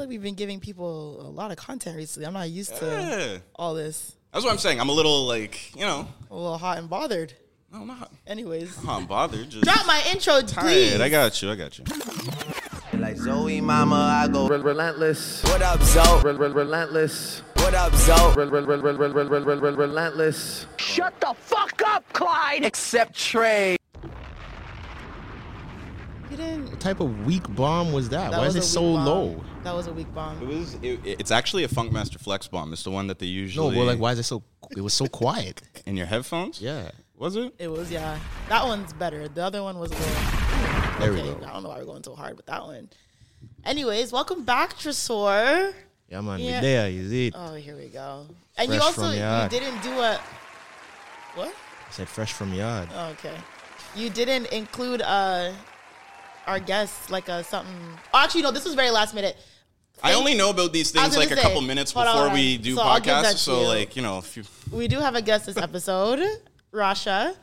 feel like we've been giving people a lot of content recently. I'm not used yeah. to all this. That's what I'm saying. I'm a little like, you know, a little hot and bothered. No, I'm not. Anyways, I'm hot and bothered. Just Drop my intro, tired. please. I got you. I got you. Like Zoe, mama, I go relentless. What up, Zoe? Relentless. What up, Zoe? Relentless. Shut the fuck up, Clyde. Except Trey. You didn't. What type of weak bomb was that? that Why was is it so bomb. low? That was a weak bomb. It was. It, it's actually a Funkmaster Flex bomb. It's the one that they usually. No, usually. but like, why is it so? It was so quiet. in your headphones? Yeah, Was it? It was yeah. That one's better. The other one was a little. there we go. I don't know why we're going so hard with that one. Anyways, welcome back, Tresor. Yeah, man. Yeah. Yeah. There is it. Oh, here we go. And you also from you didn't do a what? I said fresh from yard. Oh, okay. You didn't include uh our guests like a something. Oh, actually, no. This was very last minute. I only know about these things like a say, couple minutes hold on, before we do So I'll give that podcasts. So you. like, you know, if you, We do have a guest this episode, Rasha.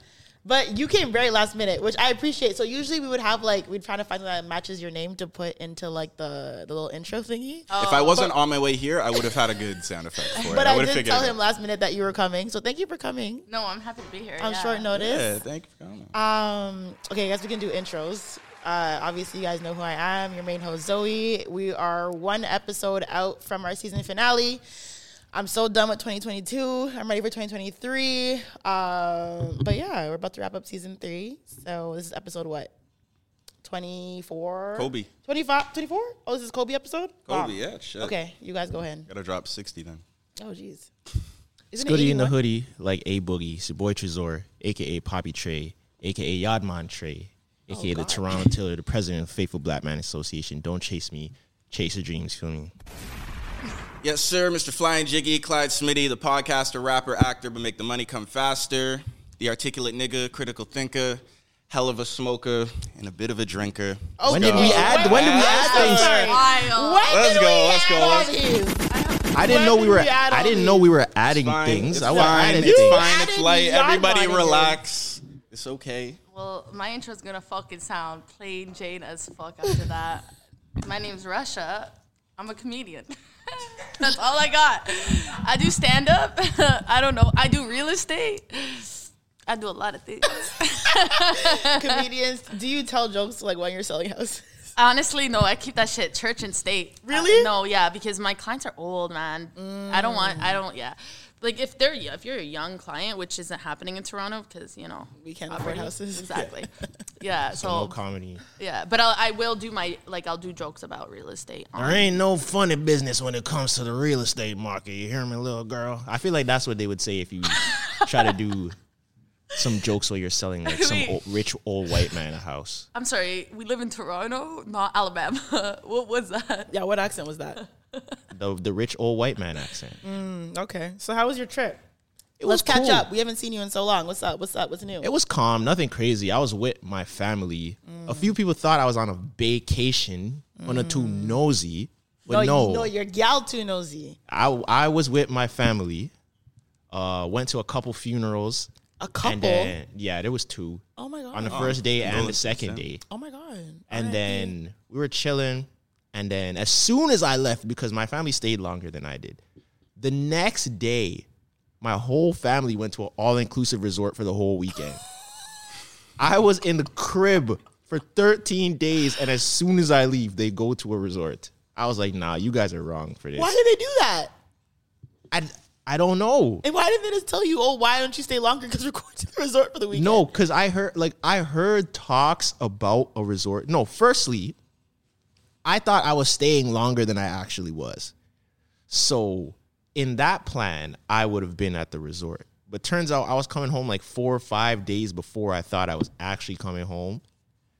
But you came very last minute, which I appreciate. So usually we would have like we'd try to find something that matches your name to put into like the, the little intro thingy. if I wasn't on my way here, I would have had a good sound effect for it. But I, would have did tell it him last minute that you were coming. So thank you for coming No, I'm happy to be here. on yeah. short notice. Yeah, thank you for coming. Um, okay, I guess we can do intros. Uh, obviously, you guys know who I am. Your main host, Zoe. We are one episode out from our season finale. I'm so done with 2022. I'm ready for 2023. Um, but yeah, we're about to wrap up season three. So this is episode what? 24? Kobe. 25? 24? Oh, this is Kobe episode? Kobe, Wow. yeah, shit. Okay, you guys go ahead. Gotta drop 60 then. Oh, jeez. It's Isn't Goody in the hoodie, like A Boogie. It's your boy Trezor, aka Poppy Trey, aka Yadman Trey, aka the Toronto Tiller, the president of Faithful Black Man Association. Don't chase me, chase your dreams. Feel me? Yes, sir, Mr. Flying Jiggy, Clyde Smitty, the podcaster, rapper, actor, but make the money come faster. The articulate nigga, critical thinker, hell of a smoker, and a bit of a drinker. Oh, When did we add? When did we add things? Let's go, let's go, let's- these? I didn't When know we were. we I didn't know we were adding things. It's I was fine. adding It's things. fine. It's light. Everybody Money. relax. It's okay. Well, my intro's gonna fucking sound plain Jane as fuck after that. my name's Rasha. I'm a comedian. That's all I got. I do stand up. I don't know. I do real estate. I do a lot of things. Comedians, do you tell jokes like when you're selling houses? Honestly, no, I keep that shit church and state. Really? Uh, no, yeah, because my clients are old, man. I don't want, I don't, yeah. Like if they're, if you're a young client, which isn't happening in Toronto, because you know We can't afford houses. Exactly. Yeah. So So no comedy. yeah, but I'll, I will do my like I'll do jokes about real estate. on- There ain't no funny business when it comes to the real estate market. You hear me, little girl? I feel like that's what they would say if you try to do some jokes where you're selling like some old, rich old white man a house. I'm sorry, we live in Toronto, not Alabama. what was that? Yeah, what accent was that? The the rich old white man accent. Mm, okay. So how was your trip? It Let's was catch cool. up. We haven't seen you in so long. What's up? What's up? What's new? It was calm, nothing crazy. I was with my family. A few people thought I was on a vacation on a too nosy, but no, no, no, your gal too nosy. I I was with my family. Uh, went to a couple funerals. A couple. And then, yeah, there was two. Oh my god. On the first day and the second day. Oh my god. And R.I.P. then we were chilling. And then as soon as I left, because my family stayed longer than I did, the next day, my whole family went to an all-inclusive resort for the whole weekend. I was in the crib for 13 days, and as soon as I leave, they go to a resort. I was like, nah, you guys are wrong for this. why did they do that? I, I don't know. And why didn't they just tell you, oh, why don't you stay longer? Because we're going to the resort for the weekend. No, because I heard like I heard talks about a resort. No, firstly, I thought I was staying longer than I actually was. So in that plan, I would have been at the resort. But turns out I was coming home like four or five days before I thought I was actually coming home.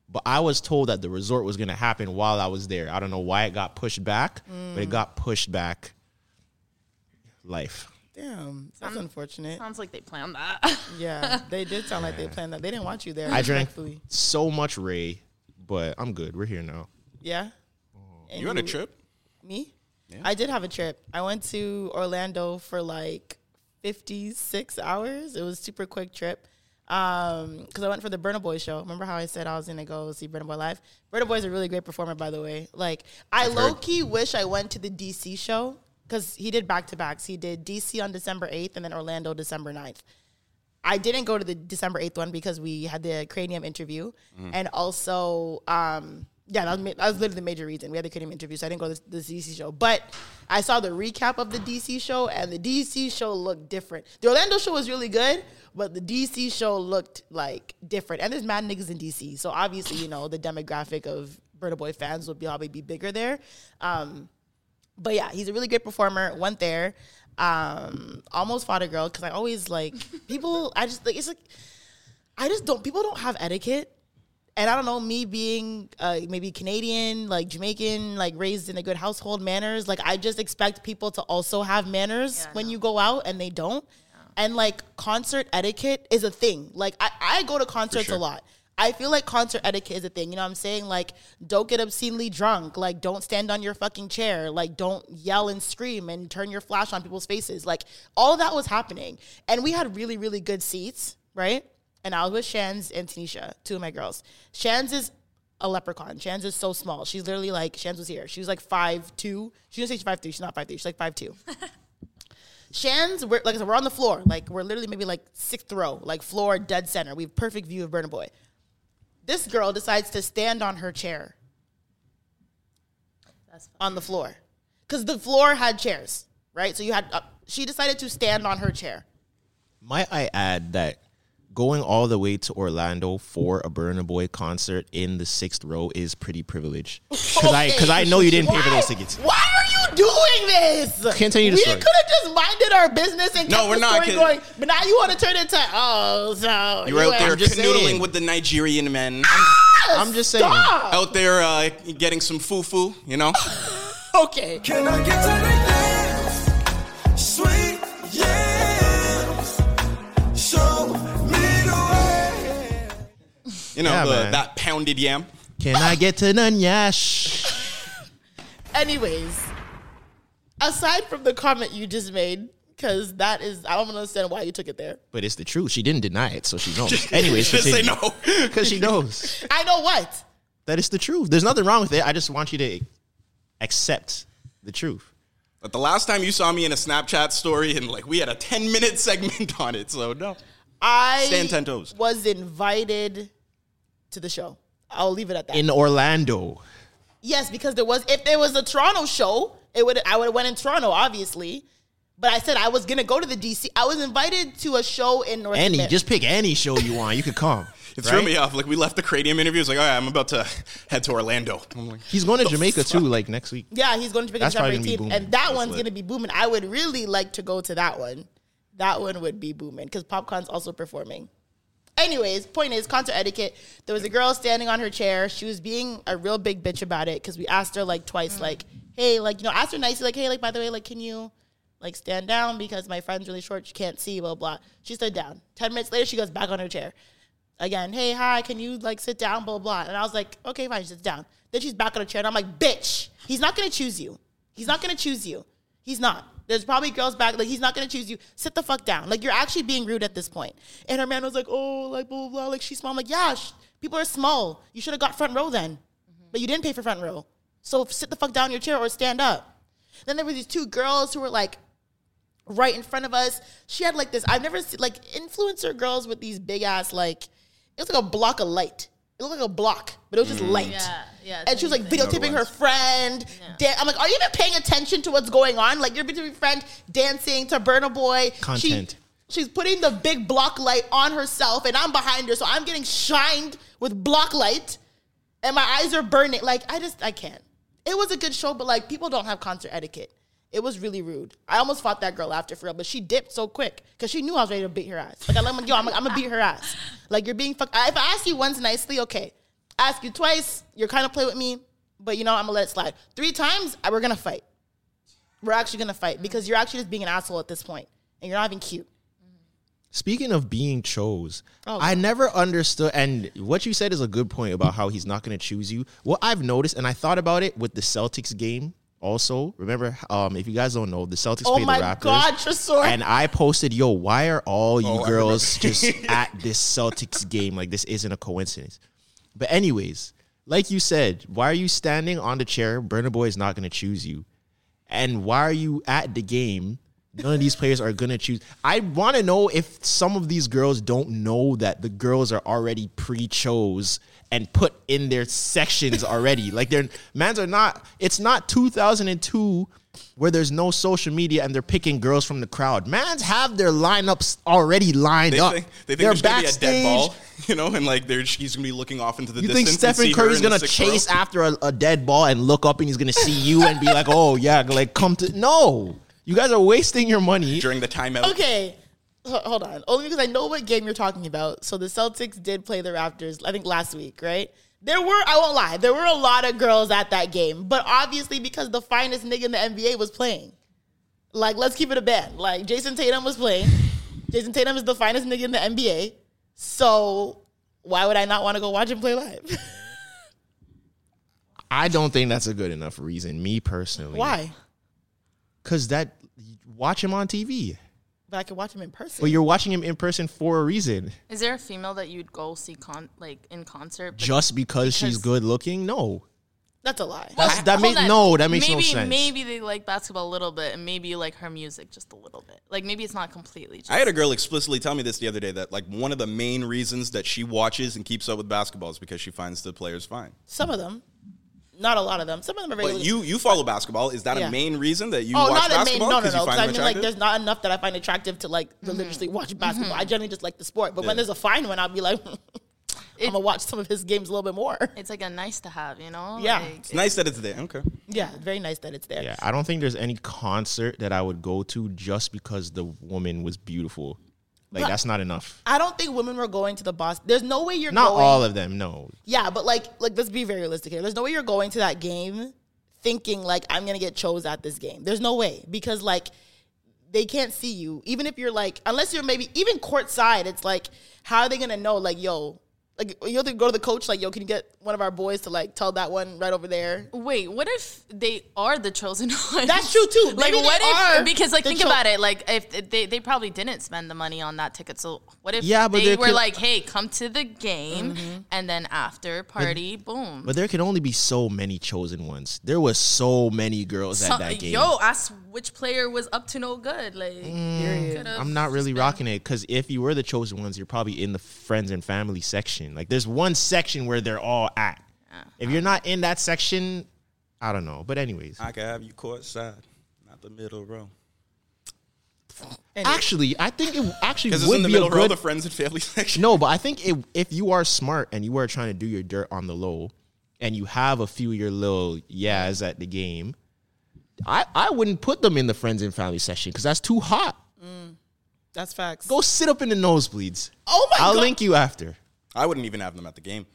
But I was told that the resort was gonna happen while I was there. I don't know why it got pushed back, but it mm. got pushed back. Life. Damn, that's um, unfortunate. Sounds like they planned that. Yeah, they did sound like they planned that. They didn't want you there. I drank respectfully. so much Ray, but I'm good. We're here now. Yeah. You had a trip? Me? I did have a trip. I went to Orlando for like 56 hours. It was a super quick trip. Um, because I went for the Burna Boy show. Remember how I said I was gonna go see Burna Boy live? Burna Boy is a really great performer, by the way. Like, I low key wish I went to the DC show because he did back to backs. He did DC on December 8th and then Orlando December 9th. I didn't go to the December 8th one because we had the cranium interview. And also, um, yeah, that was, ma- that was literally the major reason. We had the cranium interview, so I didn't go to the, the DC show. But I saw the recap of the DC show, and the DC show looked different. The Orlando show was really good, but the DC show looked like different. And there's mad niggas in DC, so obviously, you know, the demographic of Burna Boy fans would probably be bigger there. Um, but yeah, he's a really great performer. Went there, um, almost fought a girl because I always like people. I just like it's like I just don't. People don't have etiquette, and I don't know. Me being uh, maybe Canadian, like Jamaican, like raised in a good household manners. Like I just expect people to also have manners when you go out, and they don't. And like concert etiquette is a thing. Like I, I go to concerts sure. a lot. I feel like concert etiquette is a thing. You know what I'm saying? Like, don't get obscenely drunk. Like, don't stand on your fucking chair. Like, don't yell and scream and turn your flash on people's faces. Like, all of that was happening. And we had really, really good seats, right? And I was with Shans and Tanisha, two of my girls. Shans is a leprechaun. Shans is so small. She's literally like, Shans was here. She was like five two. She didn't say she's five three. She's not five three. She's like five two. Shans, we're like I said, we're on the floor. Like we're literally maybe like sixth row, like floor dead center. We have perfect view of Burna Boy. This girl decides to stand on her chair on the floor because the floor had chairs, right? So you had. Uh, she decided to stand on her chair. Might I add that going all the way to Orlando for a Burna Boy concert in the sixth row is pretty privileged. Because I because I know you didn't pay for those tickets. Why are you doing this? Can't tell Continue the we story. could have just minded our business and No, kept we're the not, story 'cause- going. But now you want to turn it to oh, so You were out there just canoodling saying. with the Nigerian men. I'm just saying. Stop. out there uh, getting some fufu, you know? Okay. Can I get to You know, Yeah, the, man. that pounded yam. Can I get to none? Anyways, aside from the comment you just made, because that is I don't understand why you took it there. But it's the truth. She didn't deny it, so she knows. Anyways, Just say no. Because she knows I know what. that it's the truth. There's nothing wrong with it. I just want you to accept the truth. But the last time you saw me in a Snapchat story, and like we had a 10 minute segment on it, so no. I Stand 10 toes. was invited to the show. I'll leave it at that. In Orlando. yes, because there was if there was a Toronto show, it would I would have went in Toronto, obviously. But I said I was gonna go to the DC. I was invited to a show in North Any, Amer- just pick any show you want. You could come. It right? threw me off. Like we left the cranium interview. It's like, all right, I'm about to head to Orlando. I'm like, He's going to Jamaica too, like next week. Yeah, he's going to Jamaica That's December probably gonna be 18th, booming. and that That's one's lit. going to be booming. I would really like to go to that one. That one would be booming because Popcorn's also performing. Anyways, point is concert etiquette. There was a girl standing on her chair. She was being a real big bitch about it because we asked her like twice, mm. like, "Hey, like you know, asked her nicely, like, hey, like by the way, like, can you Like stand down because my friend's really short. She can't see. Blah blah. She stood down. Ten minutes later, she goes back on her chair. Again, hey hi, can you like sit down? Blah blah. And I was like, okay, fine. She sits down. Then she's back on her chair, and I'm like, bitch, he's not gonna choose you. He's not gonna choose you. He's not. There's probably girls back like he's not gonna choose you. Sit the fuck down. Like you're actually being rude at this point. And her man was like, oh, like blah blah. blah. Like she's small. I'm like, yeah, sh- people are small. You should have got front row then, mm-hmm. but you didn't pay for front row. So sit the fuck down in your chair or stand up. Then there were these two girls who were like right in front of us. She had like this. I've never seen like influencer girls with these big ass like it was like a block of light. It looked like a block, but it was just mm. light. Yeah, yeah. And she was like videotaping her friend. Dan- I'm like, are you even paying attention to what's going on? Like, you're videotaping your friend dancing to Burna Boy. She- Content. she's putting the big block light on herself, and I'm behind her, so I'm getting shined with block light, and my eyes are burning. Like, I just, I can't. It was a good show, but like, people don't have concert etiquette. It was really rude. I almost fought that girl after for real, but she dipped so quick because she knew I was ready to beat her ass. Like I'm like, yo, I'm, I'm gonna beat her ass. Like you're being fuck. If I ask you once nicely, okay. Ask you twice, you're kind of play with me, but you know I'm gonna let it slide. Three times, uh, we're gonna fight. We're actually gonna fight because you're actually just being an asshole at this point, and you're not even cute. Speaking of being chose, Oh, I never understood. And what you said is a good point about how he's not going to choose you. What I've noticed, and I thought about it with the Celtics game. Also, remember, um, if you guys don't know, the Celtics Oh play my the Raptors. God, Tresor. And I posted, "Yo, why are all you Oh, girls just at this Celtics game? Like this isn't a coincidence." But anyways, like you said, why are you standing on the chair? Burna Boy is not going to choose you. And why are you at the game? None of these players are gonna choose. I want to know if some of these girls don't know that the girls are already pre-chose and put in their sections already. like they're mans are not. It's not 2002 where there's no social media and they're picking girls from the crowd. Mans have their lineups already lined They up. think, they think they're there's gonna be a dead ball, you know, and like they're, he's gonna be looking off into the You think distance. and Stephen Curry's gonna chase row? after a, a dead ball and look up and he's gonna see you and be like, "Oh yeah, like come to." No, you guys are wasting your money during the timeout. Okay. Hold on. Only because I know what game you're talking about. So the Celtics did play the Raptors, I think last week, right? There were, I won't lie, there were a lot of girls at that game, but obviously because the finest nigga in the NBA was playing. Like, let's keep it a band. Like, Jayson Tatum was playing. Jayson Tatum is the finest nigga in the NBA. So why would I not want to go watch him play live? I don't think that's a good enough reason, me personally. why? Because that watch him on TV, But I could watch him in person. but you're watching him in person for a reason. Is there a female that you'd go see con like in concert? Just because, she's good looking? No, That's a lie. That's- that Hold makes no, that makes maybe, no sense. Maybe they like basketball a little bit, and maybe you like her music just a little bit. Like maybe it's not completely. Just, I had a girl explicitly tell me this the other day that like one of the main reasons that she watches and keeps up with basketball is because she finds the players fine. Some of them. Not a lot of them. Some of them are very But you you follow basketball. Is that Yeah. a main reason that you oh, watch not a main. basketball? No, no, 'Cause no. Because I them mean, like, there's not enough that I find attractive to like mm-hmm. religiously watch mm-hmm. basketball. I generally just like the sport. But when there's a fine one, I'll be like, I'm gonna watch some of his games a little bit more. It's like a nice to have, you know. Yeah. Like, It's nice that it's there. Okay. Yeah, very nice that it's there. yeah, I don't think there's any concert that I would go to just because the woman was beautiful. Like But- that's not enough. I don't think women were going to the Boston. There's no way you're Not going. all of them, no. Yeah, but like, like let's be very realistic here. There's no way you're going to that game thinking like I'm gonna get chose at this game. There's no way because like they can't see you. Even if you're like, unless you're maybe even courtside, it's like, how are they gonna know? Like, yo, like you have to go to the coach. Like, yo, can you get one of our boys to like tell that one right over there? Wait, what if they are the chosen ones? That's true too. Like, Maybe they what are if? Because, like, think cho- about it. Like, if they they probably didn't spend the money on that ticket, so what if Yeah, but they were could- like, "Hey, come to the game, Mm-hmm. and then after party, boom." But there can only be so many chosen ones. There was so many girls So- at that game. Yo, ask which player was up to no good. Like, Mm, I'm not really rocking it because if you were the chosen ones, you're probably in the friends and family section. Like there's one section where they're all at. Uh-huh. If you're not in that section, I don't know. But anyways, I can have you courtside, not the middle row. actually, I think it actually Because it's would in the be middle a row, good. the friends and family section. no, but I think it, if you are smart and you are trying to do your dirt on the low, and you have a few of your little yas at the game, I I wouldn't put them in the friends and family section because that's too hot. Mm, that's facts. Go sit up in the nosebleeds. Oh my god. I'll god. link you after. I wouldn't even have them at the game.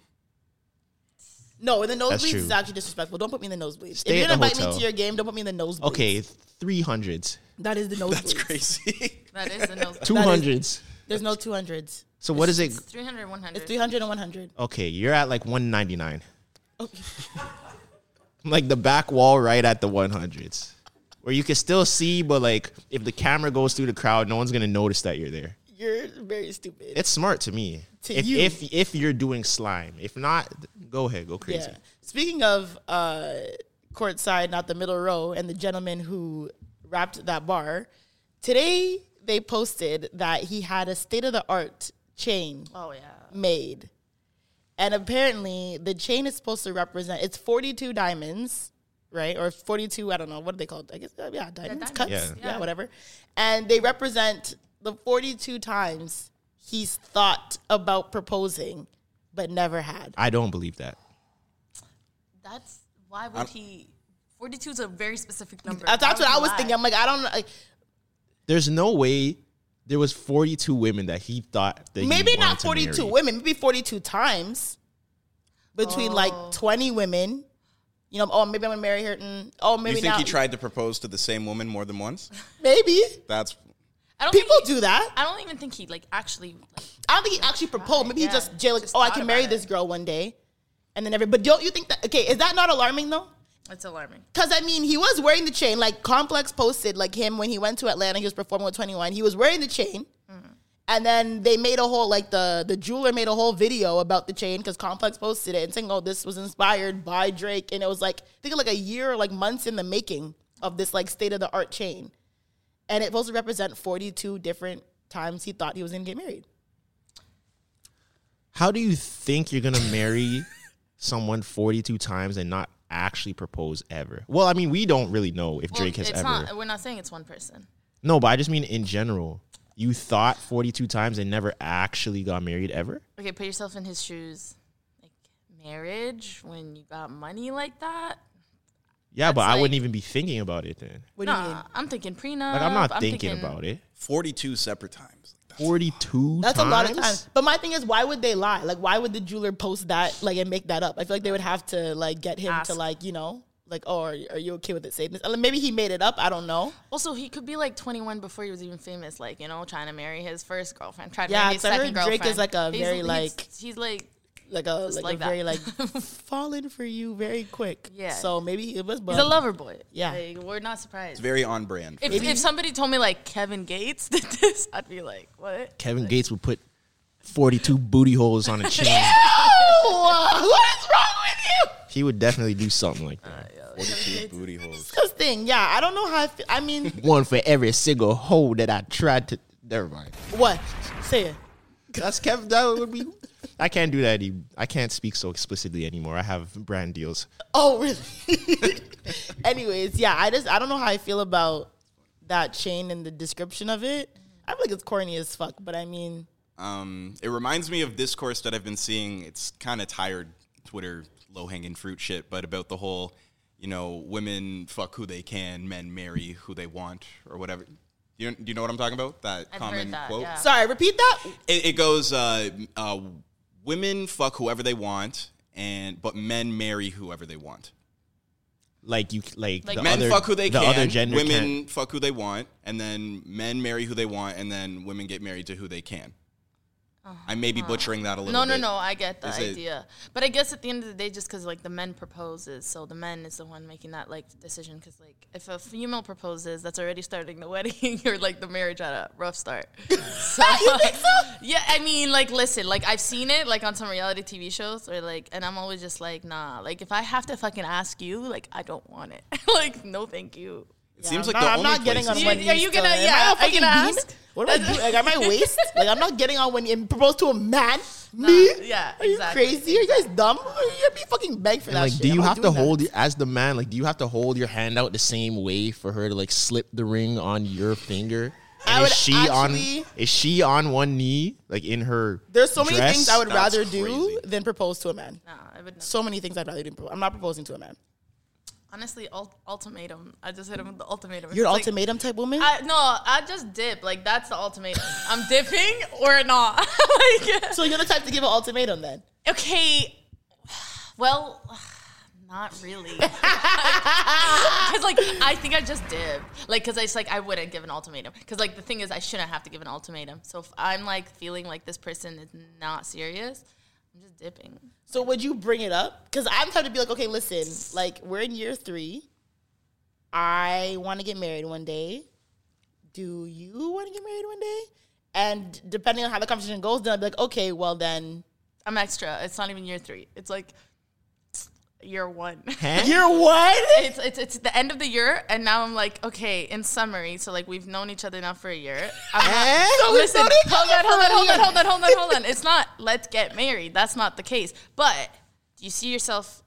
No, in the That's nosebleeds true. is actually disrespectful. Don't put me in the nosebleeds. Stay if you're at gonna invite me hotel. to your game, don't put me in the nosebleeds. Okay, three hundreds, that is the nosebleeds. That's crazy. That is the nose. two hundreds. There's no two hundreds. So what is it? 300, 100. It's 300 and 100. Okay, you're at like one ninety nine. Oh. like the back wall right at the one hundreds, where you can still see, but like if the camera goes through the crowd, no one's gonna notice that you're there. You're very stupid. It's smart to me. To if you. if if you're doing slime, if not, go ahead, go crazy. Yeah. Speaking of uh, courtside, not the middle row, and the gentleman who wrapped that bar, today they posted that he had a state of the art chain Oh, yeah. made. And apparently, the chain is supposed to represent it's 42 diamonds, right? Or 42, I don't know, what are they called? I guess, yeah, diamonds, diamonds. cuts, Yeah. yeah. Yeah. whatever. And they represent the 42 times he's thought about proposing, but never had. I don't believe that. That's why would he? 42 is a very specific number. That's, Why that's what I was lie? thinking. I'm like, I don't know. Like, There's no way there was 42 women that he thought that maybe wanted not to 42 marry. women, maybe 42 times between Oh. like 20 women. You know, oh, maybe I'm gonna marry her. And, oh, maybe you think not. he tried to propose to the same woman more than once? Maybe That's I don't people he- do that. I don't even think he like actually. Like, I don't think he actually proposed. Maybe Yeah, he just jail like, oh, I can marry about this girl one day, and then every. But don't you think that? Okay, is that not alarming though? it's alarming. Because I mean, he was wearing the chain. Like Complex posted, like him when he went to Atlanta, he was performing with Twenty One. He was wearing the chain, mm. and then they made a whole like the the jeweler made a whole video about the chain because Complex posted it and saying, "Oh, this was inspired by Drake," and it was like I think like a year, or like months in the making of this like state of the art chain, and it's supposed to represent forty two different times he thought he was gonna get married. How do you think you're gonna marry someone 42 times and not actually propose ever? Well, I mean, we don't really know if Well, Drake has it's ever. not. We're not saying it's one person. No, but I just mean in general. You thought 42 times and never actually got married ever? Okay, put yourself in his shoes. Like marriage when you got money like that. Yeah, but That's I like- wouldn't even be thinking about it then. What do you mean? Nah, I'm thinking prenup. Like I'm not thinking, about it. 42 separate times. 42 That's times? a lot of times. But my thing is, why would they lie? Like, why would the jeweler post that, like, and make that up? I feel like they would have to, like, get him to, Ask. like, you know, like, oh, are, are you okay with it saying this? Uh, Maybe he made it up. I don't know. Also, he could be like 21 before he was even famous, like you know, trying to marry his first girlfriend, trying to Yeah, marry his 'cause I second heard Drake is, like, a He's- very, he's- like- he's like Like a Just like, like a very like falling for you very quick. Yeah. So maybe it was. he's a lover boy. Yeah. like, we're not surprised. It's very on brand. if, if somebody told me like Kevin Gates did this, I'd be like, what? Kevin Gates would put 42 booty holes on a chain. Ew! what is wrong with you? he would definitely do something like that. Uh, 42 booty holes. Disgusting. Yeah, I don't know how. I, feel. I mean, One for every single hole that I tried to. Never mind. what? Say it. That's Kevin. That would be. I can't do that. any- I can't speak so explicitly anymore. I have brand deals. Oh, really? Anyways, yeah, I just I don't know how I feel about that chain and the description of it. I feel like it's corny as fuck, but I mean, Um, it reminds me of discourse that I've been seeing. It's kind of tired Twitter low hanging fruit shit, but about the whole, you know, women fuck who they can, men marry who they want, or whatever. You, do you know what I'm talking about? That I've common heard that, quote. yeah. sorry, repeat that. It, it goes, uh, uh, women fuck whoever they want, and but men marry whoever they want. Like you, like, Like the men other, fuck who they the can. other gender women can't. fuck who they want, and then men marry who they want, and then women get married to who they can. I may be butchering that a little Uh-huh. No, bit. no, no. I get the Is it- idea, but I guess at the end of the day, just because like the men proposes, so the men is the one making that like decision. Because like if a female proposes, that's already starting the wedding or like the marriage at a rough start. You think So, Yeah, I mean, like, listen, like I've seen it like on some reality TV shows, or like, and I'm always just like, nah. Like if I have to fucking ask you, like I don't want it. like no, thank you. It seems I'm like not, the I'm only not getting on places- one You- are you uh, gonna- Am yeah, I a are you fucking gonna bean? ask? What do I do? Like, am I waist? like, I'm not getting on when you propose to a man. Me? yeah, Are you exactly. crazy? Are you guys dumb? You'd be fucking begged for And that like, shit. do I'm you have to doing that. hold as the man? Like, do you have to hold your hand out the same way for her to like slip the ring on your finger? I And would is she actually- on? Is she on one knee, like in her? There's so many dress? things I would That's rather do than propose to a man. Nah, I would. Not. So many things I'd rather do. I'm not proposing to a man. Honestly, ult- ultimatum. I just hit him with the ultimatum. You're an like- ultimatum type woman. I, no, I just dip. Like that's the ultimatum. I'm dipping or not. like, so you're the type to give an ultimatum then. okay, Well, not really. Because like I think I just did. Like because it's like I wouldn't give an ultimatum. Because like the thing is I shouldn't have to give an ultimatum. So if I'm like feeling like this person is not serious, I'm just dipping. So would you bring it up? Because I'm trying to be like, okay, listen, like we're in year three. I want to get married one day. Do you want to get married one day? And depending on how the conversation goes, then I'll be like, okay, well then, I'm extra. It's not even year three. It's like year one. year one. It's, it's it's the end of the year, and now I'm like, okay. In summary, so like we've known each other now for a year. I'm not, So listen, hold on, hold on, hold on, hold on, hold on, hold on. It's not let's get married. That's not the case. But do you see yourself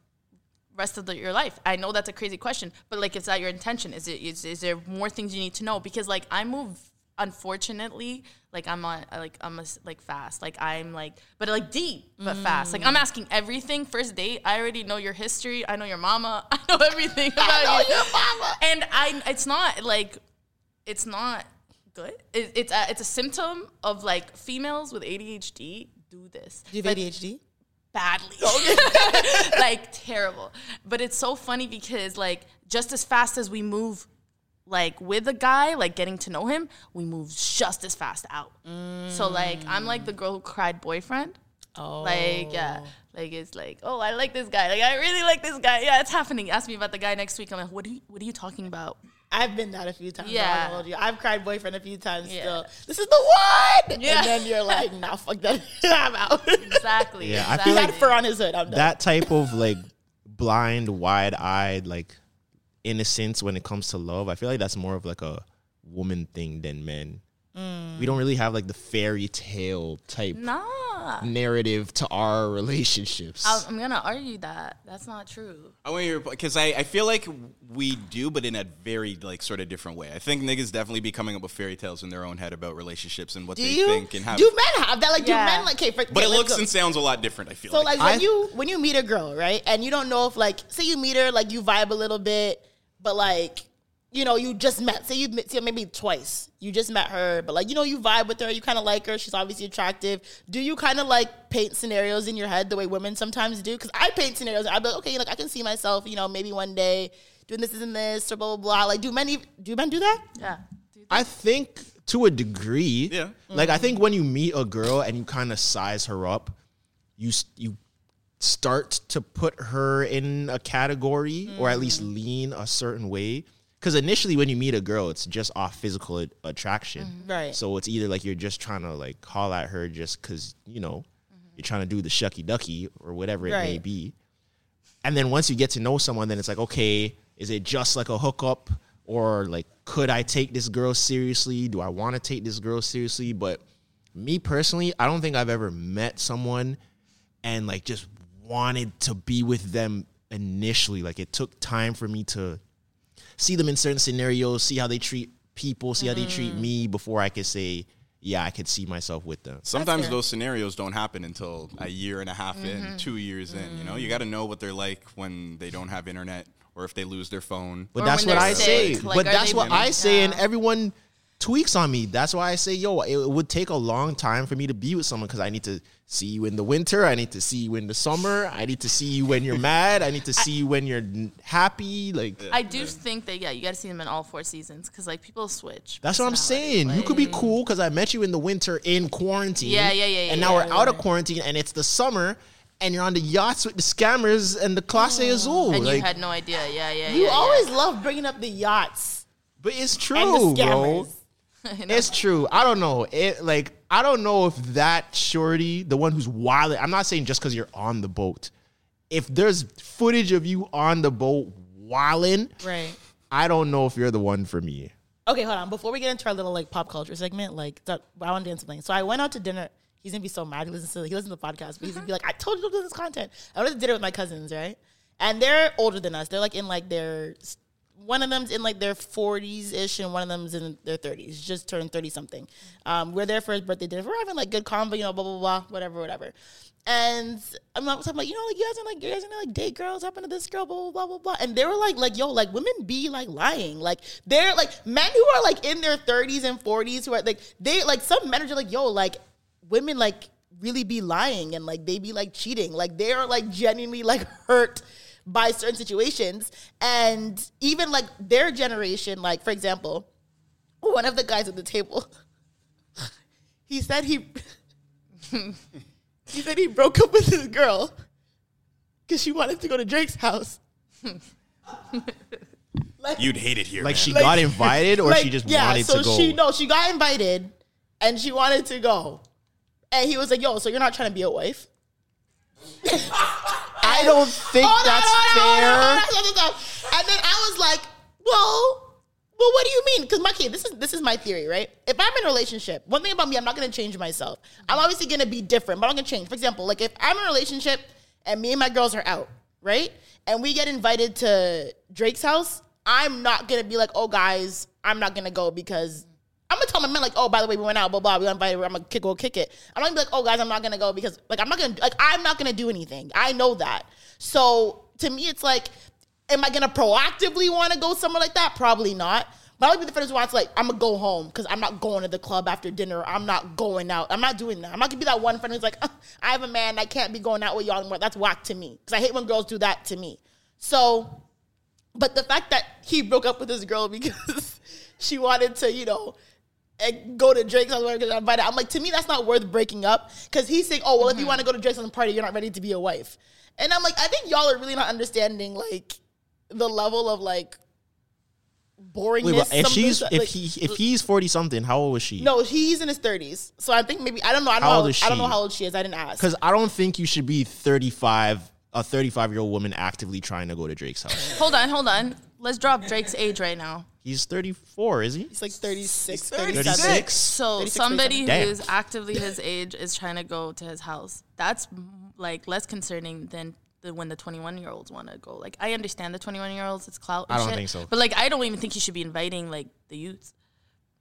rest of the, your life? I know that's a crazy question, but like, is that your intention? Is it is, is there more things you need to know? Because like I move, unfortunately, like I'm on like I'm a, like fast, like I'm like, but like deep but mm. fast. Like I'm asking everything. First date, I already know your history. I know your mama. I know everything about know you. your mama. And I, it's not like, it's not good. It, it's a, it's a symptom of like females with ADHD do this. Do you have ADHD? badly. like terrible. But it's so funny because like just as fast as we move like with a guy, like getting to know him, we move just as fast out. So like I'm like the girl who cried boyfriend. Oh, Like yeah. Oh. Like it's like, oh, I like this guy. Like I really like this guy. Yeah, it's happening. Ask me about the guy next week. I'm like, what are you what are you talking about? I've been that a few times. Yeah. Yeah, you. I've cried boyfriend a few times. Yeah. Still, this is the one. Yeah. And then you're like, nah, fuck that. I'm out. Exactly. Yeah, I he feel had like fur on his hood. I'm done. that type of like blind, wide eyed, like innocence when it comes to love, I feel like that's more of like a woman thing than men. Mm. We don't really have like the fairy tale type Nah. narrative to our relationships. I'll- I'm gonna argue that. That's not true. I want your because I, I feel like we do, but in a very like sort of different way. I think niggas definitely be coming up with fairy tales in their own head about relationships and what do they you? think and how. do men have that? Like, Yeah. do men like? Okay, for, but okay, it looks go. and sounds a lot different. I feel So like like. when you when you meet a girl, right, and you don't know if like say you meet her, like you vibe a little bit, but like you know you just met, say you met see her maybe twice, you just met her, but like you know you vibe with her, you kind of like her, she's obviously attractive. Do you kind of like paint scenarios in your head the way women sometimes do? Because I paint scenarios, I'd be like, okay, like I can see myself, you know, maybe one day doing this and this or blah blah blah. Like, do men ev- do men do that? Yeah. I think to a degree. Yeah. Like I think when you meet a girl and you kind of size her up, you you start to put her in a category or at least mm. lean a certain way. Because initially, when you meet a girl, it's just off physical a- attraction. Mm-hmm. Right. So it's either like you're just trying to like call at her just because you know mm-hmm. you're trying to do the shucky ducky or whatever it may be. And then once you get to know someone, then it's like, okay, is it just like a hookup? Or like, could I take this girl seriously? Do I want to take this girl seriously? But me personally, I don't think I've ever met someone and like just wanted to be with them initially. Like it took time for me to see them in certain scenarios, see how they treat people, see how they treat me before I could say, yeah, I could see myself with them. Sometimes those scenarios don't happen until a year and a half in, two years in. You know, you got to know what they're like when they don't have internet or if they lose their phone. But Or that's what I sick, say. like, but that's what really- I say, and everyone tweaks on me. That's why I say, yo, it would take a long time for me to be with someone because I need to see you in the winter. I need to see you in the summer. I need to see you when you're mad. I need to see you when you're happy. Like I do think that yeah, you got to see them in all four seasons because like people switch. that's what I'm personality. saying. you could be cool because I met you in the winter in quarantine. Yeah, yeah, yeah, yeah, And now yeah, we're out of quarantine and it's the summer. And you're on the yachts with the scammers and the Clase mm. Azul. and like, you had no idea. Yeah, yeah. You yeah, always love bringing up the yachts but it's true, and the bro. It's true. I don't know. It like I don't know if that shorty, the one who's wild. I'm not saying just because you're on the boat. If there's footage of you on the boat wilding, Right. I don't know if you're the one for me. Okay, hold on. Before we get into our little like pop culture segment, like that, I want to do something. So I went out to dinner. He's gonna be so mad. He listens to he listens to the podcast, but he's gonna be like, "I told you to do this content." I went to dinner with my cousins, right? And they're older than us. They're like in like their one of them's in like their 40s ish, and one of them's in their 30s. Just turned 30 something. Um, we're there for his birthday dinner. We're having like good convo, you know, blah blah blah, whatever, whatever. And I'm not talking like, you know, like you guys are like you guys are like date girls happen to this girl, blah blah blah blah blah. And they were like, like yo, like women be like lying, like they're like men who are like in their 30s and 40s who are like they like some men are like yo, like women like really be lying and like they be like cheating. Like they are like genuinely like hurt by certain situations. And even like their generation, like for example, one of the guys at the table, he said he he said he broke up with his girl because she wanted to go to Drake's house. like, You'd hate it here. Like man. she Like- got invited or like, she just yeah, wanted so to go. she no, she got invited and she wanted to go. And he was like, "Yo, so you're not trying to be a wife?" I don't think Hold that's on, fair. And then I was like, "Well, well, what do you mean? Because my kid, this is this is my theory, right? If I'm in a relationship, one thing about me, I'm not gonna change myself. I'm obviously gonna be different, but I'm gonna change. For example, like if I'm in a relationship and me and my girls are out, right, and we get invited to Drake's house, I'm not gonna be like, "Oh, guys, I'm not gonna go because." I'm gonna tell my man like, oh, by the way, we went out, blah blah. We invited. I'm gonna kick, go kick it. I'm not gonna be like, oh, guys, I'm not gonna go because like I'm not gonna like I'm not gonna do anything. I know that. So to me, it's like, am I gonna proactively want to go somewhere like that? Probably not. But I'll be the first one to like, I'm gonna go home because I'm not going to the club after dinner. I'm not going out. I'm not doing that. I'm not gonna be that one friend who's like, "Uh, I have a man. I can't be going out with y'all anymore. That's whack to me because I hate when girls do that to me. So but the fact that he broke up with his girl because she wanted to, you know, and go to Drake's house because I invited. I'm like, to me, that's not worth breaking up because he's saying, oh, well, if you mm-hmm. want to go to Drake's house party, you're not ready to be a wife. And I'm like, I think y'all are really not understanding like the level of like boringness. Wait, but if she's of if like- he if he's forty something, how old was she? no, he's in his 30s. So I think maybe I don't know. I don't How know. old is I don't know how old she is. I didn't ask. Because I don't think you should be thirty five, a thirty five year old woman actively trying to go to Drake's house. Hold on, hold on. Let's drop Drake's age right now. He's thirty four, is he? He's like 36, 36. 37. So 36, somebody 37. who is actively his age is trying to go to his house. That's like less concerning than the, when the 21 year olds want to go. Like I understand the 21 year olds, it's clout. and I don't shit, think so. But like I don't even think you should be inviting like the youths.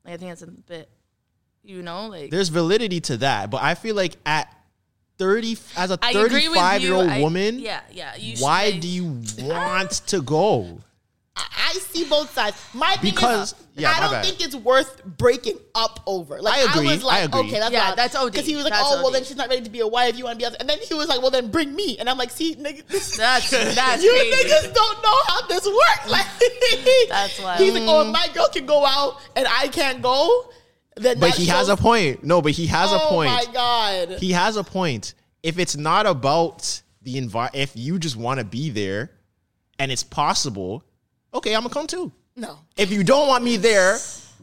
Like I think that's a bit, you know, like There's validity to that, but I feel like at thirty, as a agree thirty with five year old I- woman, yeah, yeah. You why should, do you want to go? I see both sides. My thing Because- is, yeah, I don't bad. think it's worth breaking up over. Like I agree, was like, I agree. okay, that's Yeah, not, that's OD. Because he was like, That's oh, well, then she's not ready to be a wife. You want to be, other. and then he was like, well, then bring me. And I'm like, see, nigga, That's that's you crazy. niggas don't know how this works. Like, That's why. he's like, oh, if my girl can go out and I can't go, then But that he has a point. No, but he has a Oh point. my god. He has a point. If it's not about the envi- if you just want to be there, and it's possible, okay, I'm gonna come too. no. If you don't want me there,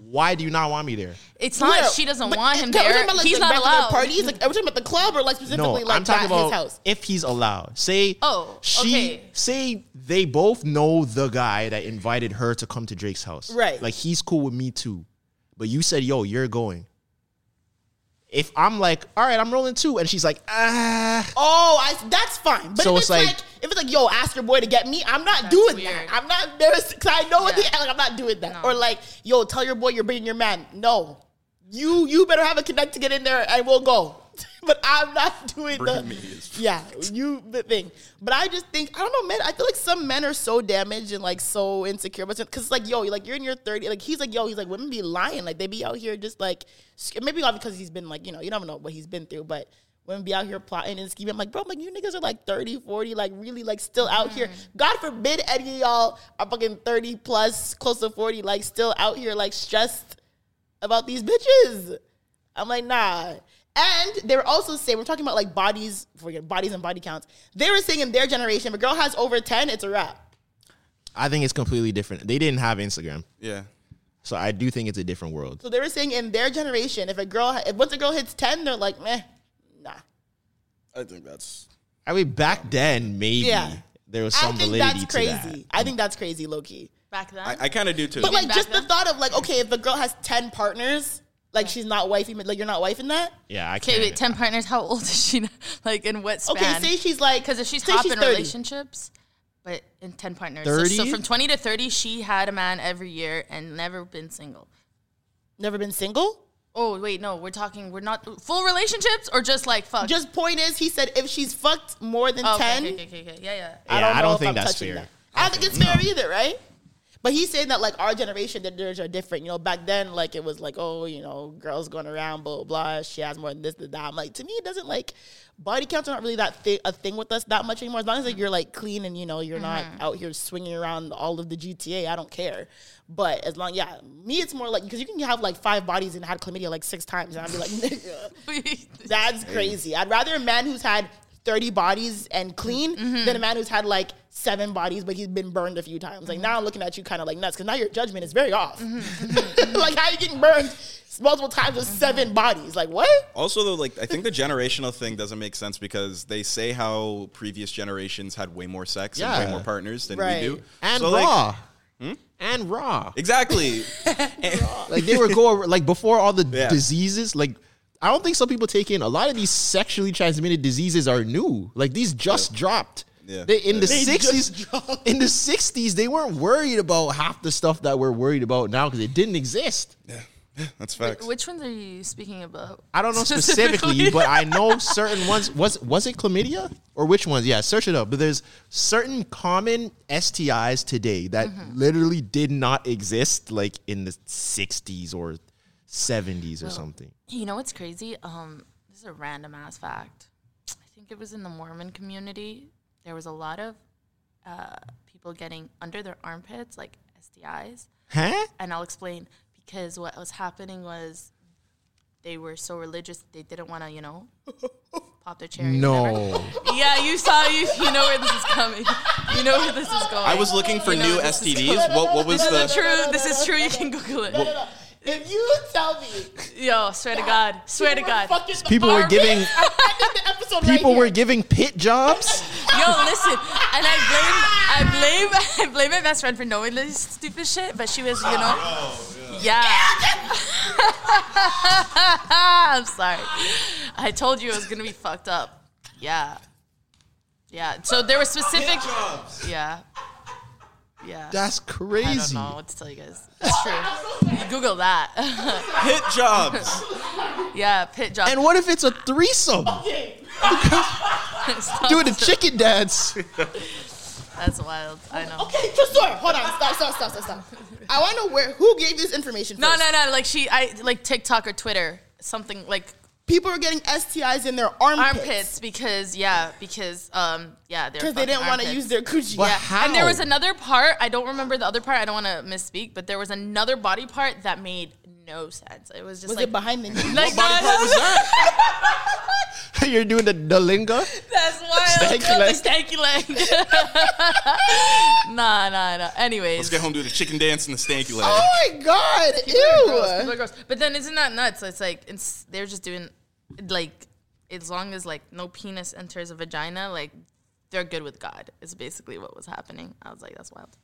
why do you not want me there? It's not Where? she doesn't want him are we talking there. about, like, He's the not allowed. Parties? Like, are we talking about the club or like No, specifically like I'm talking that, his house? if he's allowed. Say, Oh, she okay. say they both know the guy that invited her to come to Drake's house. Right. Like he's cool with me too, but you said, "Yo, you're going." If I'm like, all right, I'm rolling too, and she's like, ah, Oh, I, that's fine. But So if it's it's, like, like- if it's like, yo, ask your boy to get me, I'm not doing weird. that. I'm not embarrassed because I know at the Yeah. end, like, I'm not doing that. No. Or like, yo, tell your boy you're bringing your man. No, you you better have a connect to get in there, and we'll go. but I'm not doing the yeah, you the thing. But I just think I don't know, man. I feel like some men are so damaged and like so insecure, but because like yo, like you're in your 30, like he's like yo, he's like women be lying, like they be out here just like maybe not because he's been like you know you never know what he's been through, but women be out here plotting and scheming. I'm like bro, I'm like you niggas are like 30, 40, like really like still out here. Mm-hmm. God forbid any of y'all are fucking 30 plus, close to 40, like still out here like stressed about these bitches. I'm like, nah. And they were also saying, we're talking about like bodies, forget bodies and body counts. They were saying in their generation, if a girl has over 10, it's a wrap. I think it's completely different. They didn't have Instagram, Yeah. so I do think it's a different world. So they were saying in their generation, if a girl, if once a girl hits 10, they're like, meh, nah. I think that's. I mean, back then maybe Yeah. there was I some think validity that's to crazy. that. I think that's crazy, low key. back then. I, I kind of do too. But like just then? the thought of like, okay, if a girl has 10 partners, like she's not wifey, like you're not wifing that. Yeah, I can't. wait, ten partners. How old is she? Like in what span? Okay, say she's like, Because if she's say top she's in 30. relationships, but in 10 partners. So, so from 20 to 30, she had a man every year and never been single. Never been single? Oh, wait, no, we're talking, we're not full relationships or just like fuck? Just point is, he said if she's fucked more than Oh, okay, 10, okay, okay, okay, yeah, yeah. I Yeah, don't, I know don't if think I'm that's touching fair. that. I don't think it's fair either, right? But he's saying that like our generation, the nerds are different. You know, back then, like it was like, oh, you know, girls going around, blah blah. blah. She has more than this, than that. I'm like, to me, it doesn't like body counts are not really that thi- a thing with us that much anymore. As long as like you're like clean and you know you're not mm-hmm. out here swinging around all of the GTA, I don't care. But as long, yeah, me, it's more like because you can have like five bodies and had chlamydia like six times, and I'd be like, nigga, that's crazy. I'd rather a man who's had 30 bodies and clean mm-hmm. than a man who's had like seven bodies, but he's been burned a few times. Like now I'm looking at you kind of like nuts because now your judgment is very off. Mm-hmm. Mm-hmm. like how you getting burned multiple times with seven bodies? Like what? Also, though, like I think the generational thing doesn't make sense because they say how previous generations had way more sex and Yeah. way more partners than Right. we do, And So, like- raw. Hmm? And raw. Exactly. like they were going like before all the Yeah. diseases. Like I don't think some people take in a lot of these sexually transmitted diseases are new. Like these just dropped. Yeah. They, in the They just sixties, in the sixties, they weren't worried about half the stuff that we're worried about now because it didn't exist. Yeah. That's Wh- Which ones are you speaking about? I don't know specifically, but I know certain ones. Was was it chlamydia or which ones? Yeah, search it up. But there's certain common STIs today that Mm-hmm. literally did not exist like in the 60s or 70s or Well, something. You know what's crazy? Um, this is a random ass fact. I think it was in the Mormon community. There was a lot of uh, people getting under their armpits, like STIs. Huh? And I'll explain because what was happening was they were so religious they didn't want to, you know, pop their cherry. No. Yeah, you saw you. You know where this is coming. You know where this is going. I was looking for You know new STDs. What- what was this the- Is true. This is true. You can Google it. If you tell me, Yo, swear to God, swear to God. People were giving people right were giving pit jobs. Yo, listen, and I blame, I blame, I blame my best friend for knowing this stupid shit, but she was, you know, oh, yeah. I'm sorry. I told you it was gonna be fucked up. Yeah, yeah. So there were specific. Yeah. Yeah. That's crazy. I don't know what to tell you guys. That's true. You Google that. Pit jobs. Yeah, pit jobs. And what if it's a threesome? Doing the chicken dance. That's wild. I know. Okay, just sorry. Hold on. Stop, stop, stop, stop, stop. I want to know where who gave this information. No, first. no, no. Like she, I like TikTok or Twitter, something like People are getting STIs in their armpits. armpits because yeah, because um yeah, they're 'Cause they didn't want wanna use their coochie. But yeah, how? and there was another part. I don't remember the other part. I don't want to misspeak, but there was another body part that made no sense. It was just Was like it behind the knee? like What body no, part was that? You're doing the, the linga. That's wild. Stanky leg. Stanky leg. nah, nah, nah. Anyways, Let's get home, do the chicken dance and the stanky leg. Oh my god! People gross. Ew. Gross. But then isn't that nuts? It's like it's they're just doing like as long as like no penis enters a vagina, like they're good with God. Is basically what was happening. I was like, that's wild.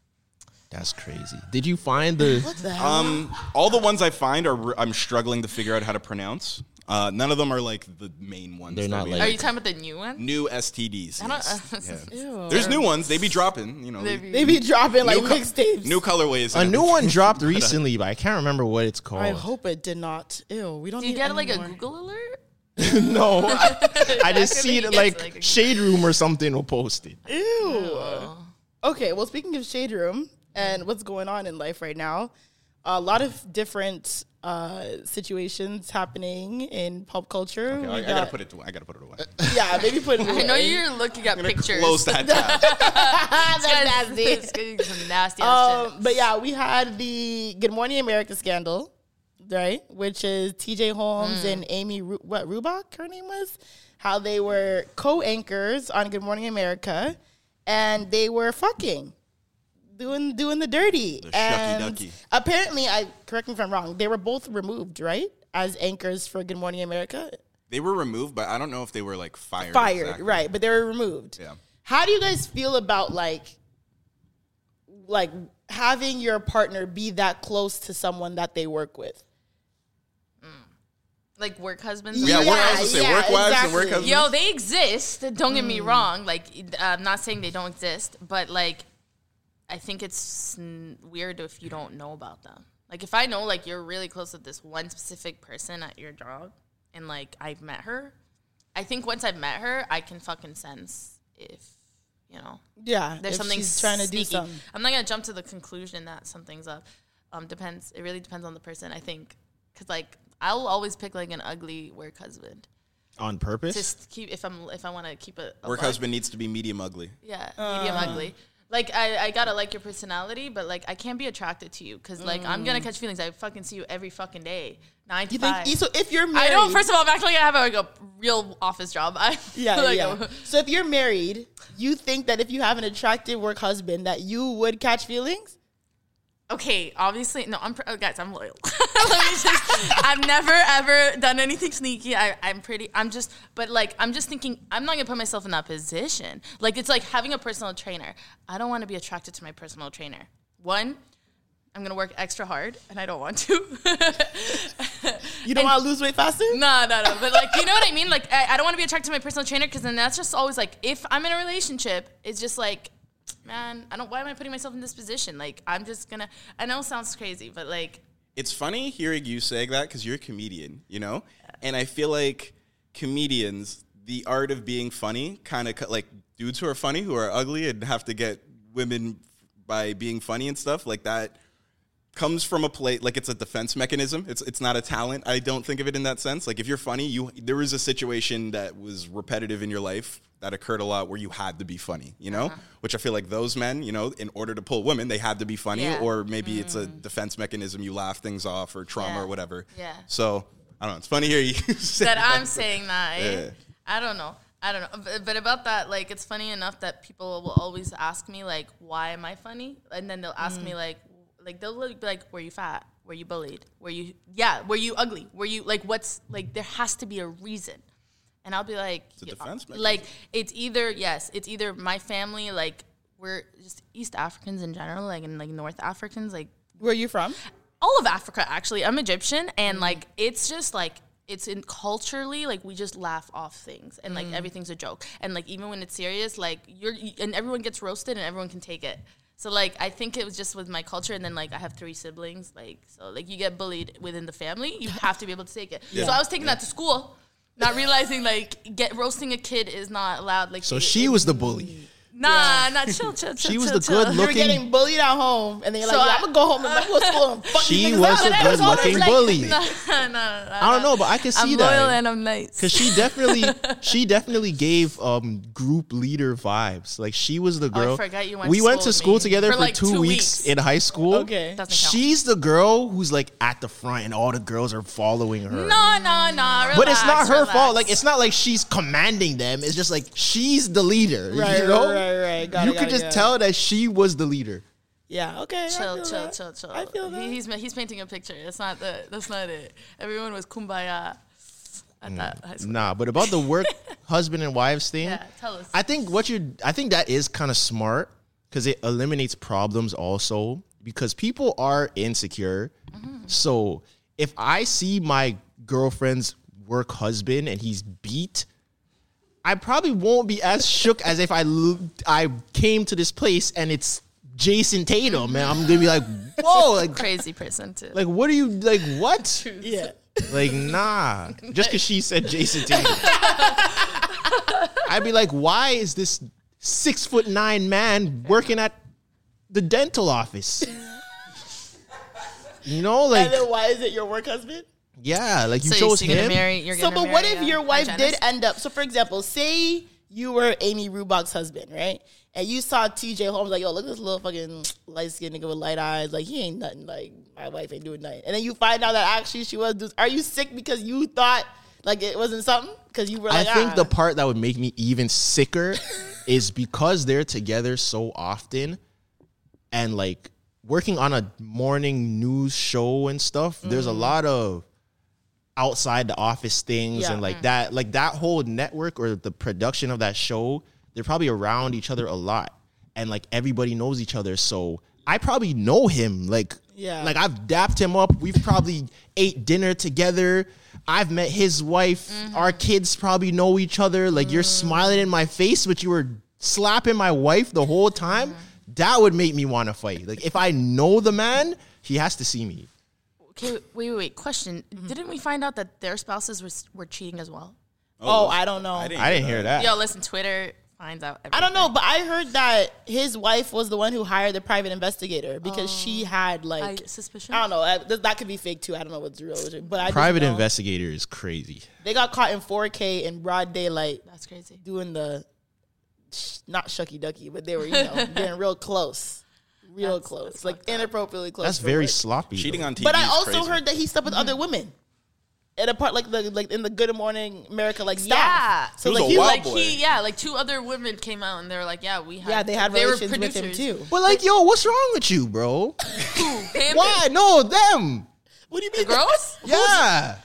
That's crazy. Did you find the? What the hell? Um, all the ones I find are I'm struggling to figure out how to pronounce. Uh, none of them are like the main ones. They're not like- Are you talking about the new ones? new STDs. I yes. don't. Yeah. Ew. There's new ones. They be dropping. You know, They they- be- they be dropping like New co- mixtapes. new colorways. A new one dropped recently, but I can't remember what it's called. I hope it did not. Ew. We don't Do you get any like a. Google alert? no, I, I just see it like, like Shade Room or something will post it. Ew. Okay, well, speaking of Shade Room and what's going on in life right now, a lot of different uh, situations happening in pop culture. Okay, We I, I got- gotta put it. I gotta put it away. Yeah, maybe put it. Away. I know you're looking at pictures. Close that tab. That's That's nasty. It's getting some nasty ass Um, but yeah, we had the Good Morning America scandal, right? Which is T.J. Holmes Hmm. and Amy, Ru- what Robach, her name was, how they were co-anchors on Good Morning America, and they were fucking, doing doing the dirty. The and apparently, I correct me if I'm wrong. They were both removed, right, as anchors for Good Morning America. They were removed, but I don't know if they were like fired. Fired, exactly. right? But they were removed. Yeah. How do you guys feel about like like having your partner be that close to someone that they work with? Like work husbands. Yeah, and work, stuff? I was gonna say yeah, work wives and work husbands. Yo, they exist. Don't get me wrong. Like, I'm not saying they don't exist, but like, I think it's weird if you don't know about them. Like, if I know like you're really close with this one specific person at your job, and like I've met her, I think once I've met her, I can fucking sense if you know. Yeah, there's something she's trying to do something. I'm not gonna jump to the conclusion that something's up. Um, depends. It really depends on the person. I think, cause like I'll always pick like an ugly work husband. On purpose? Just keep if I'm if I want to keep it. a Work buck. husband needs to be medium ugly. Yeah, medium Uh. ugly. Like I, I gotta like your personality, but like I can't be attracted to you because like I'm gonna Mm. catch feelings. I fucking see you every fucking day, nine to You think five. so? If you're married, I married, don't. First of all, I'm actually gonna have like a real office job. I Yeah, like, yeah. So if you're married, you think that if you have an attractive work husband, that you would catch feelings? Okay, obviously, no. I'm oh, guys. I'm loyal. Let me just. I've never ever done anything sneaky. I, I'm pretty. I'm just. But like, I'm just thinking. I'm not gonna put myself in that position. Like, it's like having a personal trainer. I don't want to be attracted to my personal trainer. One, I'm gonna work extra hard, and I don't want to. You don't want to lose weight faster? No, no, no. But like, you know what I mean? Like, I, I don't want to be attracted to my personal trainer because then that's just always like, if I'm in a relationship, it's just like, man, I don't. Why am I putting myself in this position? Like, I'm just gonna. I know it sounds crazy, but like, It's funny hearing you saying that because you're a comedian, you know? And I feel like comedians, the art of being funny, kind of like dudes who are funny, who are ugly and have to get women by being funny and stuff, like that comes from a plate like it's a defense mechanism. It's it's not a talent. I don't think of it in that sense. Like if you're funny, you there was a situation that was repetitive in your life that occurred a lot where you had to be funny, you know? Which I feel like those men, you know, in order to pull women, they had to be funny Yeah. or maybe it's a defense mechanism you laugh things off or trauma Yeah. or whatever. Yeah. So, I don't know. It's funny here you say that I'm saying that. eh? Yeah. I don't know. I don't know. But, but about that, like, it's funny enough that people will always ask me, like, why am I funny? And then they'll ask Mm. me, like, like they'll be like, were you fat? Were you bullied? Were you, yeah, were you ugly? Were you, like, what's, like, there has to be a reason. And I'll be like, It's a yeah, defense like, it's either, yes, it's either my family, like, we're just East Africans in general, like, and like North Africans, like, Where are you from? all of Africa actually. I'm Egyptian and like it's just like it's in culturally like we just laugh off things and like Mm. everything's a joke and like even when it's serious like you're and everyone gets roasted and everyone can take it. So like I think it was just with my culture and then like I have three siblings like so like you get bullied within the family you have to be able to take it. Yeah. So I was taking that to school. Not realizing like get roasting a kid is not allowed. Like So it- she it- was the bully. Nah, nah, chill, chill, chill. She was chill, the chill. good looking. You were getting bullied at home, and then you're So like, yeah, I- I'm gonna go home and I'm gonna go to school and fuck She was up. a And I was always good-looking like, bully. No, no, no, I don't know, but I can see I'm that. loyal and I'm nice. Cause she definitely, she definitely gave um group leader vibes. Like she was the Oh, I girl. forgot you went we to went to school me. together For, for, like, two, two weeks, weeks. in high school. Okay. Doesn't count. she's the girl who's like at the front, and all the girls are following her. No, no, no. But it's not her fault. Like it's not like she's commanding them. It's just like she's the leader. Right, you know? Right, right. Got you it, got could it, just got it. tell that she was the leader. Yeah, okay. Chill, chill, that. chill, chill. I feel that. He, he's he's painting a picture. That's not the. That's not it. Everyone was kumbaya at mm. that high school. Nah, but about the work husband and wives thing, Yeah, tell us. I think what you I think that is kind of smart because it eliminates problems also because people are insecure. Mm-hmm. So if I see my girlfriend's work husband and he's beat, I probably won't be as shook as if I I came to this place and it's Jayson Tatum and I'm gonna be like, whoa, like Crazy person too. like what are you like what? Yeah. Like, nah. Just because she said Jayson Tatum. I'd be like, why is this six foot nine man working at the dental office? You know, like, and then why is it your work husband? Yeah, like you so chose you're gonna him. marry. You're so, gonna but what if uh, your wife did end up? So, for example, say you were Amy Robach's husband, right? And you saw TJ Holmes like, yo, look at this little fucking light skinned nigga with light eyes. Like he ain't nothing. Like my wife ain't doing nothing. And then you find out that actually she was. do- Are you sick because you thought like it wasn't something? Because you were Like, I think ah. the part that would make me even sicker is because they're together so often and like working on a morning news show and stuff, there's a Mm. lot of outside the office things Yeah. and like mm. that like that whole network or the production of that show, they're probably around each other a lot and like everybody knows each other. So I probably know him like Yeah. like I've dapped him up. We've probably ate dinner together. I've met his wife. Mm-hmm. Our kids probably know each other. Like you're mm. smiling in my face, but you were slapping my wife the whole time. Mm-hmm. That would make me want to fight. Like if I know the man, he has to see me. Okay, wait, wait, wait. Question: Mm-hmm. Didn't we find out that their spouses were, were cheating as well? Oh, I don't know. I didn't hear that. Yo, listen, Twitter finds out. I don't know, but I heard that his wife was the one who hired the private investigator because she had like I- suspicion? I don't know. I, that could be fake too. I don't know what's real, but I Private know investigator is crazy. They got caught in 4K in broad daylight. That's crazy. Doing the not shucky ducky, but they were you know getting real close, real close, like inappropriately close. That's very work. sloppy. Cheating though. on TV. But I is also crazy. heard that he slept with other mm-hmm. women. At a part like the like in the Good Morning America like staff. Yeah. So He was like a he wild like Like boy. he, yeah, like two other women came out and they were like, yeah, we had. yeah they had they were relations with him producers. too. But like, yo, what's wrong with you, bro? Why? No, them. What do you The mean? girls? Yeah.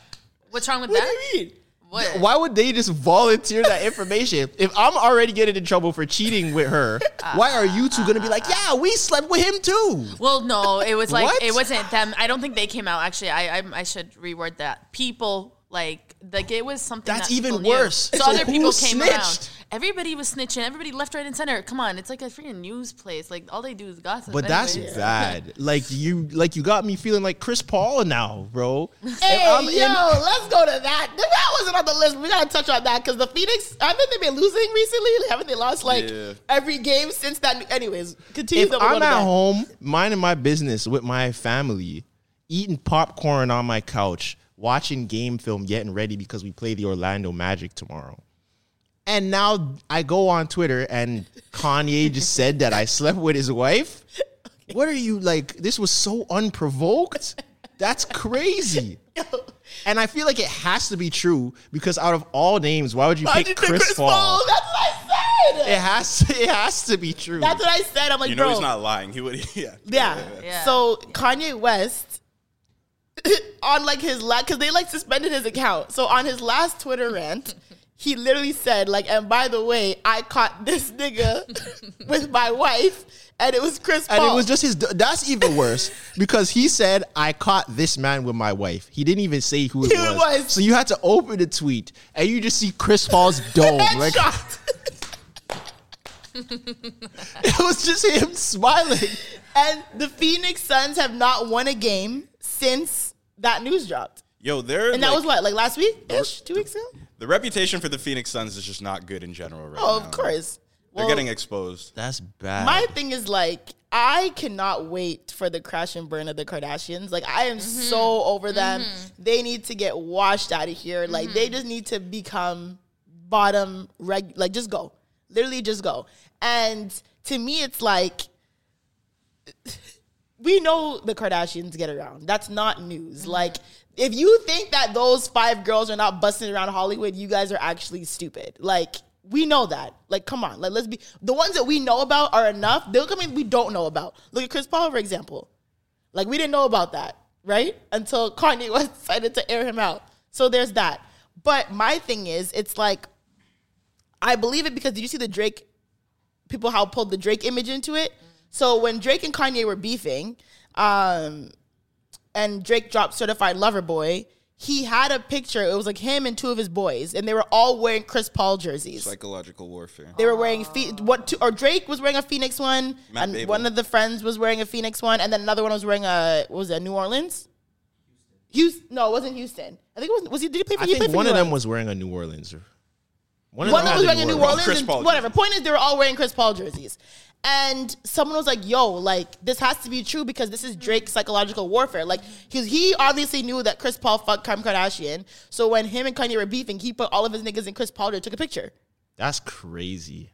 What's wrong with What that? do you mean? What? Why would they just volunteer that information? If I'm already getting in trouble for cheating with her, why are you two gonna be like, yeah, we slept with him too? Well, no, it was like it wasn't them. I don't think they came out. Actually, I I, I should reword that. People like like it was something That's that people even knew. worse. So, So other people came around. Everybody was snitching. Everybody left, right, and center. Come on, it's like a freaking news place. Like all they do is gossip. But that's anyways. bad. Like you, like you got me feeling like Chris Paul now, bro. Hey, I'm yo, in- let's go to that. That wasn't on the list. We gotta touch on that because the Phoenix, haven't they been losing recently? Like, haven't they lost like Yeah. every game since that? Anyways, continue. if then I'm at home minding my business with my family, eating popcorn on my couch, watching game film, getting ready because we play the Orlando Magic tomorrow. And now I go on Twitter and Kanye just said that I slept with his wife. What are you like? This was so unprovoked. That's crazy. And I feel like it has to be true because out of all names, why would you Why'd pick you pick Chris, Chris Paul? Paul? That's what I said. It has to, it has to be true. That's what I said. I'm like, you know bro. he's not lying. He would. Yeah. Yeah. Yeah. So Kanye West on like his last because they like suspended his account. So on his last Twitter rant, he literally said like, and by the way, I caught this nigga with my wife, and it was Chris Paul. And it was just his. That's even worse because he said, "I caught this man with my wife." He didn't even say who it was. was. So you had to open the tweet, and you just see Chris Paul's dome. like it was just him smiling. and the Phoenix Suns have not won a game since that news dropped. Yo, they're And that was what, like last week ish, two weeks ago. the reputation for the Phoenix Suns is just not good in general right Oh, now. of course. They're Well, getting exposed. That's bad. My thing is like I cannot wait for the crash and burn of the Kardashians. Like I am mm-hmm. so over them. Mm-hmm. They need to get washed out of here. Like they mm-hmm. just need to become bottom reg like just go. Literally just go. And to me it's like we know the Kardashians get around. That's not news. Mm-hmm. Like if you think that those five girls are not busting around Hollywood, you guys are actually stupid. Like we know that. Like come on. Like let's be the ones that we know about are enough. They'll come in we don't know about. Look at Chris Paul for example. Like we didn't know about that, right? Until Kanye West decided to air him out. So there's that. But my thing is, it's like I believe it because did you see the Drake people how pulled the Drake image into it? So when Drake and Kanye were beefing, um, and Drake dropped Certified Lover Boy, he had a picture. It was like him and two of his boys, and they were all wearing Chris Paul jerseys. Psychological warfare. They were wearing Phe- what? Two, or Drake was wearing a Phoenix one, Matt and Babel. one of the friends was wearing a Phoenix one, and then another one was wearing a what was it? New Orleans. Houston? No, it wasn't Houston. I think it was. Was he? Did he play for? I he played think for one New of them Orleans. was wearing a New Orleans. One One of them was had wearing a New Orleans. Orleans, Chris and Paul whatever. Point is, they were all wearing Chris Paul jerseys. And someone was like, "Yo, like this has to be true because this is Drake's psychological warfare. Like, he he obviously knew that Chris Paul fucked Kim Kardashian. So when him and Kanye were beefing, he put all of his niggas in Chris Paul and took a picture. That's crazy.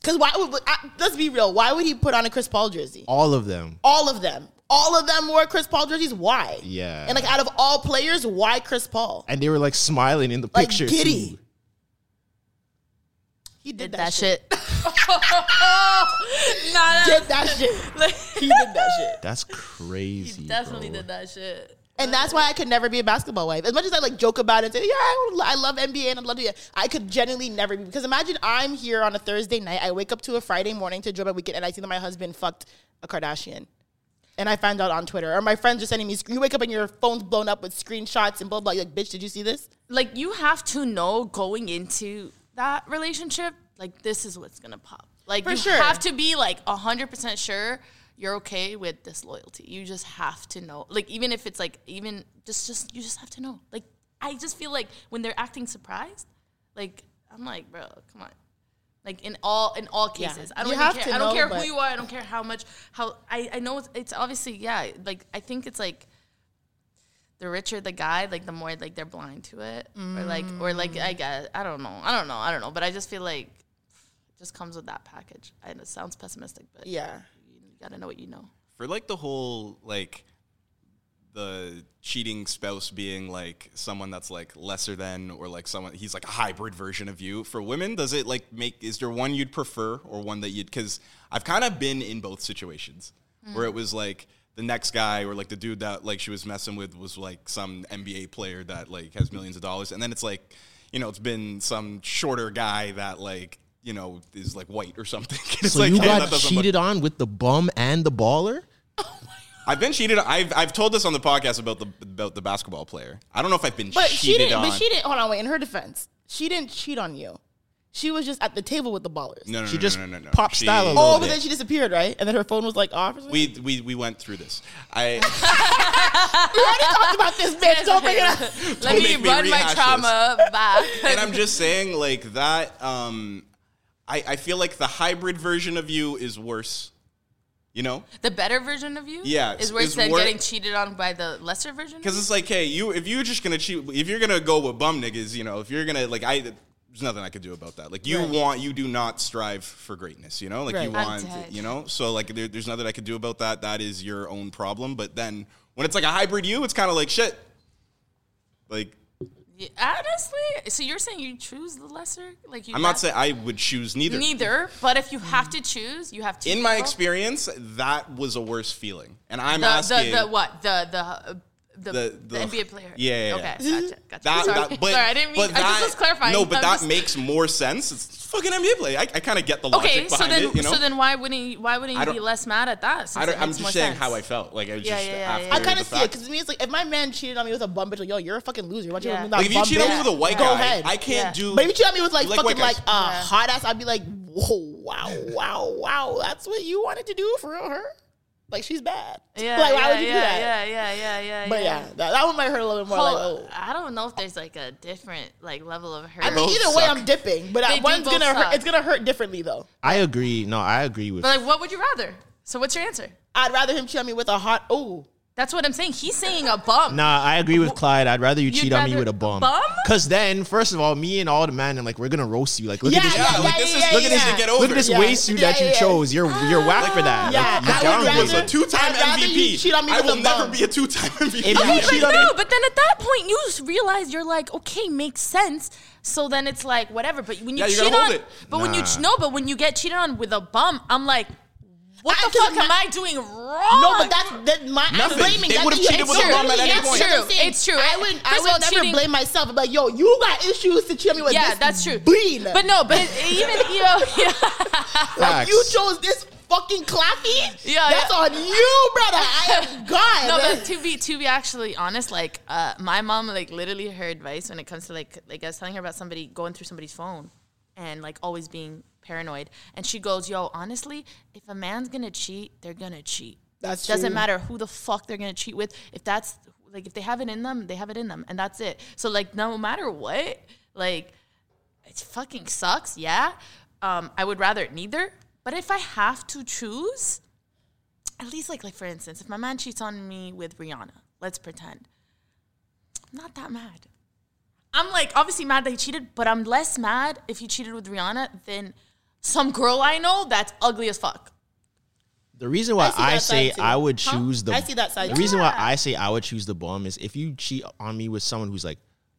Because why would uh, let's be real? Why would he put on a Chris Paul jersey? All of them. All of them, all of them wore Chris Paul jerseys. Why? Yeah. And like out of all players, why Chris Paul? And they were like smiling in the Like picture. giddy. too. He did, Did that, that shit. shit. nah, Did that shit. He did that shit. That's crazy. He definitely bro. did that shit. And that's why I could never be a basketball wife. As much as I like joke about it and say, yeah, I, I love NBA and I'd love to, do I could genuinely never be. Because imagine I'm here on a Thursday night, I wake up to a Friday morning to enjoy my weekend, and I see that my husband fucked a Kardashian. And I found out on Twitter. Or my friends are sending me, you wake up and your phone's blown up with screenshots and blah, blah. You're like, bitch, did you see this? Like you have to know going into that relationship, like this is what's gonna pop. Like For you sure. have to be like hundred percent sure you're okay with disloyalty. You just have to know. Like even if it's like even just just you just have to know. Like I just feel like when they're acting surprised, like I'm like, bro, come on. Like in all in all Yeah. cases, I don't have care. to I don't know, care who you are. I don't care how much. How I I know it's, it's obviously yeah. Like I think it's like the richer the guy, like the more like they're blind to it, or like or like I mm. guess I don't know. I don't know. I don't know. But I just feel like it just comes with that package. And it sounds pessimistic, but Yeah. you gotta know what you know. for like the whole like the cheating spouse being like someone that's like lesser than or like someone he's like a hybrid version of you for women does it like make is there one you'd prefer or one that you'd because i've kind of been in both situations where mm. it was like the next guy or like the dude that like she was messing with was like some nba player that like has millions of dollars and then it's like you know it's been some shorter guy that like you know is like white or something it's So like you hey, that got doesn't look- cheated on with the bum and the baller? I've been cheated. I've I've told this on the podcast about the about the basketball player. I don't know if I've been But she cheated didn't. on. But she didn't. Hold on, wait. In her defense, she didn't cheat on you. She was just at the table with the ballers. no, no, She no, just no, no, no, no. pop She- style a little Oh, bit. but then she disappeared, right? And then her phone was like off. Or something? We we we went through this. I we already talked about this, bitch. Don't bring it up. Let me make me run my rehash trauma back. and I'm just saying like that. Um, I I feel like the hybrid version of you is worse. You know, the better version of you, Yeah, is worse is than wor- getting cheated on by the lesser version. because it's like, hey, you if you're just gonna cheat, if you're gonna go with bum niggas, you know, if you're gonna like I. There's nothing I could do about that. Like you Right. want, you do not strive for greatness. You know, like you Right. I'm want, you know. So like, there, there's nothing I could do about that. That is your own problem. But then when it's like a hybrid you, it's kind of like shit. Like Yeah, honestly, so you're saying you choose the lesser? Like you? I'm not saying I would choose neither. neither, but if you have to choose, you have to. In my experience, that was a worse feeling, and I'm the, asking the, the what the the. Uh, The, The- the, the- NBA player. Yeah, yeah, Okay, yeah. gotcha, gotcha. that, Sorry, that- but, sorry, I didn't mean. but I that, just was clarifying. No, but I'm that just- makes more sense. It's fucking NBA play. I, I kind of get the logic Okay, so then, it. You know, so then, why wouldn't you, why wouldn't I you be less mad at that? since I don't, it I'm just more saying sense? how I felt. Like I was Yeah, just yeah, yeah, after yeah. I kind of see it because to me, it's like if my man cheated on me with a bum bitch, like yo, you're a fucking loser. Why don't you Yeah. with that Like if you cheat on me with a white Go guy, ahead. I can't do. But if you cheat on me with like, Like fucking like guys. uh, hot ass, I'd be like, whoa, wow, wow, wow. That's what you wanted to do for real, her? Like she's bad. Yeah, like why yeah, would you yeah, do that? Yeah, yeah, yeah, yeah. But yeah, that, that one might hurt a little bit more. like, oh. I don't know if there's like a different like level of hurt. I mean, both either way, suck. I'm dipping, but They one's gonna hurt. It's gonna hurt differently though. I agree. No, I agree with. but like, what would you rather? So what's your answer? I'd rather him cheat on me with a hot. Oh, That's what I'm saying. He's saying a bum. Nah, I agree with Clyde. I'd rather you You'd cheat on me rather with a bum. bum? Cause then, first of all, me and all the men, and like we're gonna roast you. Like, look Yeah, at this, yeah, Yeah, like yeah, this is yeah, look at this yeah. to get over. look at this Yeah. waist suit that Yeah, you yeah. chose. You're you're whack for that. Yeah, Like, I you're would was a it. two-time I'd rather MVP. you cheat on me I with will a never bum. be a two-time MVP. If you Okay, cheat but on no, me- but then at that point you s- realize you're like, okay, makes sense. So then it's like whatever. But when you Yeah, you cheat gotta hold on, it. but when you Nah. no, but when you get cheated on with a bum, I'm like, what I- the fuck 'cause am I doing wrong? no, but that's that my I'm blaming. They That's would've cheated it's with a true. bum at any It's point. true. It's true. I wouldn't. I would never cheating- blame myself. But like, yo, you got issues to cheat on me with yeah, this that's true. bean. But no, but even you know, yeah. like you chose this fucking clappy. Yeah, that's yeah. on you, brother. I am God. no, but to be to be actually honest, like uh, my mom, like literally her advice when it comes to like like I was telling her about somebody going through somebody's phone and like always being paranoid, and she goes, "Yo, honestly, if a man's gonna cheat, they're gonna cheat. That's doesn't true. matter who the fuck they're gonna cheat with. If that's like if they have it in them, they have it in them, and that's it. So like no matter what, like it fucking sucks. Yeah, um, I would rather neither. But if I have to choose, at least like like for instance, if my man cheats on me with Rihanna, let's pretend. I'm not that mad. I'm like obviously mad that he cheated, but I'm less mad if he cheated with Rihanna than some girl I know that's ugly as fuck. The reason why I I, say too. I would Huh? choose the I see that side The too. reason why I say I would choose the bum is if you cheat on me with someone who's like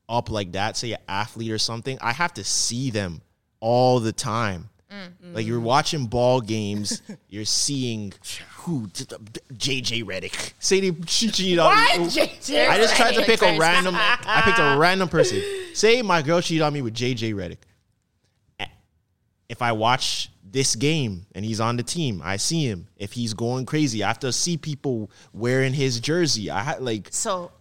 up like that, say an athlete or something, I have to see them all the time. Mm. Like you're watching ball games, you're seeing who JJ Redick. Say they cheated on Why, me. JJ? I just tried to pick a random. I picked a random person. Say my girl cheated on me with JJ Redick. If I watch this game and he's on the team, I see him. If he's going crazy, I have to see people wearing his jersey. I ha- like So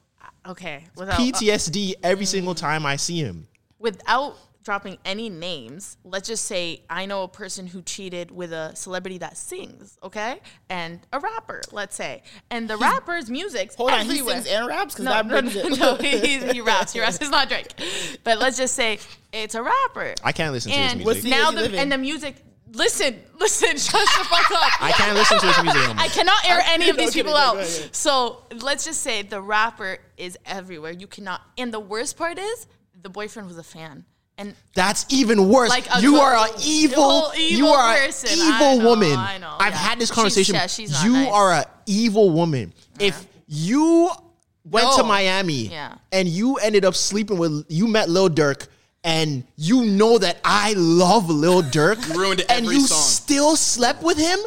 okay, without PTSD every single time I see him. without dropping any names, let's just say I know a person who cheated with a celebrity that sings, okay, and a rapper, let's say, and the rapper's music. Hold on, he sings and raps? 'Cause no, that no, brings no, it- no, he, he raps. He raps. It's not Drake, but let's just say it's a rapper. I can't listen to his music. What now the and the music. Listen, listen, shut the fuck up. I can't listen to his music anymore. I cannot air any of No, these people go out. ahead, go ahead. So let's just say the rapper is everywhere. You cannot. And the worst part is the boyfriend was a fan. And That's even worse. Like you good- are an evil, whole you are an person. I evil know, woman. I know, I've yeah. had this She's- conversation. yeah, she's not you nice. are an evil woman. Uh-huh. If you went to Miami Yeah. and you ended up sleeping with, you met Lil Durk. And you know that I love Lil Durk, You ruined and every you song. still slept with him.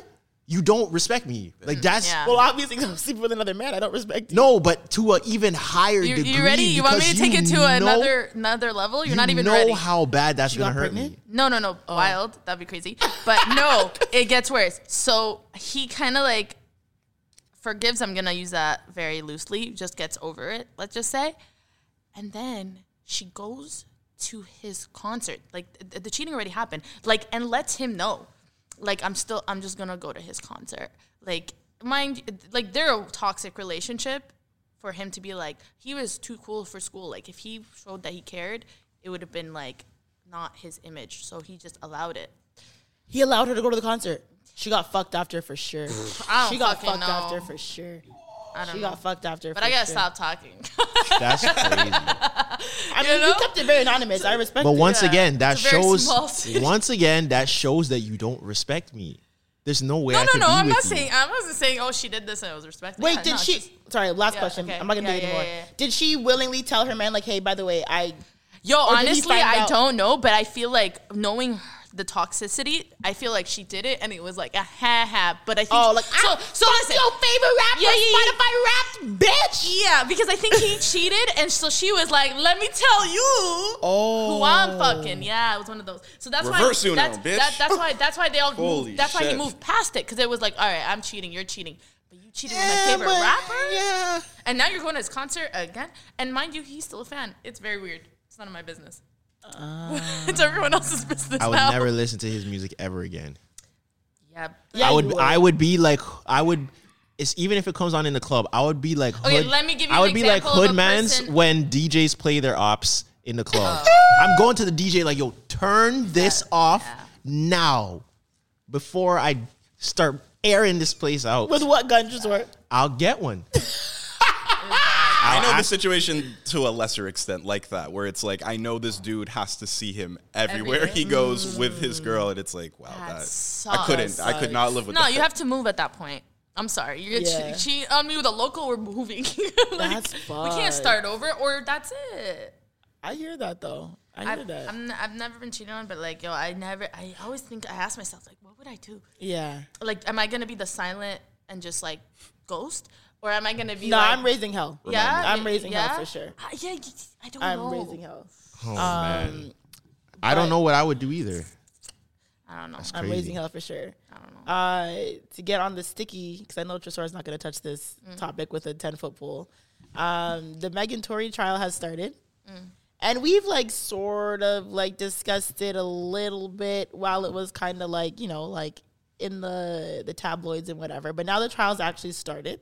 You don't respect me. Like mm, that's Yeah. Well, obviously, 'cause I'm sleeping with another man. I don't respect you. no, but to an even higher you, degree. you ready? You want me to because take it to know- another another level? You're you not even know ready. how bad that's She gonna got hurt pregnant? me. No, no, no. Oh. Wild. That'd be crazy. But no, it gets worse. So he kind of like forgives. I'm gonna use that very loosely. Just gets over it. Let's just say, and then she goes to his concert. Like th- the cheating already happened. Like and lets him know. Like I'm still. I'm just gonna go to his concert. Like mind. Like they're a toxic relationship. For him to be like, he was too cool for school. Like if he showed that he cared, it would have been like not his image. So he just allowed it. He allowed her to go to the concert. She got fucked after for sure. She got fucked know. after for sure. I don't She know. got fucked after. But I gotta sure. stop talking. That's crazy. I mean, you, kept it very anonymous. I respect. But it. once Yeah. again, that It's a very shows. Once again, that shows that you don't respect me. There's no way no, I no, could no. be I'm not you. saying. I wasn't saying. Oh, she did this and it was respected. Wait, Yeah, did no, she? just- sorry, last Yeah, question. okay. I'm not gonna Yeah, do it anymore. yeah, yeah. Did she willingly tell her man like, "Hey, by the way, I"? Yo, Or did he honestly, I out- don't know, but I feel like knowing the toxicity, I feel like she did it and it was like a ha ha. But I think Oh, like, so. I So fucked listen, your favorite rapper, Yeah, yeah, yeah. Spotify Wrapped, bitch. Yeah, because I think he cheated, and so she was like, "Let me tell you Oh, who I'm oh. fucking." Yeah, it was one of those. So that's Reverse why uno, that's, bitch. That, that's why that's why they all Holy moved, that's why he shit. moved past it because it was like, "All right, I'm cheating, you're cheating, but you cheated with Yeah, my favorite but- rapper." Yeah. And now you're going to his concert again, and mind you, he's still a fan. It's very weird. It's none of my business. it's everyone else's business. I would now. never listen to his music ever again. Yeah. Yeah, I would, would. I would be like, I would. It's even if it comes on in the club, I would be like, Okay, hood, let me give you I an would be like example of a hoodmans person- when DJs play their ops in the club. Oh. I'm going to the DJ like, yo, turn this off now, before I start airing this place out. With what gun resort? I'll get one. I know I- the situation to a lesser extent like that, where it's like I know this dude has to see him everywhere Everywhere. he goes mm. with his girl, and it's like, wow, That that, I couldn't, I could not live with No, that. you have to move at that point. I'm sorry. You're Yeah. che- cheating on me with a local. We're moving. Like, That's We can't start over, or that's it. I hear that though. I hear I've, that. I'm, n- I've never been cheated on, but like, yo, I never. I always think. I ask myself, like, what would I do? yeah. Like, am I gonna be the silent and just like ghost, or am I gonna be? No, like, I'm raising hell. Yeah, I'm raising yeah? hell for sure. I, yeah, I don't I'm know. raising hell. Oh Um, man, I don't know what I would do either. I don't know. That's I'm raising hell for sure. I don't know. Uh, to get on the sticky, because I know Tresor's not going to touch this Mm. topic with a 10 foot pole. Um, the Megan Tory trial has started. Mm. And we've like sort of like discussed it a little bit while it was kind of like, you know, like in the the tabloids and whatever. But now the trial's actually started.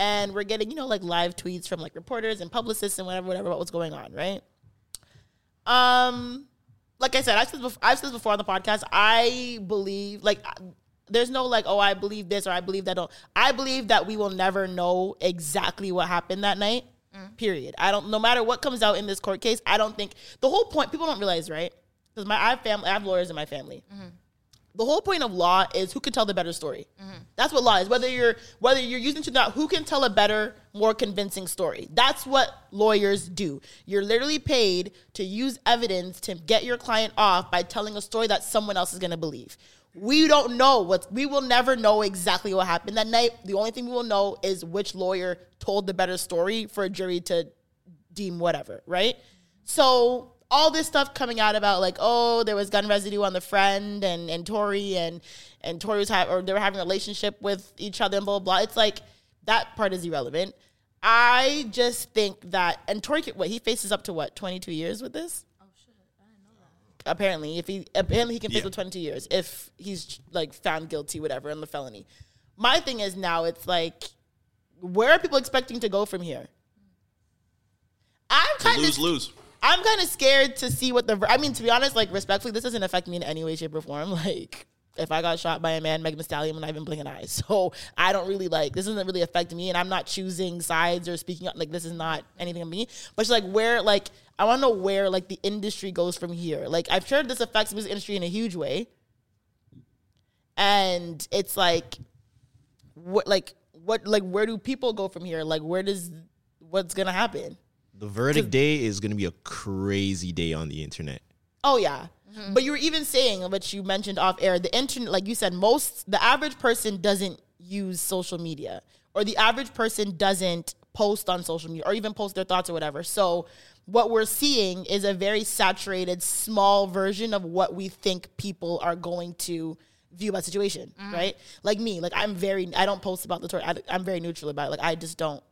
And we're getting, you know, like live tweets from like reporters and publicists and whatever, whatever about what's going on, right? Um, like I said, I've said, before, I've said this before on the podcast. I believe, like, there's no like, oh, I believe this or I believe that. Don't. I believe that we will never know exactly what happened that night. Period. I don't. No matter what comes out in this court case, I don't think the whole point. People don't realize, right? Because my I have family, I have lawyers in my family. The whole point of law is who can tell the better story. Mm-hmm. That's what law is. Whether you're whether you're using to not who can tell a better, more convincing story. That's what lawyers do. You're literally paid to use evidence to get your client off by telling a story that someone else is going to believe. We don't know what we will never know exactly what happened that night. The only thing we will know is which lawyer told the better story for a jury to deem whatever, right? So all this stuff coming out about like, oh, there was gun residue on the friend and and Tori and and Tori was have or they were having a relationship with each other and blah blah blah. It's like that part is irrelevant. I just think that and Tori, what he faces up to what twenty two years with this. Oh shit, I didn't know that. Apparently, if he apparently he can face Yeah. with 22 years if he's like found guilty, whatever, on the felony. My thing is now it's like, where are people expecting to go from here? I'm kind of Lose lose. I'm kind of scared to see what the. I mean, to be honest, like respectfully, this doesn't affect me in any way, shape, or form. Like, if I got shot by a man, Megan Thee Stallion, would not even blink an eye. So I don't really like. This doesn't really affect me, and I'm not choosing sides or speaking up. Like, this is not anything on me. But it's like where, like, I want to know where like the industry goes from here. Like, I'm sure this affects the music industry in a huge way, and it's like, what, like, what, like, where do people go from here? Like, where does what's gonna happen? The verdict day is going to be a crazy day on the internet. Oh yeah. Mm-hmm. But you were even saying which you mentioned off air, the internet like you said most the average person doesn't use social media or the average person doesn't post on social media or even post their thoughts or whatever. So what we're seeing is a very saturated small version of what we think people are going to view about situation, mm-hmm. right? Like me, like I'm very I don't post about the story. I, I'm very neutral about it. Like I just don't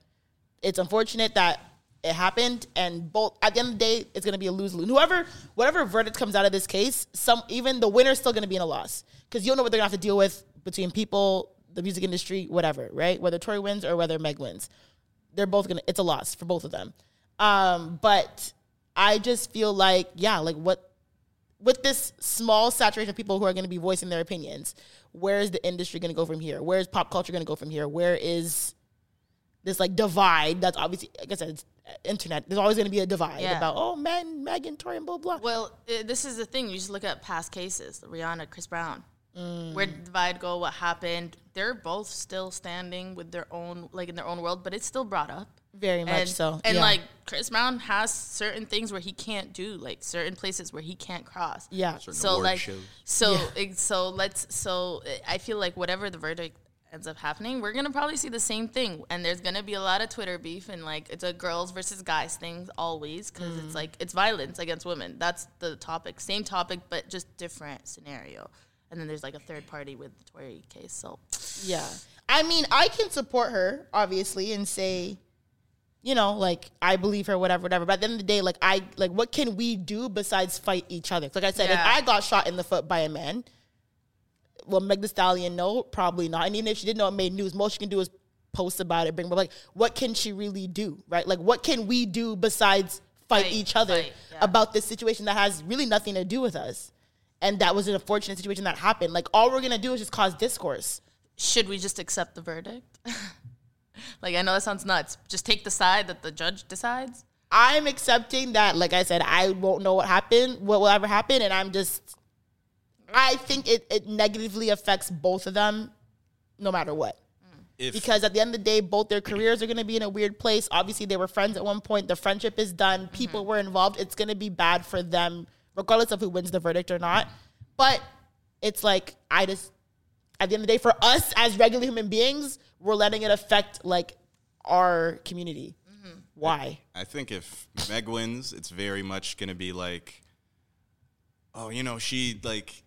it's unfortunate that it happened and both at the end of the day it's going to be a lose lose whoever whatever verdict comes out of this case some even the winner's still going to be in a loss. Because you'll know what they're going to have to deal with between people the music industry whatever right? Whether Tory wins or whether Meg wins. They're both going to it's a loss for both of them. Um but i just feel like yeah like what with this small saturation of people who are going to be voicing their opinions where is the industry going to go from here? Where is pop culture going to go from here? Where is this like divide that's obviously like I said it's uh, internet there's always going to be a divide Yeah. about oh man Megan Tory and blah blah Well, uh, this is the thing. You just look at past cases, Rihanna, Chris Brown. Mm. Where did the divide go? What happened? They're both still standing with their own, like in their own world, but it's still brought up. Very much and, so, And yeah. like Chris Brown has certain things where he can't do, like certain places where he can't cross. Yeah. Certain So like, shows. so Yeah. so let's so I feel like whatever the verdict ends up happening, we're gonna probably see the same thing, and there's gonna be a lot of Twitter beef and like it's a girls versus guys thing always because Mm. it's like it's violence against women. That's the topic, same topic but just different scenario. And then there's like a third party with the Tory case. So yeah I mean I can support her obviously and say you know like I believe her whatever whatever but at the end of the day like I like what can we do besides fight each other like I said if I got shot in the foot by a man well Meg the Stallion no probably not and even if she didn't know it made news most she can do is post about it bring but like what can she really do right like what can we do besides fight, Fight, each other fight, yeah. about this situation that has really nothing to do with us and that was an unfortunate situation that happened like all we're gonna do is just cause discourse should we just accept the verdict? like I know that sounds nuts. Just take the side that the judge decides. I'm accepting that, like I said, I won't know what happened, what will ever happen, and I'm just, I think it, it negatively affects both of them, no matter what. If Because at the end of the day, both their careers are going to be in a weird place. Obviously, they were friends at one point. The friendship is done. Mm-hmm. People were involved. It's going to be bad for them, regardless of who wins the verdict or not. But it's like I just, at the end of the day, for us as regular human beings, we're letting it affect like our community. Mm-hmm. Why? I think if Meg wins, it's very much going to be like, oh, you know, she like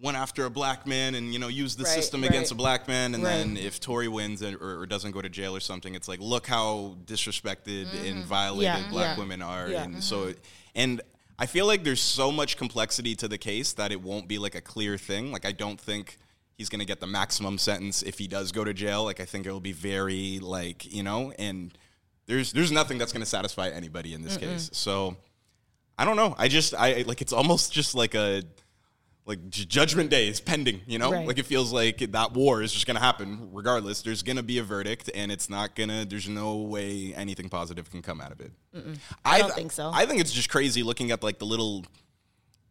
went after a black man and you know used the Right, system right. against a black man, and then if Tory wins or, or doesn't go to jail or something, it's like, look how disrespected and violated Mm-hmm. Yeah, black yeah. women are, Yeah. and so and. I feel like there's so much complexity to the case that it won't be like a clear thing. Like I don't think he's gonna get the maximum sentence if he does go to jail. Like I think it will be very like you know, and there's there's nothing that's gonna satisfy anybody in this case. So I don't know. I just I like it's almost just like a like judgment day is pending. You know, Right. like it feels like that war is just gonna happen regardless. There's gonna be a verdict, and it's not gonna. There's no way anything positive can come out of it. I don't think so. I think it's just crazy looking at like the little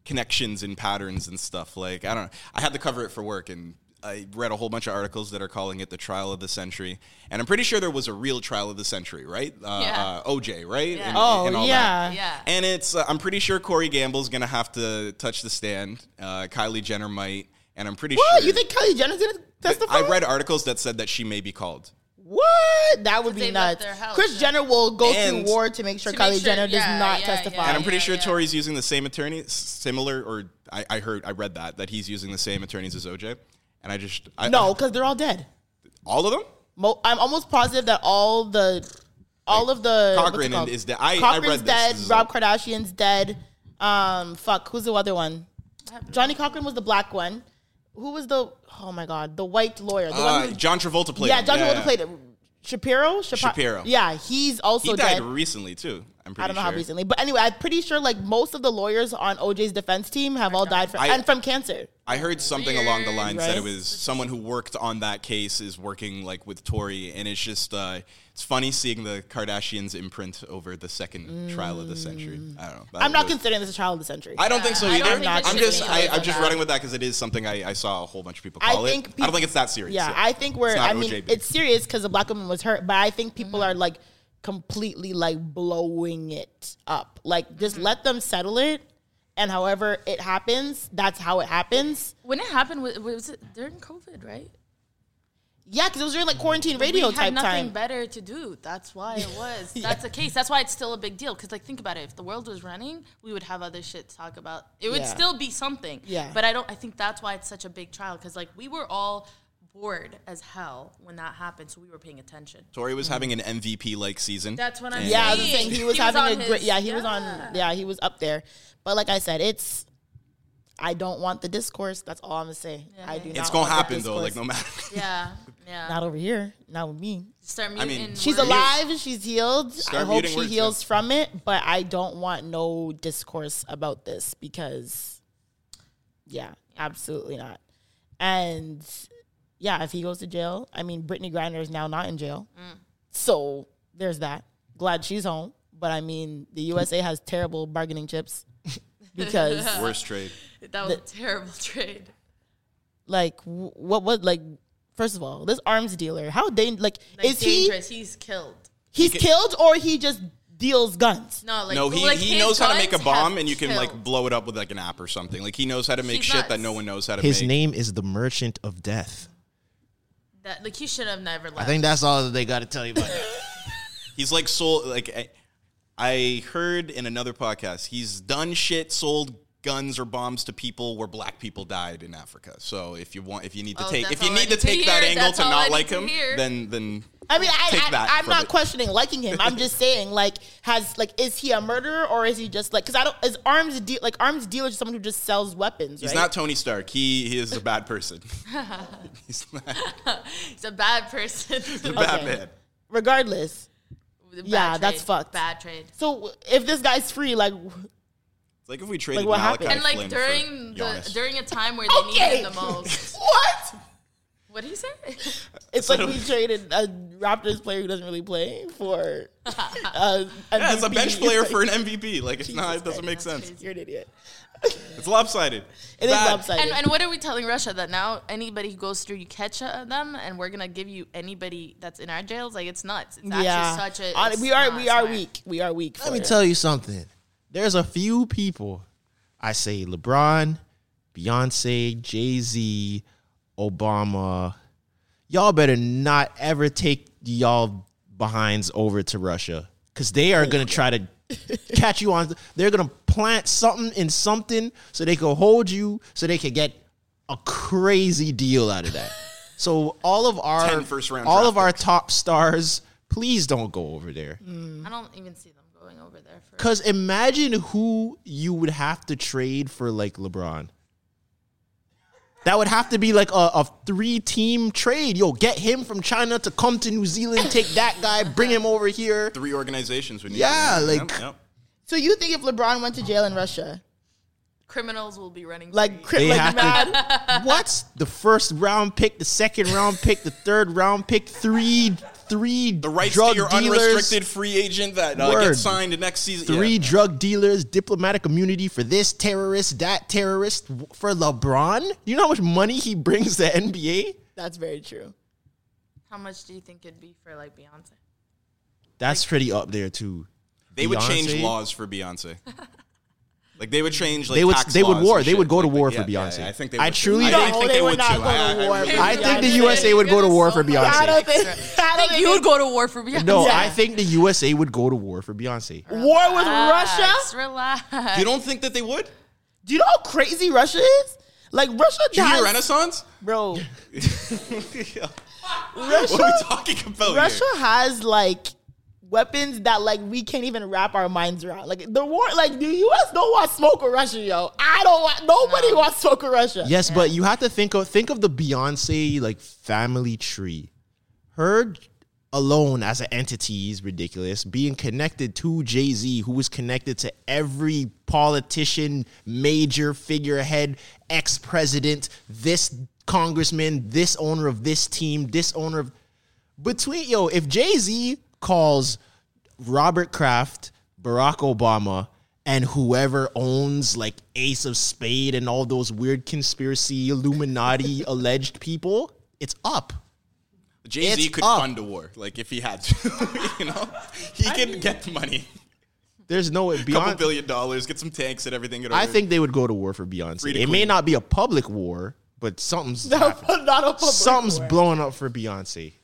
connections and patterns and stuff. Like I don't know. I had to cover it for work and. I read a whole bunch of articles that are calling it the trial of the century, and I'm pretty sure there was a real trial of the century, right? Uh, Yeah. uh, OJ, right? Yeah. And- Oh, and all yeah. that. Yeah. And it's, uh, I'm pretty sure Corey Gamble's gonna have to touch the stand. Uh, Kylie Jenner might, and I'm pretty What? sure. You think Kylie Jenner's gonna testify? I read articles that said that she may be called. What? That would be they nuts. their house, Chris yeah. Jenner will go And- through war to make sure To Kylie make sure- Jenner does yeah, not yeah, testify. yeah. And I'm pretty yeah, sure yeah. Tory's using the same attorney, similar, or I, I heard, I read that that he's using the same attorneys as OJ. And I just I, No, because they're all dead. all of them. Mo- I'm almost positive that all the, all of the Cochran is dead. I- I Cochran's read this. dead. This Rob Kardashian's dead. Um, fuck, who's the other one? Johnnie Cochran was the black one. Who was the? Oh my god, the white lawyer. The Uh, one who, John Travolta played. yeah. John Travolta yeah. played it. Shapiro. Shapa- Shapiro. Yeah, he's also He died dead. recently too. I'm pretty I don't know sure. how recently, but anyway, I'm pretty sure like most of the lawyers on OJ's defense team have all died from I- and from cancer. I heard something along the lines that it was someone who worked on that case is working like with Tory, and it's just uh, it's funny seeing the Kardashians imprint over the second trial of the century. I don't know. That I'm not was- considering this a trial of the century. I don't think so I either. don't think I'm should just be I, I'm just running with that because it is something I, I saw a whole bunch of people I call it. think I don't peop- think it's that serious. Yeah, I think we're. It's not I mean, OJ, it's serious because the black woman was hurt, but I think people are like completely like blowing it up. Like, just mm-hmm. let them settle it, and however it happens, that's how it happens. When it happened, was, was it during COVID, right? Yeah, because it was during like quarantine radio we type had nothing time. better to do. That's why it was. That's the case. That's why it's still a big deal. Because like, think about it. If the world was running, we would have other shit to talk about. It would Yeah. still be something. Yeah. But I don't. I think that's why it's such a big trial. Because like, we were all bored as hell when that happened, so we were paying attention. Tory was having an MVP like season. That's what I'm And- Yeah, I was saying he was He having on a great. Yeah, he was on. Yeah, he was up there. But like I said, it's. I don't want the discourse. That's all I'm gonna say. I do. It's not gonna want the happen though. Like discourse. no matter. Yeah. Yeah. Not over here. Not with me. Start I muting. mean, She's Word. alive. She's healed. I hope muting she words, heals yeah. from it. But I don't want no discourse about this because, yeah, absolutely not. And yeah, if he goes to jail, I mean, Brittney Griner is now not in jail, Mm. so there's that. Glad she's home. But I mean, the USA has terrible bargaining chips because Worst trade. That was a terrible trade. like what what like first of all this arms dealer how they like, Like is he. He's killed. he's killed or he just deals guns No, like no, he, like he knows how to make a bomb and you can killed. like blow it up with like an app or something. Like he knows how to make He's shit that no one knows how to make. His make. name is the Merchant of Death. That like he should have never left. I think that's all that they got to tell you about that. He's like sold like I, I heard in another podcast. He's done shit, sold guns or bombs to people where black people died in Africa. So if you want, if you need to Oh, take, that's if you all I need to need to take that hear. angle That's to all not I like to him, hear. then then I mean, I, Take I, that I'm not it. questioning liking him. I'm just saying, like, has like, is he a murderer or is he just like? Because I don't. Is arms deal like arms dealer just someone who just sells weapons? he's right? not Tony Stark. He he is a bad person. he's not He's a bad person. He's a bad Okay. man. Regardless, Bad yeah, that's fucked. Bad trade. So if this guy's free, like, It's like if we traded what Malachi happened? And like Flynn during the Giannis. during a time where they Okay. needed him the most. what? What did he say? It's like we traded a Raptors player who doesn't really play for. Uh, yeah, it's a bench player for an MVP. Like it's not. It doesn't make sense. You're an idiot. It's lopsided. It is Bad. lopsided. And, and what are we telling Russia that now anybody who goes through you catch uh, them and we're gonna give you anybody that's in our jails? Like it's nuts. It's actually yeah, such a. We are not we are weak. We are weak. Let for me it. tell you something. There's a few people. I say LeBron, Beyonce, Jay Z, Obama. Y'all better not ever take y'all behinds over to Russia because they are gonna try to catch you on. They're gonna plant something in something so they can hold you, so they can get a crazy deal out of that. So all of our first round all draft of our top stars, please don't go over there. Mm. I don't even see them going over there. Cause imagine who you would have to trade for like LeBron. That would have to be like a, a three team trade. Yo, get him from China to come to New Zealand, take that guy, bring him over here. Three organizations would need. Yeah, to- like- Yep, yep. So you think if LeBron went to jail in Russia, Criminals will be running. like, cri- They like have mad? to what? The first round pick, the second round pick, the third round pick, three three The rights drug to your dealers, unrestricted free agent that uh, Word. gets signed next season. three Yeah. drug dealers, diplomatic immunity for this terrorist, that terrorist. For LeBron, you know how much money he brings to NBA? That's very true. How much do you think it'd be for like Beyonce? That's pretty up there too. They would change laws for Beyonce. Like they would change. Like They would- tax they would war. They would go to war yeah, for Beyonce. yeah, I think they. I truly don't- think they they would would not too. go to war I- for I think the USA would go to war for I Beyonce. don't think. I I think think you would go to war for Beyonce. No, I think the USA would go to war for Beyonce. war with Russia. Relax, Relax. You don't think that they would? Do you know how crazy Russia is? Like Russia Did you Renaissance? bro. Russia, What are we talking about Russia here? has like weapons that like we can't even wrap our minds around. Like the war, like the U.S. don't want smoke with Russia, yo. I don't want. Nobody wants smoke with Russia. Yes, but you have to think of think of the Beyonce like family tree. Her alone as an entity is ridiculous. Being connected to Jay Z, who was connected to every politician, major figurehead, ex president, this congressman, this owner of this team, this owner of between yo. If Jay Z calls Robert Kraft, Barack Obama, and whoever owns like Ace of Spade and all those weird conspiracy Illuminati alleged people, it's up. Jay Z could up. fund a war, like if he had to. you know, he could get the money, There's no way a couple billion dollars, get some tanks and everything. I think they would go to war for Beyonce. Free to It may not be a public war, but something's No, happening. not a public something's war. blowing up for Beyonce.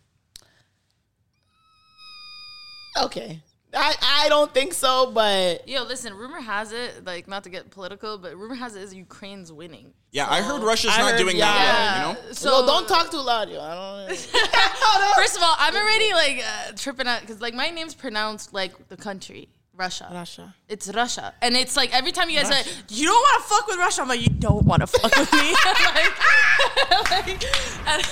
Okay, I I don't think so, but Yo, listen. Rumor has it, like not to get political, but rumor has it is Ukraine's winning. Yeah, I heard Russia's I not heard- doing yeah. that well. You know, So so don't talk too loud, yo. I don't. First of all, I'm already like uh, tripping out because like my name's pronounced like the country. Russia. Russia. It's Russia. And it's like every time you guys say, you don't want to fuck with Russia, I'm like, you don't want to fuck with me. like, like, and-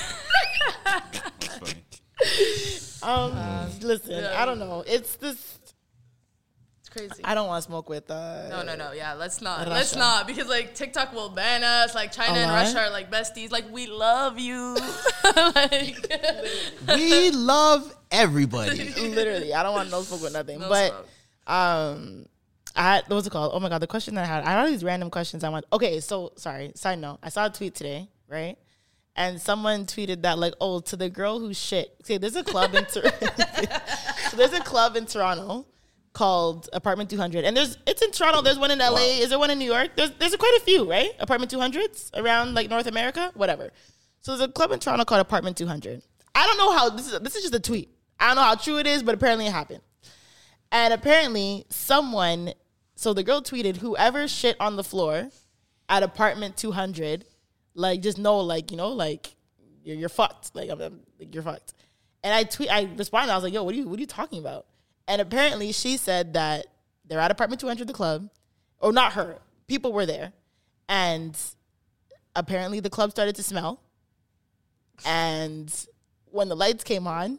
Um, listen, I don't know. It's this. it's crazy. I don't want to smoke with. Uh, no, no, no. Yeah, let's not. Russia. Let's not because like TikTok will ban us. Like China and? Russia are like besties. Like we love you. like, We love everybody. literally, I don't want no smoke with nothing. No but smoke. um, I had what was it called? Oh my god, the question that I had. I had all these random questions. I want. Okay, so sorry. Side note: I saw a tweet today, right? And someone tweeted that like, oh, to the girl who shit. See, there's a club in Tor- so there's a club in Toronto called Apartment 200, and there's it's in Toronto. There's one in LA. Is there one in New York? There's there's quite a few, right? Apartment 200s around like North America, whatever. So there's a club in Toronto called Apartment 200. I don't know how this is. This is just a tweet. I don't know how true it is, but apparently it happened. And apparently, someone, so the girl tweeted, whoever shit on the floor at apartment 200, like, just know, like, you know, like, you're, you're fucked. Like, I'm, I'm- like, you're fucked. And I tweet, I responded, I was like, yo, what are you, what are you talking about? And apparently, she said that they're at apartment 200, the club, or not her, people were there. And apparently, the club started to smell. And when the lights came on,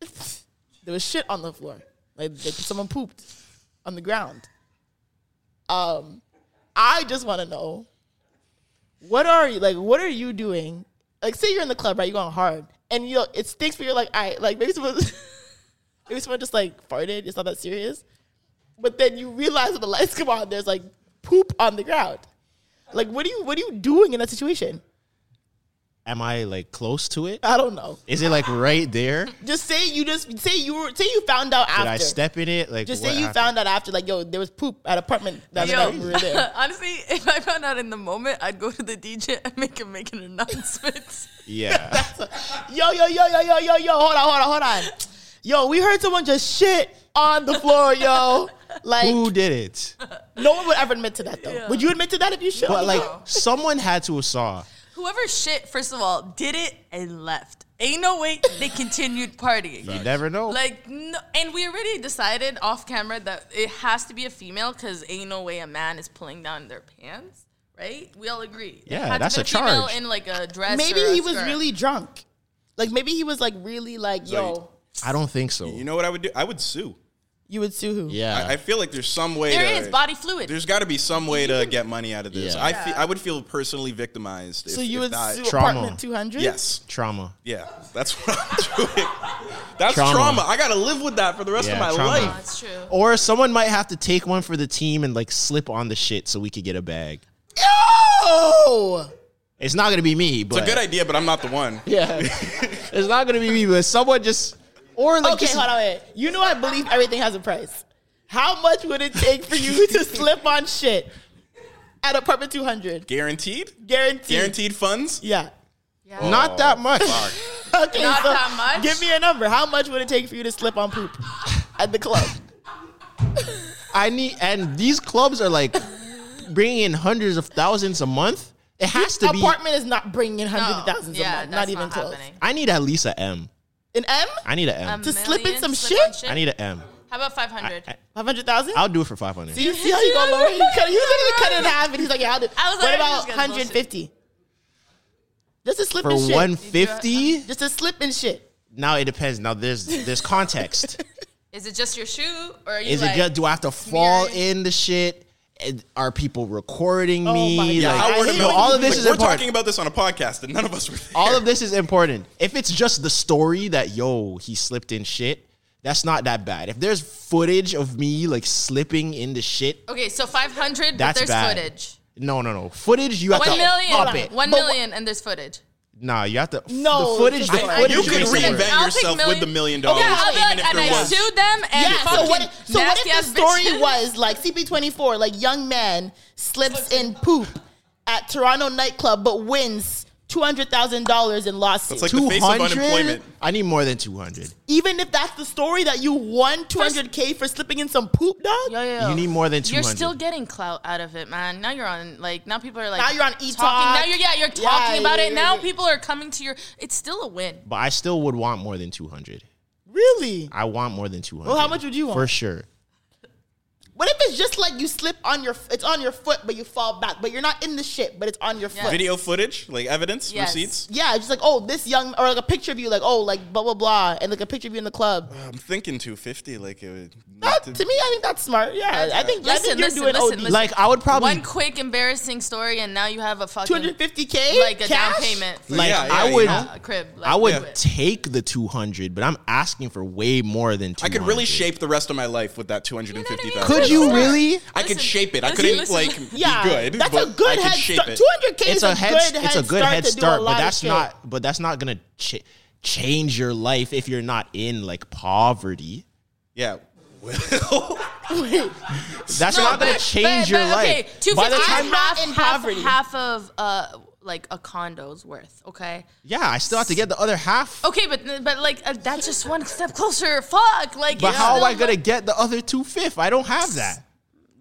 there was shit on the floor. Like, like someone pooped on the ground. Um, I just want to know what are you like? What are you doing? Like, say you're in the club, right? You're going hard, and you know it stinks, but you're like, I like maybe someone, maybe someone just like farted. It's not that serious, but then you realize when the lights come on, there's like poop on the ground. Like, what are you what are you doing in that situation? Am I like close to it? I don't know. Is it like right there? Just say you just say you were say you found out after. Did. I step in it? Like just say you happened? found out after, like, yo, there was poop at apartment that Yo, night we were there. honestly, if I found out in the moment, I'd go to the DJ and make him make an announcement. Yeah. yo, yo, yo, yo, yo, yo, yo, hold on, hold on, hold on. Yo, we heard someone just shit on the floor, yo. Like, Who did it? no one would ever admit to that, though. Would you admit to that if you shit? But like floor? someone had to have saw. Whoever shit, first of all, did it and left. Ain't no way they continued partying. You never know. Like, no, and we already decided off camera that it has to be a female because ain't no way a man is pulling down their pants, right? We all agree. Yeah, had to that's be a female charge. in like a dress. maybe or a he was skirt. really drunk. Like, maybe he was like really like, yo, I don't think so. you know what I would do? I would sue. You would sue who? Yeah. I, I feel like there's some way. There to, is body fluid. There's got to be some way to get money out of this. Yeah. I feel, I would feel personally victimized. So if, you if would that, sue Trauma. apartment 200? Yes. Trauma. Yeah, that's what I'm doing. That's Trauma. trauma. I gotta live with that for the rest Yeah, of my trauma. life. Oh, that's true. Or someone might have to take one for the team and like slip on the shit so we could get a bag. Yo! It's not gonna be me, but It's a good idea, but I'm not the one. Yeah. it's not gonna be me, but someone just or like Okay, just hold on, wait. You know I believe everything has a price. How much would it take for you to slip on shit at apartment 200? Guaranteed? Guaranteed. Guaranteed funds? Yeah. not oh, that much. Okay, Not so that much? Give me a number. How much would it take for you to slip on poop at the club? I need and these clubs are like bringing in hundreds of thousands a month. It has to be apartment is not bringing in hundreds of thousands yeah, a month. Not even not close. happening. I need at least a M. An M? I need an M. A To slip in million, some slip shit? on I need an M. How about 500? Five hundred thousand? I'll do it for 500. See, see how you go lower? You cut, you literally cut it in half, and he's like, "Yeah, I'll do." I was what like, about this guy's 150? Just a slip For and shit. 150? Just a slip and shit. Now it depends. Now there's there's context. Is it just your shoe, or are you Is like, it just do I have to fall in the shit? And Are people recording oh me? my Yeah, Like, how word know, mouth- all of this like, is We're important. talking about this on a podcast, and none of us were there. all of this is important. If it's just the story that yo he slipped in shit, that's not that bad. If there's footage of me like slipping in the shit, Okay, so 500, but that's there's bad. footage. No, no, no. Footage you have One to million, up it. one million, and there's footage. Nah, you have to. No, the footage. The I- footage you should could be somewhere. reinvent I'll take yourself with the million dollars, Yeah, I'll be like, and I was. sued them, and Yeah. So what? So what if the story bitches. was like CP24, like young man slips in poop at Toronto nightclub, but wins two hundred thousand dollars in lawsuit. That's like the face of 200? unemployment. I need more than two hundred. Even if that's the story that you won two hundred k for slipping in some poop, dog. Yo, yo, yo. You need more than You're 200. still getting clout out of it, man. Now you're on like now people are like Now you're on talking. E-Talk. Now you're yeah you're Yeah, talking about yeah, it. yeah, Now yeah. people are coming to your. It's still a win. But I still would want more than two hundred. Really? I want more than two hundred. Well, how much would you want? For sure. What if it's just like you slip on your, it's on your foot, but you fall back, but you're not in the shit, but it's on your foot. Video footage, like evidence, Yes. receipts. Yeah, just like oh, this young, or like a picture of you, like oh, like blah blah blah, and like a picture of you in the club. Uh, I'm thinking 250. Like it would. That, to me, I think that's smart. Yeah, I think. I Listen, think you're listen, doing listen, OD. listen. Like, I would probably- one quick embarrassing story, and now you have a fucking 250K like a down payment. For Like Yeah, yeah, I would, know? a crib. Like, I would do take the two hundred, but I'm asking for way more than two I could really shape the rest of my life with that 250,000. Could you really? I could shape it. I listen, couldn't listen. like Yeah, be good. that's but a good I could head shape start. it. 200K It's is a head. good It's a good head to do a start, lot but of that's shit. not. But that's not gonna ch- change your life if you're not in like poverty. Yeah. That's No, not gonna but- change but- your but, Okay, life. two By the fifty time, is not half, in half, poverty. half of uh like a condo's worth. Okay. yeah, I still have to get the other half. Okay, but but like uh, that's just one step closer. Fuck, like. But how am I gonna like, get the other two fifth? I don't have that.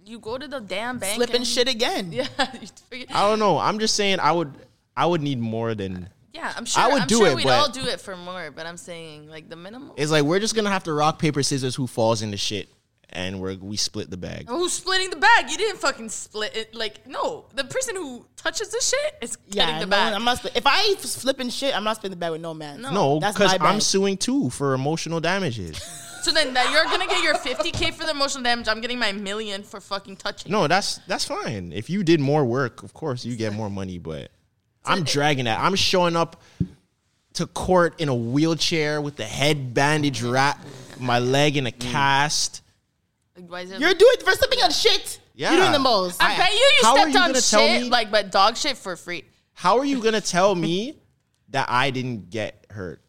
You go to the damn bank. Slipping and- shit again. Yeah. I don't know. I'm just saying I would. I would need more than. Yeah, I'm sure. I would I'm do sure it, we'd all do it for more, but I'm saying like the minimum. It's like we're just gonna have to rock paper scissors who falls into shit, and we're we split the bag. Oh, Who's splitting the bag? You didn't fucking split it. Like, no, the person who touches the shit is getting the no, bag. I'm not. Split. If I flipping shit, I'm not splitting the bag with no man. No, that's because my I'm suing too for emotional damages. so then that you're gonna get your 50k for the emotional damage. I'm getting my million for fucking touching. No, that's that's fine. If you did more work, of course you get more money. But I'm dragging that. I'm showing up to court in a wheelchair with the head bandage wrapped, my leg in a cast. Like, why is it- You're doing for slipping on shit. Yeah. You're doing the most. I, bet you you How are stepped you on gonna tell shit me- like, but dog shit for free. How are you gonna tell me that I didn't get hurt?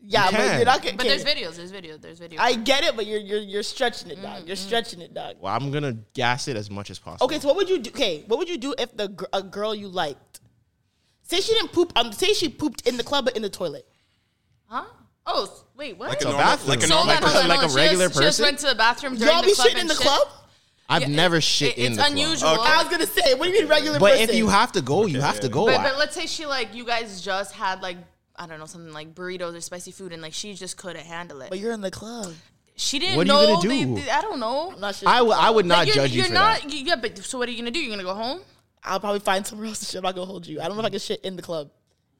yeah, You but can. you're not gonna. But there's videos. There's videos. There's videos. I get it, but you're you're you're stretching it, dog. You're Mm-hmm. stretching it, dog. Well, I'm gonna gas it as much as possible. Okay, so what would you do? Okay, what would you do if the gr- a girl you liked, say she didn't poop, um, say she pooped in the club but in the toilet. huh? Oh, wait, what? Like a So normal, bathroom. like a normal, on, hold like a regular she just, She just went to the bathroom during Y'all the be club shitting in the shit. club? I've Yeah, never it- shit it- in it's the club. It's unusual. Okay. I was gonna say, what do you mean regular person? But person? if you have to go, you have to go. But, but let's say she like you guys just had like I don't know something like burritos or spicy food and like she just couldn't handle it. but you're in the club. she didn't What are you know. gonna they- do? they- I don't know. I'm not sure. I would- not Like, you're, judge you you're for not, that. Yeah, but so what are you gonna do? You're gonna go home? I'll probably find somewhere else to shit. I'm not gonna hold you. I don't know if I can shit in the club.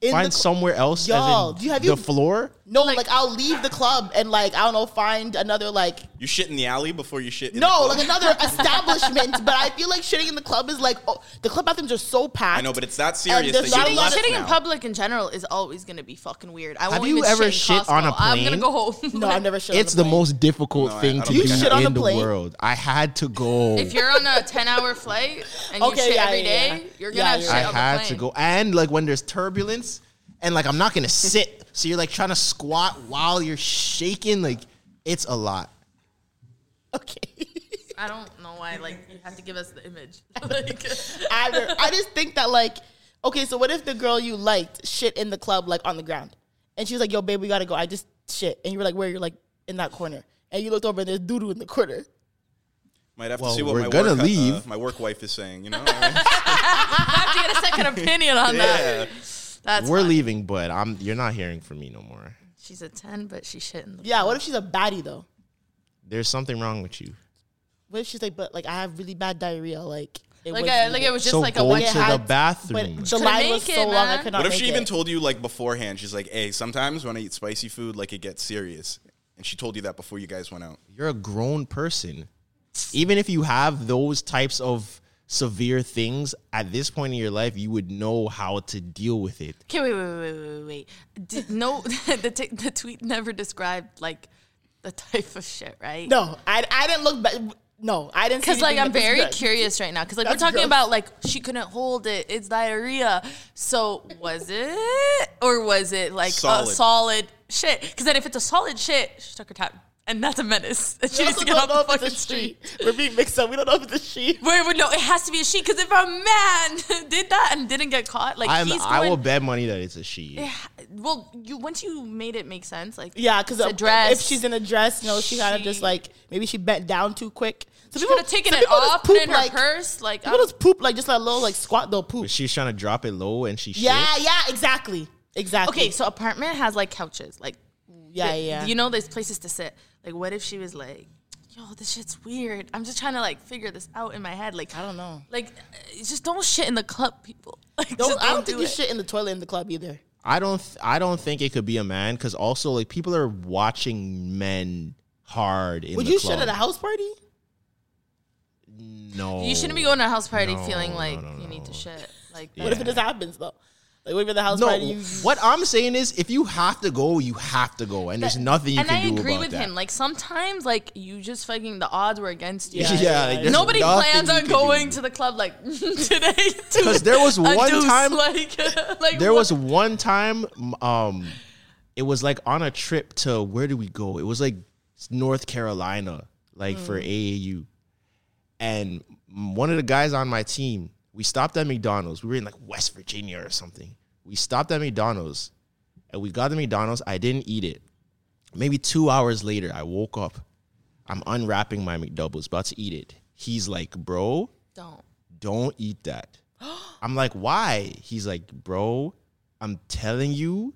In Find the cl- somewhere else. Y'all, in do you have the you- floor? No, like, I'll leave the club and like I don't know, find another like you shit in the alley before you shit. In no, the like another establishment. But I feel like shitting in the club is like oh, the club bathrooms are so packed. I know, but it's that serious there's that not you a lot left of- Shitting in public in general is always gonna be fucking weird. I Have won't you even ever shit, shit on a Costco. I'm gonna go home. No, I've never shit. It's on the a plane. It's the most difficult No, thing I to don't do shit on in the plane? world. I had to go. If you're on a 10 hour flight and you Okay, shit yeah, every yeah, you're gonna have shit I had to go, and like when there's turbulence, and like I'm not gonna sit, so you're like trying to squat while you're shaking. Like it's a lot. Okay. I don't know why. Like you have to give us the image. like, Either. I just think that like, okay, so what if the girl you liked shit in the club like on the ground, and she was like, "Yo, babe, we gotta go." I just shit, and you were like, "Where?" You're like, "In that corner," and you looked over and there's doo doo in the corner. Might have Well, to see what we're my gonna work, uh, leave. my work wife is saying. You know, I have to get a second opinion on that. yeah. That's That's we're funny. leaving, but I'm. You're not hearing from me no more. She's a ten, but she shouldn't. Yeah, what if she's a baddie though? There's something wrong with you. What if she's like, but like I have really bad diarrhea, like it Like was I- like it was just So like a go one- to the had- bathroom. But the line was so it, long, I could not What if make she even it. told you like beforehand? She's like, "Hey, sometimes when I eat spicy food, like it gets serious," and she told you that before you guys went out. You're a grown person. Even if you have those types of severe things at this point in your life, you would know how to deal with it. Okay, wait, wait, wait, wait, wait, wait. Did, no, the t- the tweet never described like the type of shit, right? No, I, I didn't look back. No, I didn't. Because like I'm very good. curious right now. Because like That's we're talking gross. about like she couldn't hold it. It's diarrhea. So was it or was it like Solid. a solid shit? Because then if it's a solid shit, she took her time, and that's a menace. And she We needs to get don't off the if fucking it's a street. she. We're being mixed up. We don't know if it's a she. Wait, wait, no, it has to be a she. Because if a man did that and didn't get caught, like I'm, he's I will bet money that it's a she. Yeah, well, you once you made it make sense, like Yeah, because a dress. if she's in a dress, you know, she kind of just like maybe she bent down too quick. So She could have taken some it people just off, put it poop in her like, purse, like People um, just poop like just a little like squat. They'll poop. But she's trying to drop it low and she Yeah, shit. yeah, exactly, exactly. Okay, so apartment has like couches, like Yeah, th- yeah. You know, there's places to sit. Like, what if she was like, "Yo, this shit's weird." I'm just trying to like figure this out in my head. Like, I don't know. Like, uh, just don't shit in the club, people. Like, Don't, just I don't think do you it. shit in the toilet in the club either. I don't. Th- I don't think it could be a man because also like people are watching men hard. In Would the you club. shit at a house party? No, You shouldn't be going to a house party No, feeling no, like no, you need to shit. Like, What if it just happens though? Like what if at the house No, party you what I'm saying is, if you have to go, you have to go, and there's nothing you can do. and I agree with that. him. Like sometimes, like you just fucking the odds were against you. Yeah, Yeah, like, there's nobody plans on going to the club like today. Because there was one deuce, time, like, like there what- was one time, um, it was like on a trip to where do we go? It was like North Carolina, like for AAU, and one of the guys on my team, we stopped at McDonald's. We were in like West Virginia or something. We stopped at McDonald's, and we got the McDonald's. I didn't eat it. Maybe two hours later, I woke up. I'm unwrapping my McDoubles, about to eat it. He's like, "Bro, don't don't eat that." I'm like, "Why?" He's like, "Bro, I'm telling you,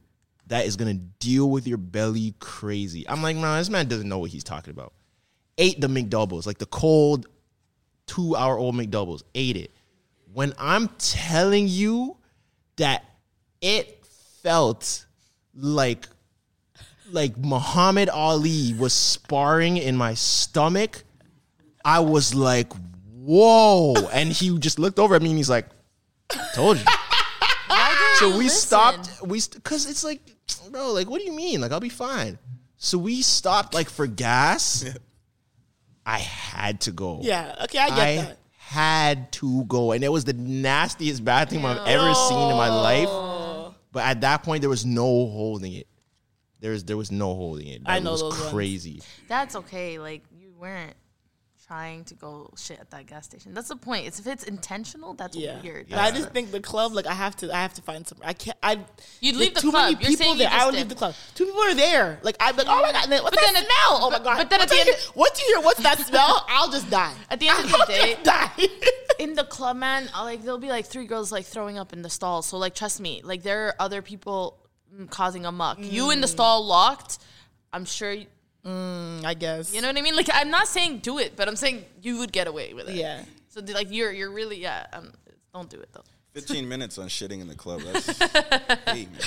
that is gonna deal with your belly crazy." I'm like, "Man, this man doesn't know what he's talking about." Ate the McDoubles, like the cold, two hour old McDoubles. Ate it. When I'm telling you that it felt like like Muhammad Ali was sparring in my stomach, I was like, whoa. And he just looked over at me and he's like, told you. so we stopped, we because it's like, bro, like, what do you mean? Like, I'll be fine. So we stopped like for gas. I had to go. Yeah, okay, I get that. Had to go. And it was the nastiest bathroom I've ever seen in my life. But at that point, there was no holding it. There was there was no holding it. I know was those ones. crazy. That's okay. Like you weren't trying to go shit at that gas station. That's the point. It's if it's intentional, that's Yeah, weird. But I just think the club, like I have to, I have to find some. I can't. I You'd leave the too club. Many You're people saying there. I would did. leave the club. Two people are there. Like I'm like, oh my god. And then, what's But that then- smell? Oh my god. but then at once the I end- hear, once you hear what's that smell, I'll just die. At the end of the I'll day, die. in the club, man, I, like there'll be like three girls like throwing up in the stall. So like, trust me, like there are other people mm, causing a muck. You in the stall locked. I'm sure. You, Mm, I guess. you know what I mean? Like I'm not saying do it, but I'm saying you would get away with it. Yeah. So like you're you're really yeah. Um, don't do it though. 15 minutes on shitting in the club. That's hey, man.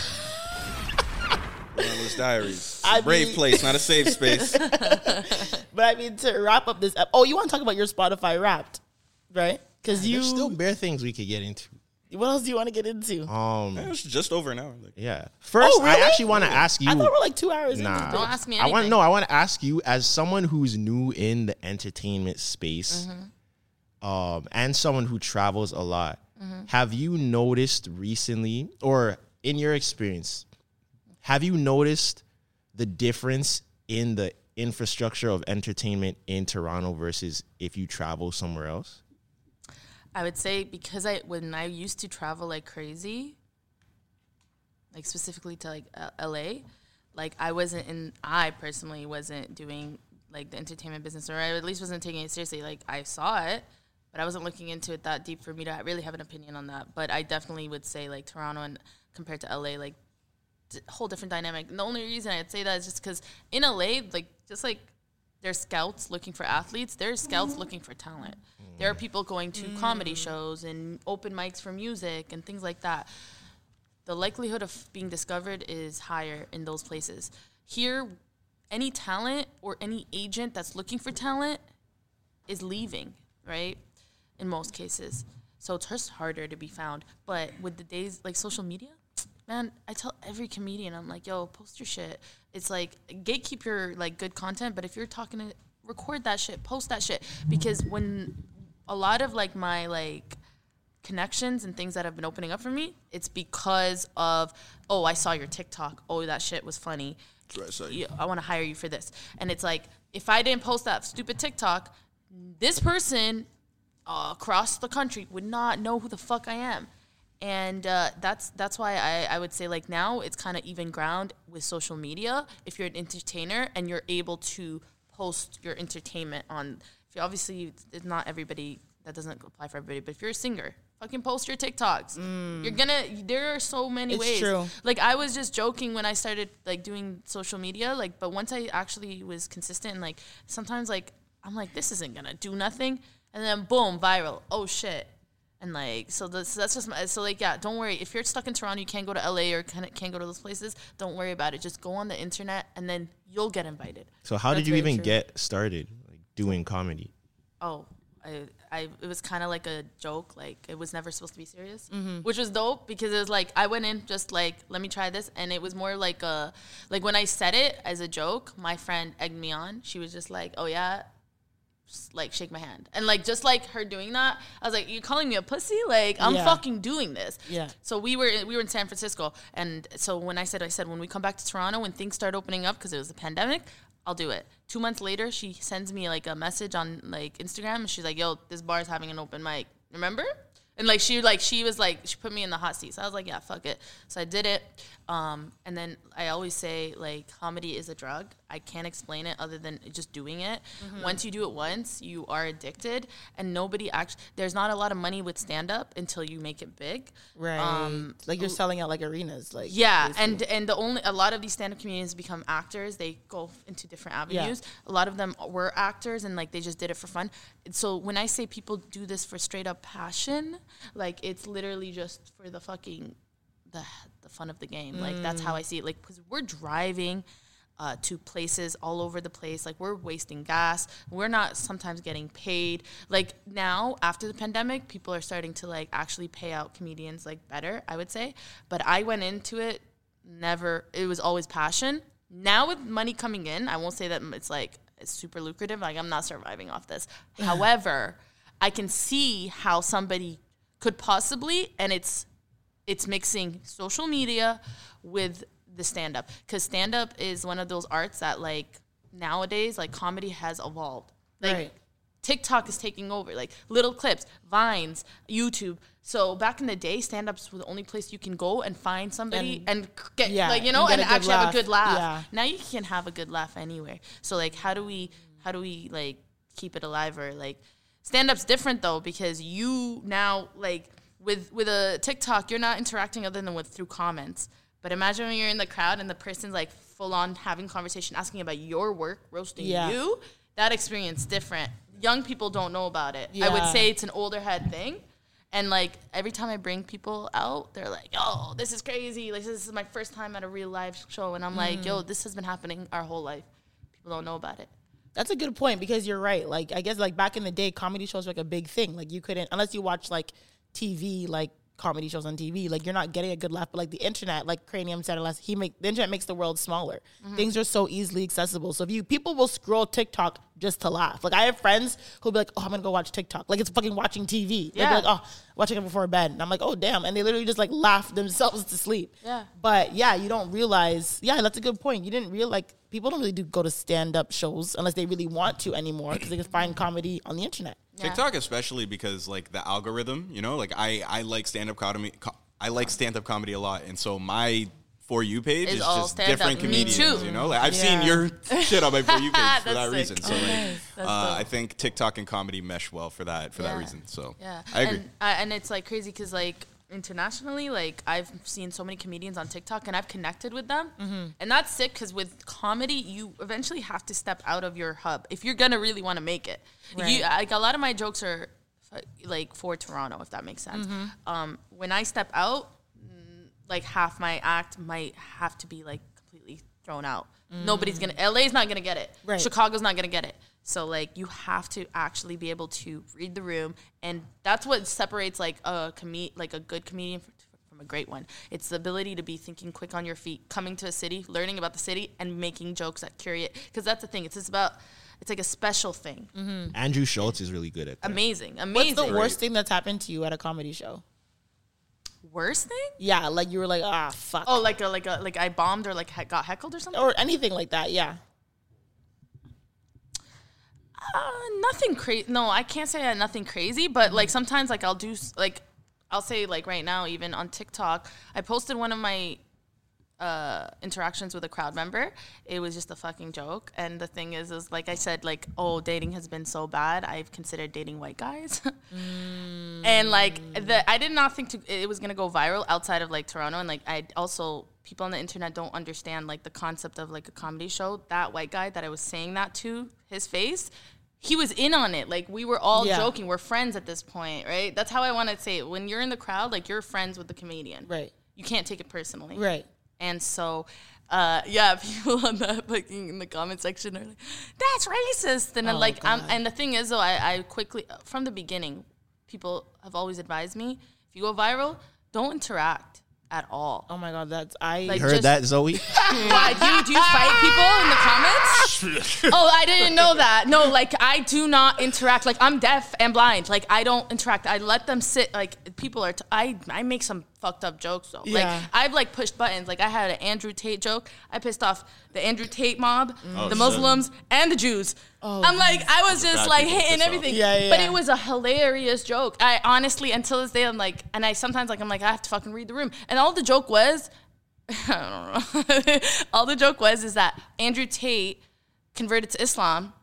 Relentless Diaries. It's brave mean- place, not a safe space. But I mean, to wrap up this, ep- oh, you want to talk about your Spotify Wrapped, right? Because you There's still bare things we could get into. What else do you want to get into? Um, It was just over an hour. Like, yeah. First, Oh, really? I actually want to ask you. I thought we're like two hours. Nah, into. Don't ask me I want anything. no. I want to ask you, as someone who's new in the entertainment space, Mm-hmm. um, and someone who travels a lot, Mm-hmm. have you noticed recently, or in your experience, have you noticed the difference in the infrastructure of entertainment in Toronto versus if you travel somewhere else? I would say because I when I used to travel like crazy, like specifically to like uh, L- LA, like I wasn't in I personally wasn't doing like the entertainment business or I at least wasn't taking it seriously. Like I saw it, but I wasn't looking into it that deep for me to really have an opinion on that. But I definitely would say like Toronto and compared to LA. Like d- whole different dynamic. And the only reason I'd say that is just because in LA, like just like there's scouts looking for athletes, there's scouts looking for talent. There are people going to comedy mm. shows and open mics for music and things like that. The likelihood of being discovered is higher in those places. Here, any talent or any agent that's looking for talent is leaving, right? In most cases. So it's just harder to be found. But with the days like social media, man, I tell every comedian, I'm like, yo, post your shit. It's like gatekeep your like good content, but if you're talking to record that shit, post that shit. Because when a lot of like my like connections and things that have been opening up for me, it's because of, oh, I saw your TikTok. Oh, that shit was funny. Yeah, I want to hire you for this. And it's like, if I didn't post that stupid TikTok, this person uh, across the country would not know who the fuck I am. And uh, that's that's why I, I would say like now it's kind of even ground with social media. If you're an entertainer and you're able to post your entertainment on, if you obviously it's not everybody that doesn't apply for everybody, but if you're a singer, fucking post your TikToks. You're gonna. There are so many It's ways. true. Like I was just joking when I started like doing social media. Like, but once I actually was consistent, and like sometimes like I'm like this isn't gonna do nothing, and then boom, viral. Oh shit. And like so, this, that's just my, so like yeah. Don't worry if you're stuck in Toronto, you can't go to LA or can't, can't go to those places. Don't worry about it. Just go on the internet, and then you'll get invited. So how That's did you even true. get started like doing comedy? Oh, I, I, it was kind of like a joke. Like it was never supposed to be serious, Mhm. which was dope because it was like I went in just like let me try this, and it was more like a like when I said it as a joke, my friend egged me on. She was just like, "Oh yeah." Just, like shake my hand and like just like her doing that i was like you're calling me a pussy like i'm Yeah. fucking doing this Yeah. so we were we were in San Francisco, and so when I said I said when we come back to Toronto when things start opening up because it was a pandemic, I'll do it. Two months later, she sends me like a message on like Instagram, and she's like, "Yo, this bar is having an open mic. Remember?" And like she like she was like she put me in the hot seat. So I was like, "Yeah, fuck it." So I did it. Um, and then I always say like comedy is a drug. I can't explain it other than just doing it. Mhm. Once you do it once, you are addicted, and nobody actually. There's not a lot of money with stand up until you make it big. Right. Um, like you're selling out like arenas. Like yeah, basically. and and the only a lot of these stand-up comedians become actors. They go into different avenues. A lot of them were actors and like they just did it for fun. So when I say people do this for straight up passion, like it's literally just for the fucking the the fun of the game. Like that's how I see it. Like because we're driving. Uh, to places all over the place. Like we're wasting gas. We're not sometimes getting paid. Like now after the pandemic people are starting to like actually pay out comedians like better i would say. But i went into it never it was always passion. Now with money coming in i won't say that it's like it's super lucrative. Like i'm not surviving off this. However i can see how somebody could possibly and it's it's mixing social media with the stand up because stand up is one of those arts that like nowadays like comedy has evolved like Right. TikTok is taking over, like little clips, vines, YouTube. So back in the day, stand ups were the only place you can go and find somebody and, And- get yeah, like you know and a good actually have a good laugh. Yeah. Now you can have a good laugh anywhere. So like how do we how do we like keep it alive or like stand up's different though because you now like with with a TikTok you're not interacting other than with through comments. But imagine when you're in the crowd and the person's like full on having conversation, asking about your work, roasting Yeah. you. That experience different. Young people don't know about it. I would say it's an older head thing. And like every time I bring people out, they're like, "Yo, this is crazy! Like this is my first time at a real live show." And I'm like, Mm. "Yo, this has been happening our whole life. People don't know about it." That's a good point because you're right. Like I guess like back in the day, comedy shows were like a big thing. Like you couldn't unless you watch like TV, like comedy shows on TV. Like you're not getting a good laugh. But like the internet, like Cranium said last, he make the internet makes the world smaller. Mhm. Things are so easily accessible. So if you people will scroll TikTok just to laugh. Like I have friends who'll be like, "Oh, I'm gonna go watch TikTok." Like it's fucking watching TV. They'll Yeah. be like, "Oh, watching it before bed," and I'm like, "Oh, damn!" And they literally just like laugh themselves to sleep. Yeah. But yeah, you don't realize. Yeah, that's a good point. You didn't realize like people don't really do go to stand up shows unless they really want to anymore because they can find comedy on the internet. TikTok especially because like the algorithm, you know, like I I like stand up comedy. Co- I like stand up comedy a lot, and so my for you page It's is all just stand-up. different Me comedians. too. You know, like I've seen your shit on my for you page for that sick. reason. So like, uh. I think TikTok and comedy mesh well for that for that reason. So Yeah, I agree. And, I, and it's like crazy because like internationally, like I've seen so many comedians on TikTok and I've connected with them, Mhm. and that's sick because with comedy, you eventually have to step out of your hub if you're gonna really want to make it. You, Right. like a lot of my jokes are uh, like for Toronto, if that makes sense. Mhm. Um, when I step out, like half my act might have to be like completely thrown out. Mm. Nobody's gonna. LA's not gonna get it. Right. Chicago's not gonna get it. So like you have to actually be able to read the room, and that's what separates like a com- like a good comedian from a great one. It's the ability to be thinking quick on your feet, coming to a city, learning about the city, and making jokes that curiate. Because that's the thing. It's just about. It's like a special thing. Mm-hmm. Andrew Schulz is really good at that. Amazing, amazing. What's amazing. the worst thing that's happened to you at a comedy show? Worst thing? Yeah, like you were like, ah, fuck. Oh, like a like a like I bombed or like he- got heckled or something. or anything like that. Yeah. Uh, nothing crazy. No, I can't say I had nothing crazy, but like sometimes like I'll do like I'll say like right now even on TikTok, I posted one of my uh interactions with a crowd member. It was just a fucking joke, and the thing is, is like I said, like oh, dating has been so bad. I've considered dating white guys, and like the I did not think to, it was gonna go viral outside of like Toronto, and like I also people on the internet don't understand like the concept of like a comedy show. That white guy that I was saying that to, his face. He was in on it. Like we were all Yeah. joking. We're friends at this point, right? That's how I want to say it. When you're in the crowd, like you're friends with the comedian. Right. You can't take it personally. Right. And so, uh, yeah, people on that like in the comment section are like, "That's racist," and I'm Oh, like, I'm, and the thing is, though, I, I quickly from the beginning, people have always advised me if you go viral, don't interact at all. Oh my god, that's I You heard that, Zoe? Why do you do you fight people in the comments? oh, I didn't know that. No, like I do not interact. Like I'm deaf and blind. Like I don't interact. I let them sit. Like people are. T- I I make some fucked up jokes though. Yeah. Like I've like pushed buttons. Like I had an Andrew Tate joke. I pissed off the Andrew Tate mob, Oh, the shit. Muslims, and the Jews. Oh, I'm like I was just like hitting everything. Yeah, yeah, But it was a hilarious joke. I honestly until this day I'm like, and I sometimes like I'm like I have to fucking read the room. And all the joke was. I don't know. All the joke was is that Andrew Tate converted to Islam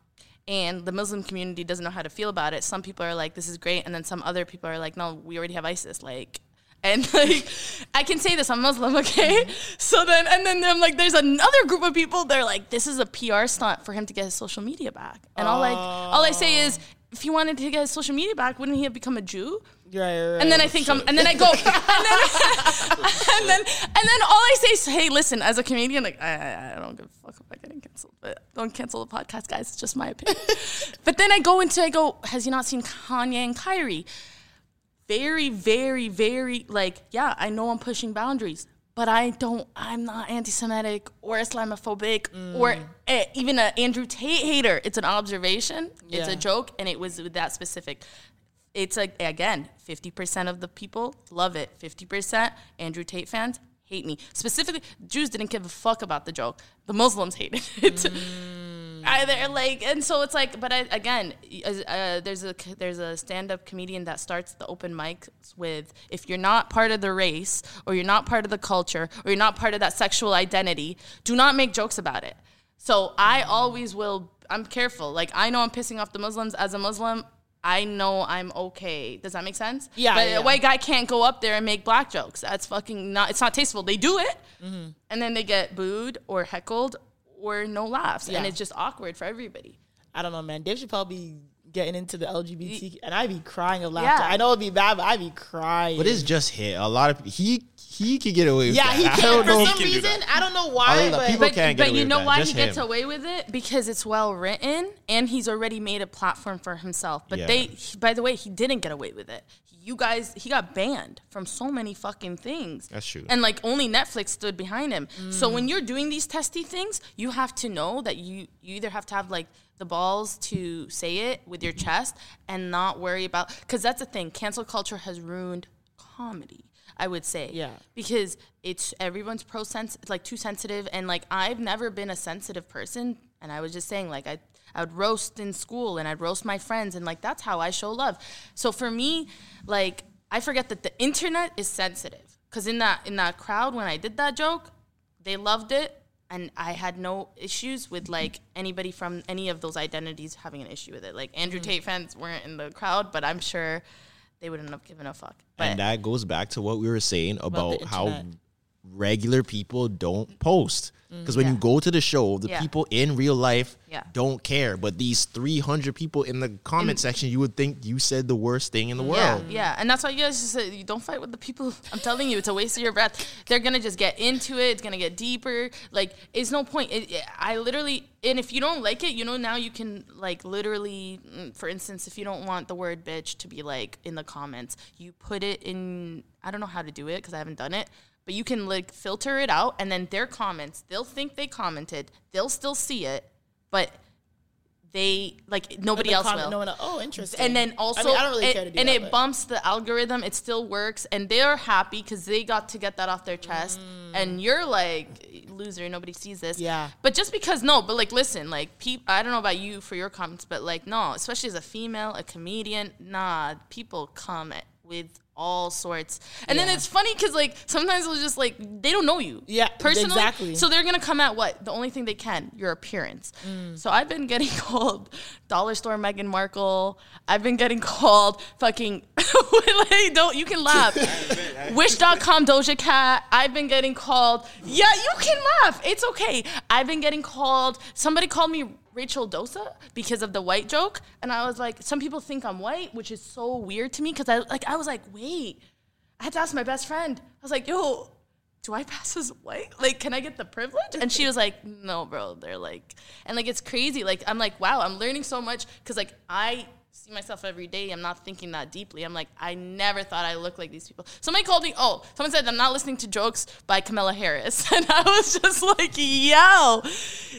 and the Muslim community doesn't know how to feel about it. Some people are like, this is great. And then some other people are like, no, we already have ISIS. Like, and like, I can say this, I'm Muslim, okay? Mm-hmm. So then, and then I'm like, there's another group of people, they're like, this is a PR stunt for him to get his social media back. And all like, all I say is, oh. if he wanted to get his social media back, wouldn't he have become a Jew? Right, right, And then I think I'm, and then I go, and then, and then, and then all I say is, hey, listen, as a comedian, like I, I, I don't give a fuck about getting canceled, but don't cancel the podcast, guys. It's just my opinion. but then I go into, I go, has he not seen Kanye and Kyrie? Very, very, very, like, yeah, I know I'm pushing boundaries, but I don't, I'm not anti-Semitic or Islamophobic or eh, even an Andrew Tate hater. It's an observation. It's a joke, and it was that specific. It's like again 50% of the people love it. 50% andrew tate fans hate me. Specifically jews didn't give a fuck about the joke. The muslims hated it either like and so it's like but I, again uh, there's a there's a stand-up comedian that starts the open mics with if you're not part of the race or you're not part of the culture or you're not part of that sexual identity do not make jokes about it so i always will i'm careful like i know i'm pissing off the muslims as a muslim I know I'm okay. Does that make sense? Yeah, But yeah. a white guy can't go up there and make black jokes. That's fucking not. It's not tasteful. They do it, Mm-hmm. and then they get booed or heckled or no laughs, and it's just awkward for everybody. I don't know, man. Dave Chappelle be getting into the LGBT, and I'd be crying a laughter. Yeah. I know it'd be bad, but I'd be crying. But it's just hit. A lot of he he could get away with that. yeah, that. he I can don't for know. some reason. I don't know why, don't know. but, People but can't get but away you know that. why Just he gets him. away with it because it's well written and he's already made a platform for himself. But Yeah. they, by the way, he didn't get away with it. You guys, he got banned from so many fucking things. That's true. And like only Netflix stood behind him. So Mm. when you're doing these testy things, you have to know that you you either have to have like the balls to say it with your chest and not worry about because that's the thing. Cancel culture has ruined comedy. I would say. Yeah. Because it's everyone's pro sense like too sensitive and like I've never been a sensitive person and I was just saying like I I would roast in school and I'd roast my friends and like that's how I show love. So for me, like I forget that the internet is sensitive cuz in that in that crowd when I did that joke, they loved it and I had no issues with like anybody from any of those identities having an issue with it. Like Andrew mm-hmm. Tate fans weren't in the crowd, but I'm sure they wouldn't have given a fuck. But and that goes back to what we were saying about, the how regular people don't post. Because when you go to the show, the Mm, Yeah. people in real life Yeah. don't care. But these 300 people in the comment In- section, you would think you said the worst thing in the world. yeah, and that's why you guys just say you don't fight with the people. I'm telling you, it's a waste of your breath. They're gonna just get into it. It's gonna get deeper. Like, it's no point. It, it- I literally, and if you don't like it, you know, now you can like literally, mm, for instance, if you don't want the word bitch to be like in the comments, you put it in. I don't know how to do it because I haven't done it. But you can like filter it out, and then their comments, they'll think they commented. They'll still see it, but they like nobody the else comment- will. no one- oh, interesting. And then I also, mean, I don't really it- care to do and that, it but- bumps the algorithm. It still works, and they're happy because they got to get that off their chest. And you're like loser. Nobody sees this. Mm. Yeah. But just because no, but like listen, like peop, I don't know about you for your comments, but like no, especially as a female, a comedian, nah, people come at, with all sorts. And then it's funny because like sometimes it's just like they don't know you. Yeah, personally. exactly. So they're gonna come at what the only thing they can, your appearance. Mm. So I've been getting called dollar store Meghan Markle. I've been getting called fucking. don't you can laugh. Wish.com Doja Cat. I've been getting called. Yeah, you can laugh. It's okay. I've been getting called. Somebody called me Rachel Dosa because of the white joke, and I was like, some people think I'm white, which is so weird to me because I like I was like, wait. I had to ask my best friend. I was like, yo, do I pass as white? Like, can I get the privilege? And she was like, no, bro. They're like, and like, it's crazy. Like, I'm like, wow, I'm learning so much because like I see myself every day. I'm not thinking that deeply. I'm like, I never thought I looked like these people. Somebody called me, oh, someone said I'm not listening to jokes by Kamala Harris. And I was just like, yo,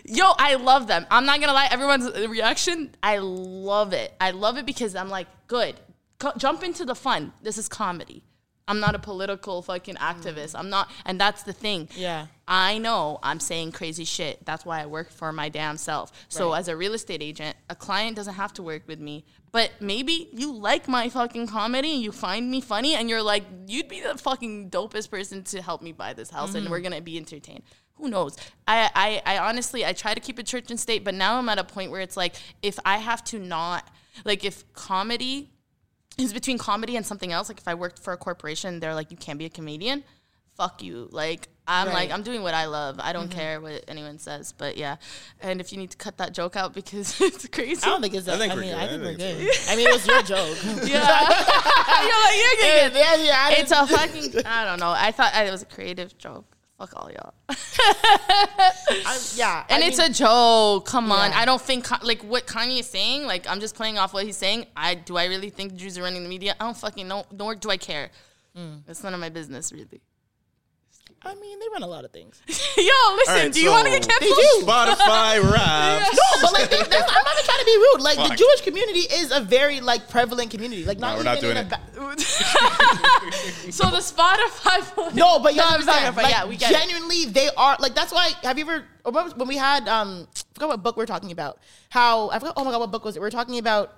yo, I love them. I'm not gonna lie, everyone's reaction, I love it. I love it because I'm like, good. Co- jump into the fun. This is comedy. I'm not a political fucking activist. I'm not, and that's the thing. Yeah. I know I'm saying crazy shit. That's why I work for my damn self. So Right. as a real estate agent, a client doesn't have to work with me. But maybe you like my fucking comedy and you find me funny and you're like, you'd be the fucking dopest person to help me buy this house and Mhm. we're gonna be entertained. Who knows? I, I, I honestly I try to keep it church and state, but now I'm at a point where it's like if I have to not like if comedy is between comedy and something else. Like if I worked for a corporation, they're like, you can't be a comedian. Fuck you. Like I'm Right. like I'm doing what I love. I don't Mhm. care what anyone says. But yeah, and if you need to cut that joke out because it's crazy. I don't think it's that. I I, think we're mean, good. I I think we're think good. I mean, it was your joke. yeah, you're like you're Yeah, good. yeah, yeah, it's a fucking. I don't know. I thought it was a creative joke. Fuck all y'all. Yeah, And I it's mean- a joke. Come on. Yeah. I don't think like what Kanye is saying. Like I'm just playing off what he's saying. I do I really think Jews are running the media? I don't fucking know. Nor do I care. Mm. It's none of my business, really. I mean, they run a lot of things. Yo, listen. right, do you want to so- get They do. Spotify raps. No, but like, they, that's, I'm not even trying to be rude. Like, the Jewish community is a very like prevalent community. Like, not No, we're not even doing in a it. ba- so the Spotify. No, but you No, I'm sorry, understand. but Like, yeah, we get it. genuinely, they are like. That's why. Have you ever when we had um? I forgot what book we are talking about. How I forgot. Oh my god, what book was it? We were talking about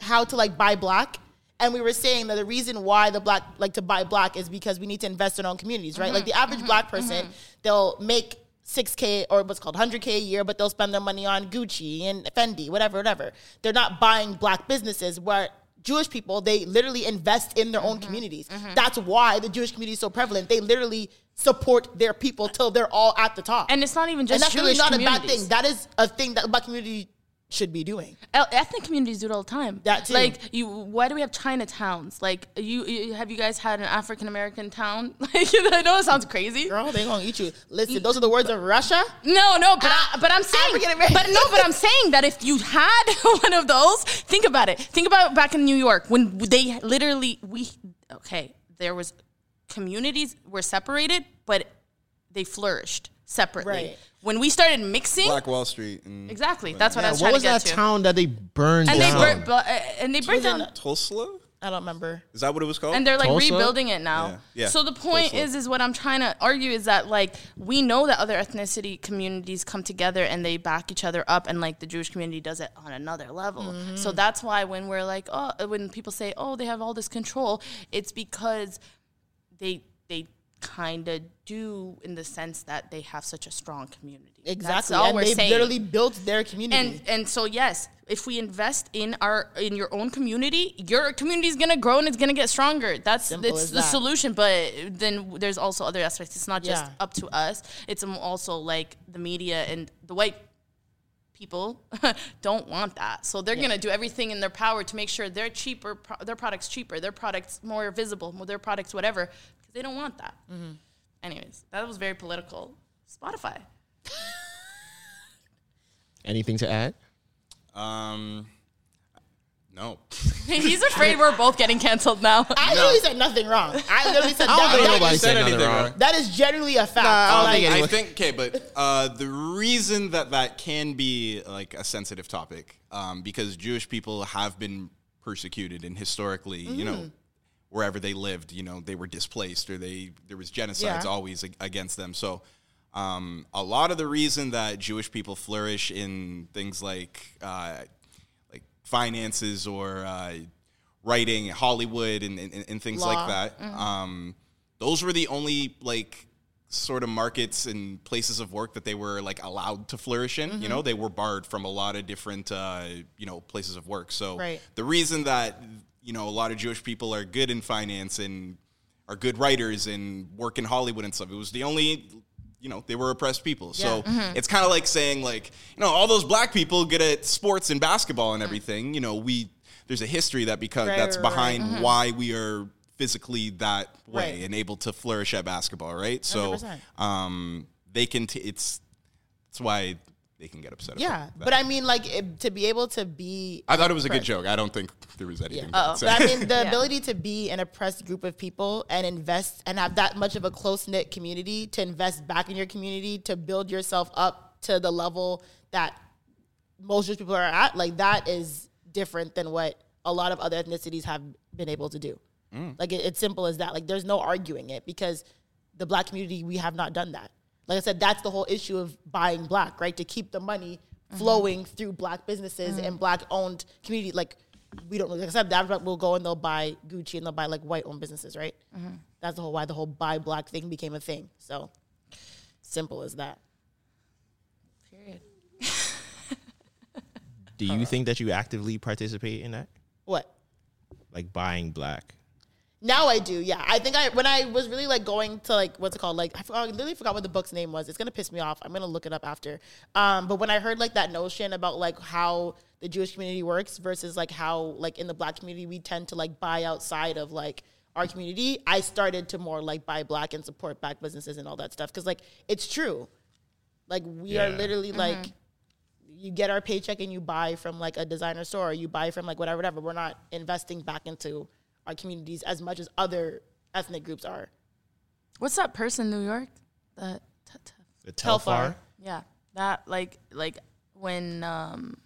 how to like buy black. And we were saying that the reason why the black like to buy black is because we need to invest in our own communities, right? Like the Mm-hmm. average black person, they'll make 6K or what's called 100K a year, but they'll spend their money on Gucci and Fendi, whatever, whatever. They're not buying black businesses where Jewish people, they literally invest in their own Mm-hmm. communities. That's why the Jewish community is so prevalent. They literally support their people till they're all at the top. And it's not even just and that's really not a bad thing. That is a thing that black community should be doing. Ethnic communities do it all the time. That too. Like you, why do we have Chinatowns? Like you, you have you guys had an African American town? Like I know it sounds crazy. Girl, they gonna eat you. Listen, those are the words of Rasha. No, no, but I, but I'm saying, but no, but I'm saying that if you had one of those, think about it. Think about back in New York when they literally we okay, there was communities were separated, but they flourished separately. Right. When we started mixing, Black Wall Street. And exactly, that's what I was what trying was to get that to. town that they burned and they down? burnt, but, uh, and they burnt Was it down. Tulsa? I don't remember. Is that what it was called? and they're like Tulsa? rebuilding it now. Yeah. Yeah. So the point Tulsa. is, is what I'm trying to argue is that like we know that other ethnicity communities come together and they back each other up, and like the Jewish community does it on another level. Mm-hmm. So that's why when we're like, oh, when people say, oh, they have all this control, it's because they they kind of do in the sense that they have such a strong community. Exactly. all and we're they've saying. literally built their community. and and so yes, if we invest in our in your own community, your community is gonna grow and it's gonna get stronger. That's Simple it's the that. solution. But then there's also other aspects. It's not just Yeah. up to us. It's also like the media and the white people don't want that. So they're Yeah. gonna do everything in their power to make sure their cheaper, pro- their products cheaper, their products more visible, their products whatever, because they don't want that. Mm-hmm. Anyways, that was very political. Spotify. Anything to add? Um, no. He's afraid we're both getting canceled now. I literally said nothing wrong. I literally said I don't think that- nobody said said nothing anything wrong. wrong. that is generally a fact. I don't Like, think I think okay, but uh, the reason that that can be like a sensitive topic, um, because Jewish people have been persecuted and historically, you Mm. know, wherever they lived, you know, they were displaced or they there was genocides Yeah. always ag- against them. So. Um, a lot of the reason that Jewish people flourish in things like uh, like finances or uh, writing, Hollywood, and, and, and things Law. like that. Um, those were the only like sort of markets and places of work that they were like allowed to flourish in. You know, they were barred from a lot of different uh, you know places of work. So Right. the reason that you know a lot of Jewish people are good in finance and are good writers and work in Hollywood and stuff, it was the only you know they were oppressed people. So Yeah. it's kind of like saying like you know all those black people good at sports and basketball and mm. everything. You know we there's a history that because Right, that's right, right. behind mm-hmm. why we are physically that way and able to flourish at basketball right? So um they can t- it's that's why they can get upset yeah, but I mean, like it, to be able to be. I thought it was a good joke I don't think there was anything Yeah. But I mean, the Yeah. ability to be an oppressed group of people and invest and have that much of a close knit community to invest back in your community to build yourself up to the level that most Jewish people are at, like that is different than what a lot of other ethnicities have been able to do. Mm. Like it, it's simple as that. Like there's no arguing it because the black community we have not done that. Like I said, that's the whole issue of buying black, right? To keep the money mm-hmm. flowing through black businesses and mm-hmm. black owned community. Like we don't like I said, that will go and they'll buy Gucci and they'll buy like white owned businesses, right? Mm-hmm. That's the whole why the whole buy black thing became a thing. So simple as that. Period. Do you think that you actively participate in that? What? Like buying black? Now I do, yeah. I think I when I was really like going to like what's it called? Like I, forgot, I literally forgot what the book's name was. It's gonna piss me off. I'm gonna look it up after. Um, but when I heard like that notion about like how the Jewish community works versus like how like in the black community we tend to like buy outside of like our community, I started to more like buy black and support black businesses and all that stuff because like it's true. Like we are Yeah. literally like you get our paycheck and you buy from like a designer store or you buy from like whatever whatever. We're not investing back into our communities as much as other ethnic groups are. What's that person in New York? That t- t- The Telfar. yeah, that like like when um,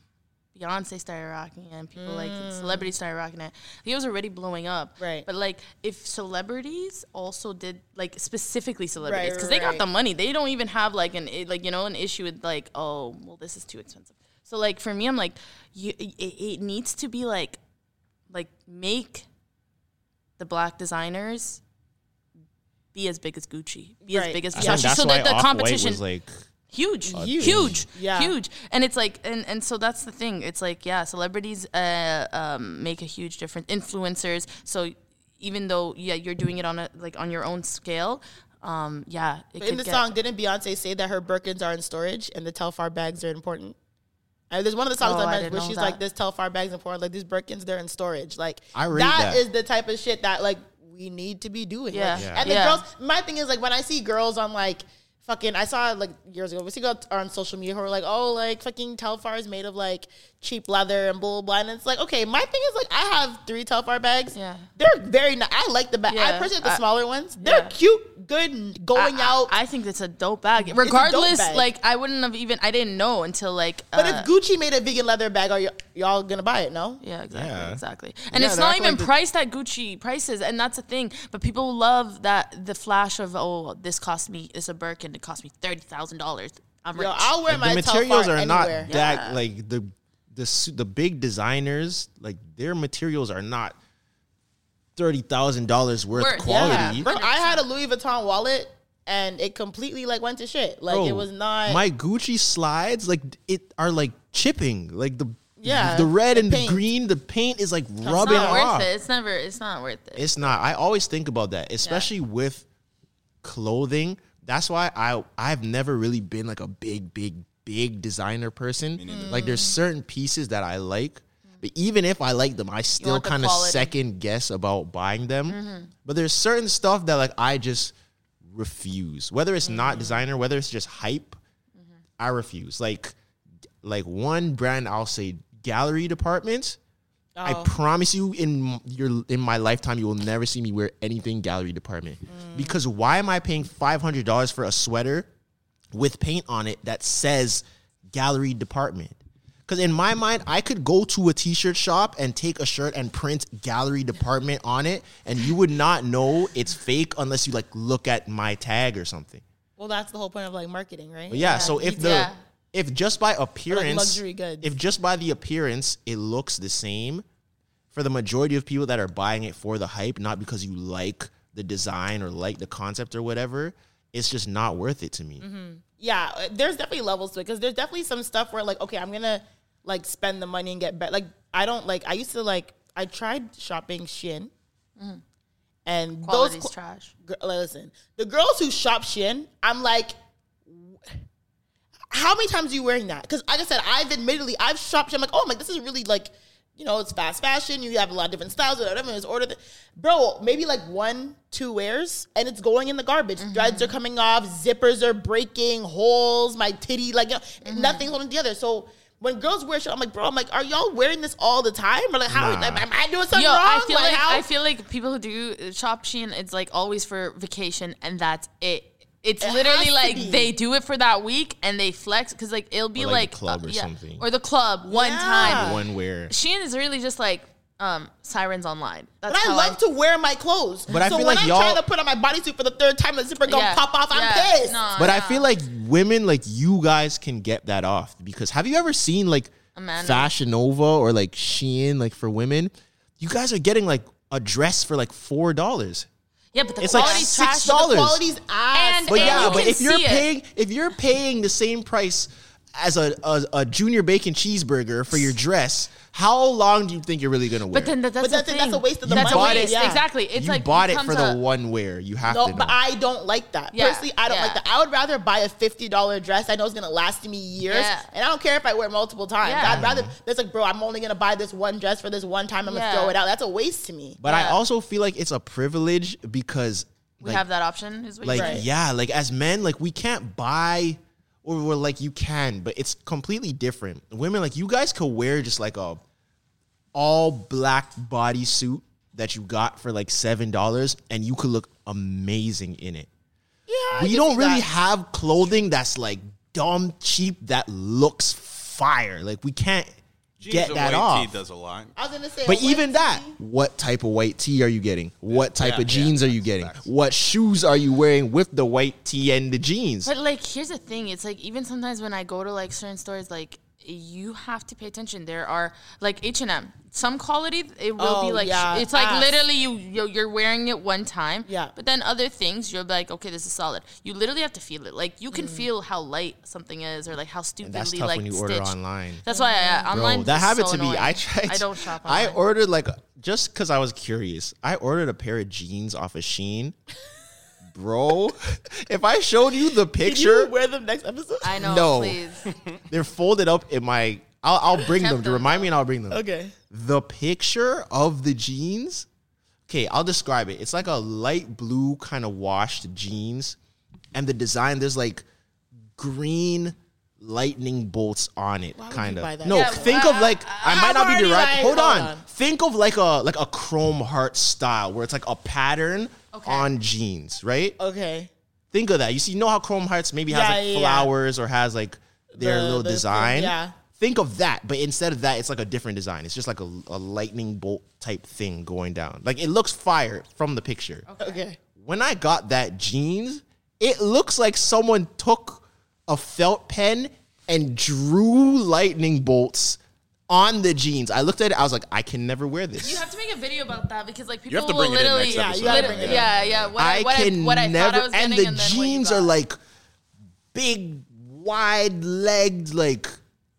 Beyonce started rocking it and people like celebrities started rocking it. He was already blowing up, Right. But like if celebrities also did like specifically celebrities because they got the money, they don't even have like an i- like you know an issue with like oh well this is too expensive. So like for me, I'm like you, it, it needs to be like like make the black designers be as big as Gucci, be as big as I Versace, so why that the Off-White competition was like huge, Huge. huge, Yeah. huge, and it's like, and and so that's the thing. It's like, yeah, celebrities uh, um, make a huge difference. Influencers, so even though yeah, you're doing it on a like on your own scale, um, yeah, it in could the get- song, didn't Beyonce say that her Birkins are in storage and the Telfar bags are important? And there's one of the songs Oh, I mentioned didn't where she's that. like, "This Telfar bags and important. Like these Birkins, they're in storage. Like I read that that. is the type of shit that like we need to be doing. Yeah. Like, Yeah. And the Yeah. girls, my thing is like when I see girls on like fucking, I saw like years ago, we see girls on social media who are like, oh, like fucking Telfar is made of like cheap leather and blah blah blah. And it's like, okay, my thing is like I have three Telfar bags. Yeah. they're very. Ni- I like the bag. I Yeah. personally like the I- smaller ones. They're yeah. cute, good, going I, out. I, I think it's a dope bag. dope Regardless, bag. like I wouldn't have even I didn't know until like. But uh, if Gucci made a vegan leather bag, are y- y'all gonna buy it? No. Yeah, exactly, Yeah. exactly. And Yeah, it's not even like the- priced at Gucci prices, and that's the thing. But people love that the flash of oh, this cost me it's a Birkin, it cost me thirty thousand dollars. I'm rich. Yo, I'll wear Like, my the materials Telfar are not anywhere. that Yeah. like the the the big designers like their materials are not thirty thousand dollars worth Worth, quality. Bro, I had a Louis Vuitton wallet and it completely like went to shit. Like Bro, it was not my Gucci slides like it are like chipping like the Yeah, the red the and the green the paint is like It's rubbing not off. it. It's never. It's not worth it. It's not. I always think about that, especially with clothing. That's why I I've never really been like a big big big designer person. Like there's certain pieces that I like, but even if I like them, I still the kind of second guess about buying them. Mhm. But there's certain stuff that like I just refuse. Whether it's not designer, whether it's just hype, I refuse. Like like one brand I'll say gallery department. I Oh. promise you, in your in my lifetime, you will never see me wear anything gallery department. Mm. Because why am I paying five hundred dollars for a sweater with paint on it that says gallery department? Because in my mind, I could go to a t-shirt shop and take a shirt and print gallery department on it, and you would not know it's fake unless you like look at my tag or something. Well, that's the whole point of like marketing, right? But yeah, so if the Yeah. If just by appearance, luxury goods. if just by the appearance it looks the same, for the majority of people that are buying it for the hype, not because you like the design or like the concept or whatever, it's just not worth it to me. Mhm. Yeah, uh, there's definitely levels to it because there's definitely some stuff where like, okay, I'm gonna like spend the money and get better. Like, I don't like. I used to like. I tried shopping Shein, Mhm. and Quality's those trash. Gr- listen, the girls who shop Shein, I'm like, how many times are you wearing that? Because like I said, I've admittedly I've shopped. I'm like, oh, I'm like, this is really like. You know, it's fast fashion. You have a lot of different styles, whatever. It's ordered, it. bro. Maybe like one, two wears, and it's going in the garbage. Threads are coming off, zippers are breaking, holes. My titty, like you know, nothing's holding together. So when girls wear shit, I'm like, bro, I'm like, are y'all wearing this all the time? Or like, how Nah. am I doing something Yo, wrong? I feel like, how- I feel like people who do uh, shop Shein, it's like always for vacation, and that's it. It's It literally like they do it for that week and they flex because like it'll be Or, like, like, the club uh, or yeah, something. or the club one Yeah. time. One wear. Shein is really just like um sirens online. That's But I how love to wear my clothes. But I feel when like I'm y'all- trying to put on my bodysuit for the third time, the zipper gonna Yeah. pop off. I'm pissed. No, But I feel like women like you guys can get that off because have you ever seen like Amanda. Fashion Nova or like Shein like for women? You guys are getting like a dress for like four dollars. Yeah, but the It's like quality's trash. six dollars. Quality's ass. And- But and yeah, you but can if you're see it. paying if you're paying the same price as a, a a junior bacon cheeseburger for your dress, how long do you think you're really gonna wear? But then that, that's But that's- the that's thing. a waste of the that's money. a waste. Yeah. Exactly. It's like you like bought it becomes for the one wear. You have No, to know. but I don't like that. Yeah, Personally, I don't like that. I would rather buy a fifty dollar dress I know it's gonna last me years, Yeah. and I don't care if I wear it multiple times. Yeah. I'd rather. That's like, bro, I'm only gonna buy this one dress for this one time. I'm Yeah. gonna throw it out. That's a waste to me. But I also feel like it's a privilege because we like, have that option. Is what like you're saying. yeah, like as men, like we can't buy or we're like you can, but it's completely different. Women like you guys could wear just like a all black bodysuit that you got for like seven dollars and you could look amazing in it. Yeah, we don't really that. have clothing that's like dumb cheap that looks fire. Like we can't get that white off. tee does a lot. I was gonna say, But a white even that, tee- what type of white tee are you getting? What type Yeah, of jeans yeah, are you getting? facts. What shoes are you wearing with the white tee and the jeans? But like, here's the thing: it's like even sometimes when I go to like certain stores, like you have to pay attention. There are like H and M. Some quality it will Oh, be like yeah, it's like ass. literally you you- you're wearing it one time. Yeah. But then other things you're like, okay, this is solid. You literally have to feel it. Like you Mm. can feel how light something is, or like how And stupidly that's tough like when you order online. That's why I, uh, online. Bro, that is happened so to me. annoying. I tried. I don't shop. I ordered like just because I was curious. I ordered a pair of jeans off of Shein. Bro, if I showed you the Can you picture, wear them next episode? I know. No. Please. they're folded up in my. I'll, I'll bring them Kept to remind me, and I'll bring them. Okay. The picture of the jeans. Okay, I'll describe it. It's like a light blue kind of washed jeans, and the design there's like green lightning bolts on it, kind of. No, Yeah, think of like I might I'm not be already the right. like, hold, hold on. on. Think of like a like a chrome heart style where it's like a pattern Okay. on jeans, right? Okay. Think of that. You see, you know how chrome hearts maybe has Yeah, like yeah, yeah. flowers or has like their The- little the thing, design. yeah. Think of that, but instead of that, it's like a different design. It's just like a, a lightning bolt type thing going down. Like it looks fire from the picture. Okay. When I got that jeans, it looks like someone took a felt pen and drew lightning bolts on the jeans. I looked at it. I was like, I can never wear this. You have to make a video about that because like people have to will bring it in literally next yeah, Yeah, you gotta bring it in. yeah, yeah. What I, I what can I, what I never. thought I was and getting, the and then jeans are like big, wide legged. Like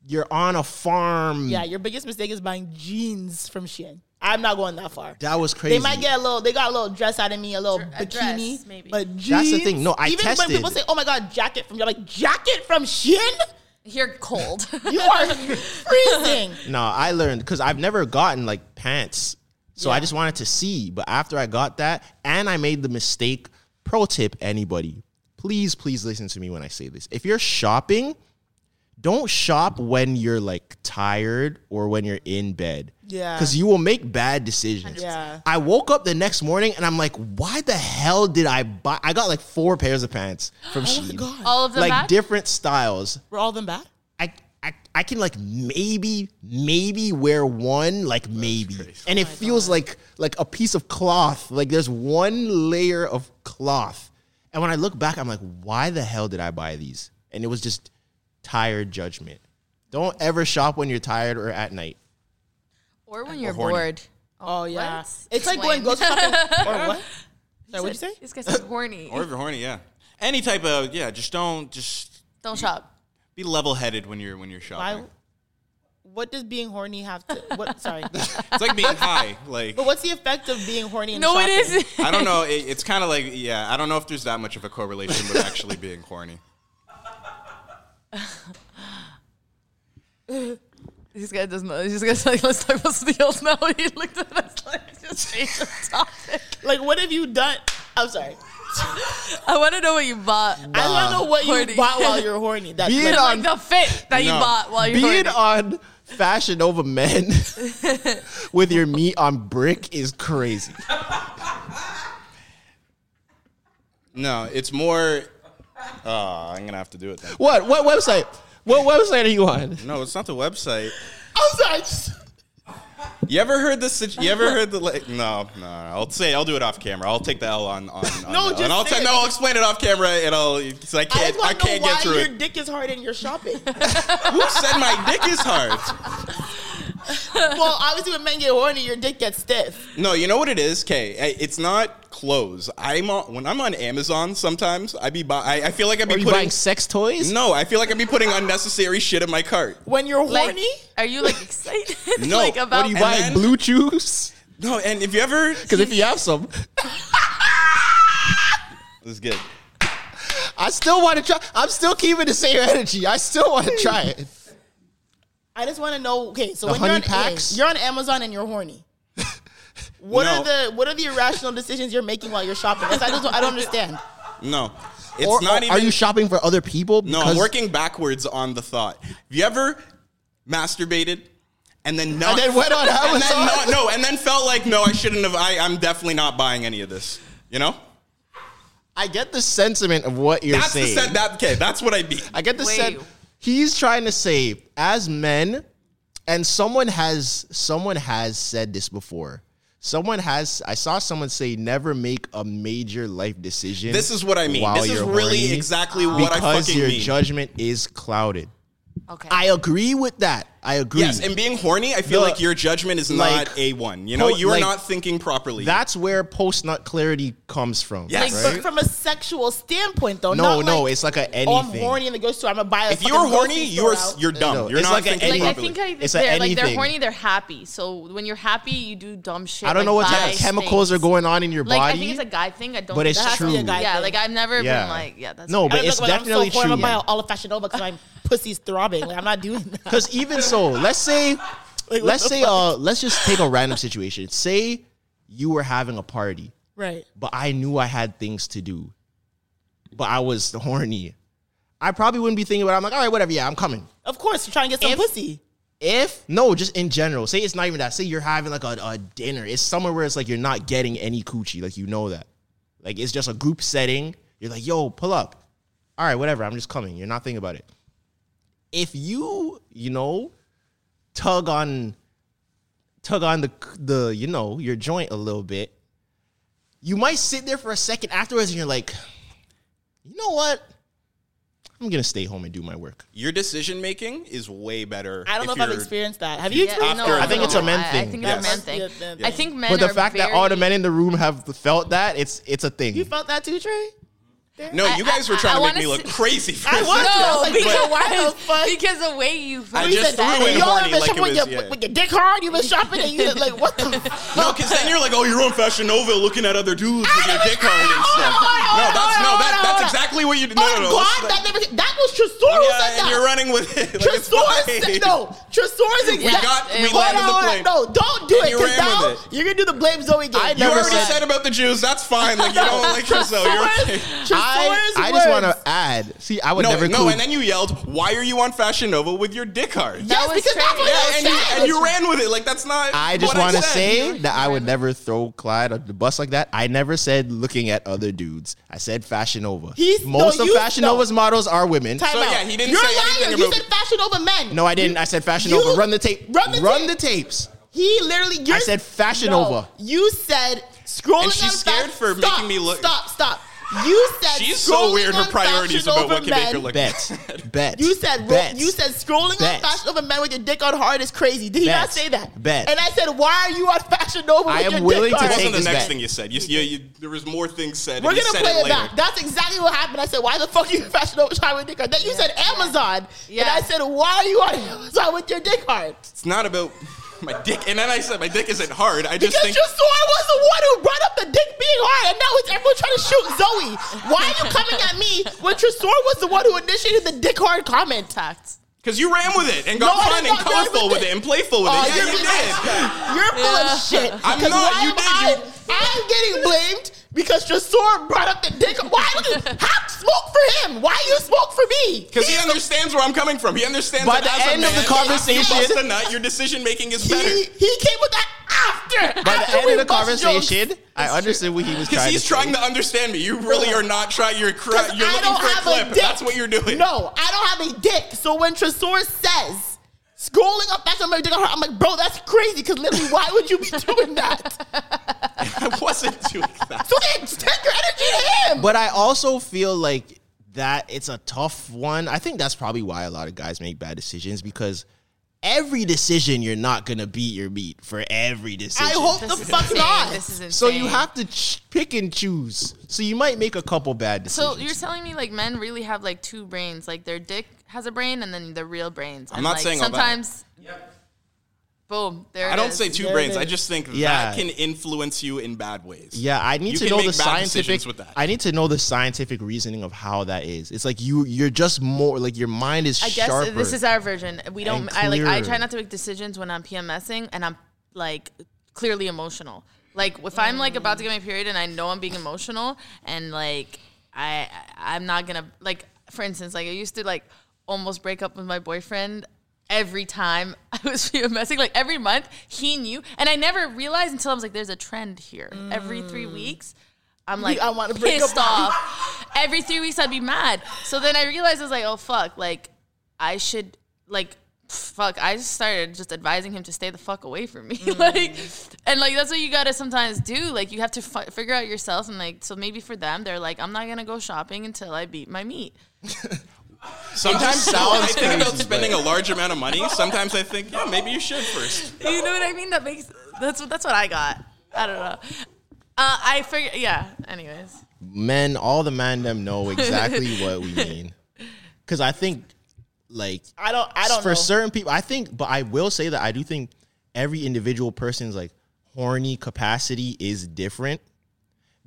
you're on a farm. Yeah, your biggest mistake is buying jeans from Shein. I'm not going that far. That was crazy. They might get a little. They got a little dress out of me, a little a bikini, dress, maybe. but jeans. That's the thing. No, I even tested. when people say, "Oh my god, jacket from," you're like, "Jacket from Shein." You're cold. You are freezing. No, I learned because I've never gotten like pants. So I just wanted to see. But after I got that, and I made the mistake, pro tip anybody, please, please listen to me when I say this. If you're shopping, don't shop when you're like tired or when you're in bed. Yeah. Because you will make bad decisions. Yeah. I woke up the next morning and I'm like, why the hell did I buy? I got like four pairs of pants from oh Shein. God. All of them Like back? different styles. Were all of them bad? I, I I can like maybe maybe wear one like maybe, and it oh feels like like a piece of cloth. Like there's one layer of cloth, and when I look back, I'm like, why the hell did I buy these? And it was just tired judgment. Don't ever shop when you're tired or at night. or when you're horny. bored. Oh, oh, yeah, what? it's like Explain. going grocery shopping or what? Sorry, what'd you say? This guy's said horny. Or if you're horny, yeah. Any type of yeah, just don't just Don't shop. be level headed when you're when you're shopping. Why? What does being horny have to? What? Sorry. It's like being high. Like But what's the effect of being horny? And No, it shopping? isn't. I don't know. It, it's kind of like yeah. I don't know if there's that much of a correlation with actually being horny. This guy doesn't know. This guy's like, let's talk about something else now. He looked at us like, just change the topic. Like, what have you done? I'm sorry. I want to know what you bought. I want to know what you bought while you're horny. That Be like, it like on the fit that you No. bought while you're being horny. on Fashion Nova Men with your meat on brick is crazy. No, it's more. Oh, I'm gonna have to do it then. What what website? What website are you on? No, it's not the website. I'm sorry. just- You ever heard this? You ever heard the like? No, no. I'll say I'll do it off camera. I'll take the L on on. on No, just and I'll say it. no. I'll explain it off camera, and I'll. Cause I I can't. just I, want to know can't why get through your it. dick is hard and you're shopping. Who said my dick is hard? well, obviously, when men get horny, your dick gets stiff. No, you know what it is. Okay, it's not clothes. I'm on, when I'm on Amazon. Sometimes I be buy, I, I feel like I be Are you putting buying sex toys? No, I feel like I be putting unnecessary shit in my cart. When you're Like, horny, are you like excited? No, like what about Are you buying then- blue chews? No, and if you ever, Because if you have some, this is good. I still want to try. I'm still keeping the same energy. I still want to try it. I just want to know. Okay, so The when you're on, packs? okay, you're on Amazon and you're horny. What No. are the what are the irrational decisions you're making while you're shopping? That's- I just I don't understand. No, it's Or- not or even. Are you shopping for other people? No, I'm working backwards on the thought. Have you ever masturbated and then not And then went on and then Amazon? not- no, and then felt like no, I shouldn't have. I, I'm definitely not buying any of this. You know, I get the sentiment of what you're that's the saying. set. That okay, that's what I mean. I get the Wait. sense. He's trying to say, as men, and someone has someone has said this before. Someone has. I saw someone say, "Never make a major life decision." This is what I mean. This is really exactly what I mean. because fucking your mean. judgment is clouded. Okay. I agree with that. I agree. Yes, and being horny, I feel The- like your judgment is like, not a one. You know, po- you are like, not thinking properly. That's where post nut clarity comes from. Yes. Like, right? but from a sexual standpoint, though. no, not no, like, it's like a Oh, I'm horny in the grocery store. I'm gonna buy a if you're horny, you're out. you're dumb. No, you're it's not like a thinking Like I think I, It's a they're, like they're horny, they're happy. So when you're happy, you do dumb shit. I don't like know what buy type of chemicals things. are going on in your Like body. I think it's a guy thing. I don't. But it's think That has to be a true. Yeah, like I've never been like, yeah, that's No, but I'm it's I'm definitely so horny, I'm true. gonna buy all of Fashion Nova because my pussy's throbbing. Like I'm not doing that. Because even so, let's say, what let's say, fuck? uh, let's just take a random situation. Say you were having a party, right. but I knew I had things to do, but I was horny. I probably wouldn't be thinking about. it. I'm like, all right, whatever. Yeah, I'm coming. Of course, you're trying to get some If- pussy. If no, just in general. Say it's not even that. Say you're having like a, a dinner. It's somewhere where it's like you're not getting any coochie. Like you know that. Like it's just a group setting. You're like, yo, pull up. All right, whatever. I'm just coming. You're not thinking about it. If you, you know, tug on, tug on the the you know your joint a little bit, you might sit there for a second afterwards, and you're like, you know what? I'm I'm gonna stay home and do my work. Your decision making is way better. I don't know if I've experienced that. Have you Yeah, experienced no, that? I think it's a men I- I thing. think Yes. it's a men thing. Yeah, yeah. I think men but the are fact that all the men in the room have felt that, it's it's a thing. You felt that too, Trey? No, you guys were trying I to make me look s- crazy. For I a was. I No, like, because, why the fuck? because the way you I just said threw it. in you horny like it shopping with, was- your, yeah. with your dick hard. You been shopping and you like what the? No, because then you're like, oh, you're on Fashion Nova looking at other dudes with your dick hard and stuff. No, that's no, that, that's exactly what you did. Oh No, no, no. Oh, God, that never. That was Tresor who yeah, said and that. you're running with it. Like, it's Tresor fine. said no. Tresor's We got, we Hold landed Hold the plane. no, don't do it. you Because ran now with it. you're gonna do the blame Zoe game. I You already said- said about the Jews. That's fine. Like you don't like Tresor. You're okay. I, I just want to add. See, I would No, never. no, include- and then you yelled, "Why are you on Fashion Nova with your dick hard?" Yes, was because that's what Yeah, I and you, and you ran with it. Like that's not. I just want to said. say that I would never throw Clyde on the bus like that. I never said looking at other dudes. I said Fashion Nova. He's- Most no, of you- Fashion no. Nova's models are women. Time So, out. yeah, he didn't You're say a liar. anything You said Fashion Nova Men. No, I didn't. I said Fashion You- Nova. Run the tape. Run the Run tape. the tapes. He literally. You're, I said Fashion Nova. You said scrolling And she's scared Fa- for stop, making me look- Stop, stop. You said She's so scrolling weird. Her on priorities Fashion about Over what can make her Men- look. Bet. Bet. You said ro- Bet. you said scrolling Bet. on Fashion Nova Men with your dick on hard is crazy. Did he Bet. not say that? Bet. And I said, why are you on Fashion Nova with I am your willing dick to That hard? take wasn't the this next back. thing you said. You, you, you, there was more things said. We're gonna said play it, later. back. That's exactly what happened. I said, "Why the fuck are you Fashion Nova trying with dick hard?" Then you said Amazon, Yeah. and I said, "Why are you on Amazon with your dick hard?" It's not about my dick. And then I said my dick isn't hard. I just Because think your story was the one who brought up the dick being hard, and now it's everyone trying to shoot Zoe. Why are you coming at me when Tresor was the one who initiated the dick hard comment? Tact. because you ran with it and got No, fun and colorful with with it. it and playful with Oh, it. Yeah, you're, did. you're full of shit. I'm 'Cause not. You did. I, You- I'm getting blamed because Tresor brought up the dick. Why would you have smoke for him? Why you smoke for me? Because he He's understands where I'm coming from. He understands By that the as a end of the conversation- you bust a nut, your decision making is better. He, he came with that after. By after the end we of the conversation, jokes. I understood what he was Because trying he's to trying say. to understand me. You really are not trying. You're cra- you're I looking don't for a have clip. dick. That's what you're doing. No, I don't have a dick. So when Tresor says scrolling up, that's somebody dick on her. I'm like, bro, that's crazy. Because literally, why would you be doing that? I wasn't doing But I also feel like that it's a tough one. I think that's probably why a lot of guys make bad decisions because every decision you're not gonna beat your meat for every decision. I hope the This is fuck insane. not. This is insane. so you have to ch- pick and choose. So you might make a couple bad decisions. So you're telling me like men really have like two brains, like their dick has a brain and then the real brains. I'm And, not like, saying all that. Sometimes. Boom! There. It is. I don't is. say two There brains. I just think Yeah. that can influence you in bad ways. yeah, I need You to can know make the scientific. with that. I need to know the scientific reasoning of how that is. It's like you, you're just more like your mind is I guess uh, sharper. this is our version. We don't. I like. I try not to make decisions when I'm PMSing and I'm like clearly emotional. Like if I'm like about to get my period and I know I'm being emotional and like I I'm not gonna like for instance like I used to like almost break up with my boyfriend every time I was PMSing like every month he knew and I never realized until I was like there's a trend here every three mm. weeks. I'm like, I wanna break pissed off. Every three weeks, I'd be mad. So then I realized I was like, oh fuck, like I should like fuck. I just started just advising him to stay the fuck away from me, mm. like, and like that's what you gotta sometimes do. Like you have to fi- figure out yourself, and like so maybe for them, they're like, I'm not gonna go shopping until I beat my meat. Sometimes no, I sounds think about crazy, spending a large amount of money. Sometimes I think, yeah, maybe you should first. You know what I mean? That makes that's what that's what I got. I don't know. Uh, I figure, yeah. Anyways, men, all the man them know exactly what we mean. Because I think, like, I don't. I don't for know. certain people, I think, but I will say that I do think every individual person's like horny capacity is different.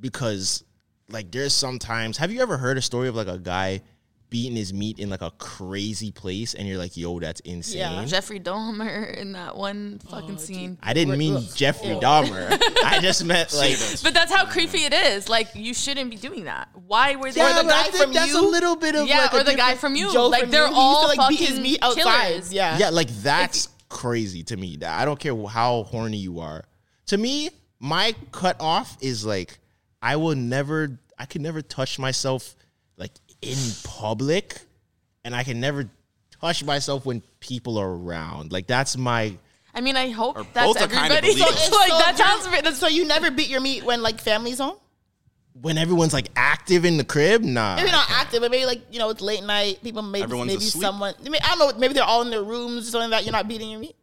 Because, like, there's sometimes. Have you ever heard a story of like a guy beating his meat in like a crazy place, and you're like, "Yo, that's insane." Yeah. Jeffrey Dahmer in that one fucking scene. I didn't mean Jeffrey Dahmer. I just meant like. But that's how creepy it is. Like you shouldn't be doing that. Why were they? Or the but I guy think from that's you? a little bit of yeah, like a or the guy from you. Joe like from they're you, all to, like, beat fucking his meat outside. killers. Yeah. Yeah, like that's crazy to me. I don't care how horny you are. To me, my cutoff is like I will never, I can never touch myself like in public, and I can never touch myself when people are around. Like that's my. I mean, I hope that's both are kind of everybody. illegal. So, like So that you're- sounds. That's So you never beat your meat when like family's home? when everyone's like active in the crib, nah. Maybe not active, but maybe like you know it's late night. People maybe Everyone's maybe asleep. someone. I, mean, I don't know. Maybe they're all in their rooms or something like that. You're not beating your meat.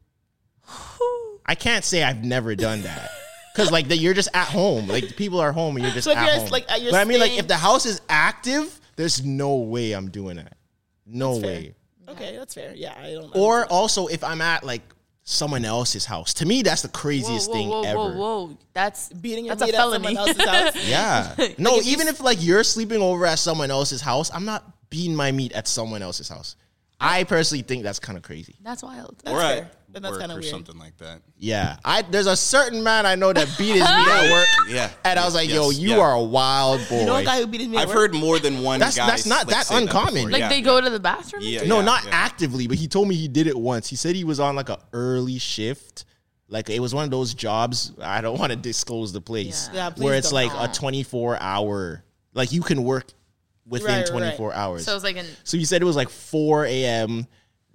I can't say I've never done that. Cause like that you're just at home. Like people are home and you're just So if at you're, home. like, you're but I mean like staying- if the house is active, there's no way I'm doing that. No That's way. Okay, that's fair. Yeah, I don't. Know. Or also if I'm at like someone else's house. To me, that's the craziest whoa, thing whoa, ever. whoa, whoa! That's beating your that's a meat at someone else's house. Yeah. No, even if like you're sleeping over at someone else's house, I'm not beating my meat at someone else's house. I personally think that's kind of crazy. That's wild. or at But that's work kinda or weird. something like that. Yeah, I there's a certain man I know that beat his meat at work. Yeah. and I was like, "Yo, Yes, you yeah. are a wild boy." You know a guy who beat his meat. at I've work? heard more than one That's- guy. that's not like, that say uncommon. before. Like Yeah, they go to the bathroom. Yeah, no, yeah, not yeah. actively, but he told me he did it once. He said he was on like a early shift. Like it was one of those jobs. I don't want to disclose the place. Yeah. Yeah, please where it's don't. like a 24 hour. Like you can work within Right, right, 24 hours. So it was like an So he said it was like 4 a.m.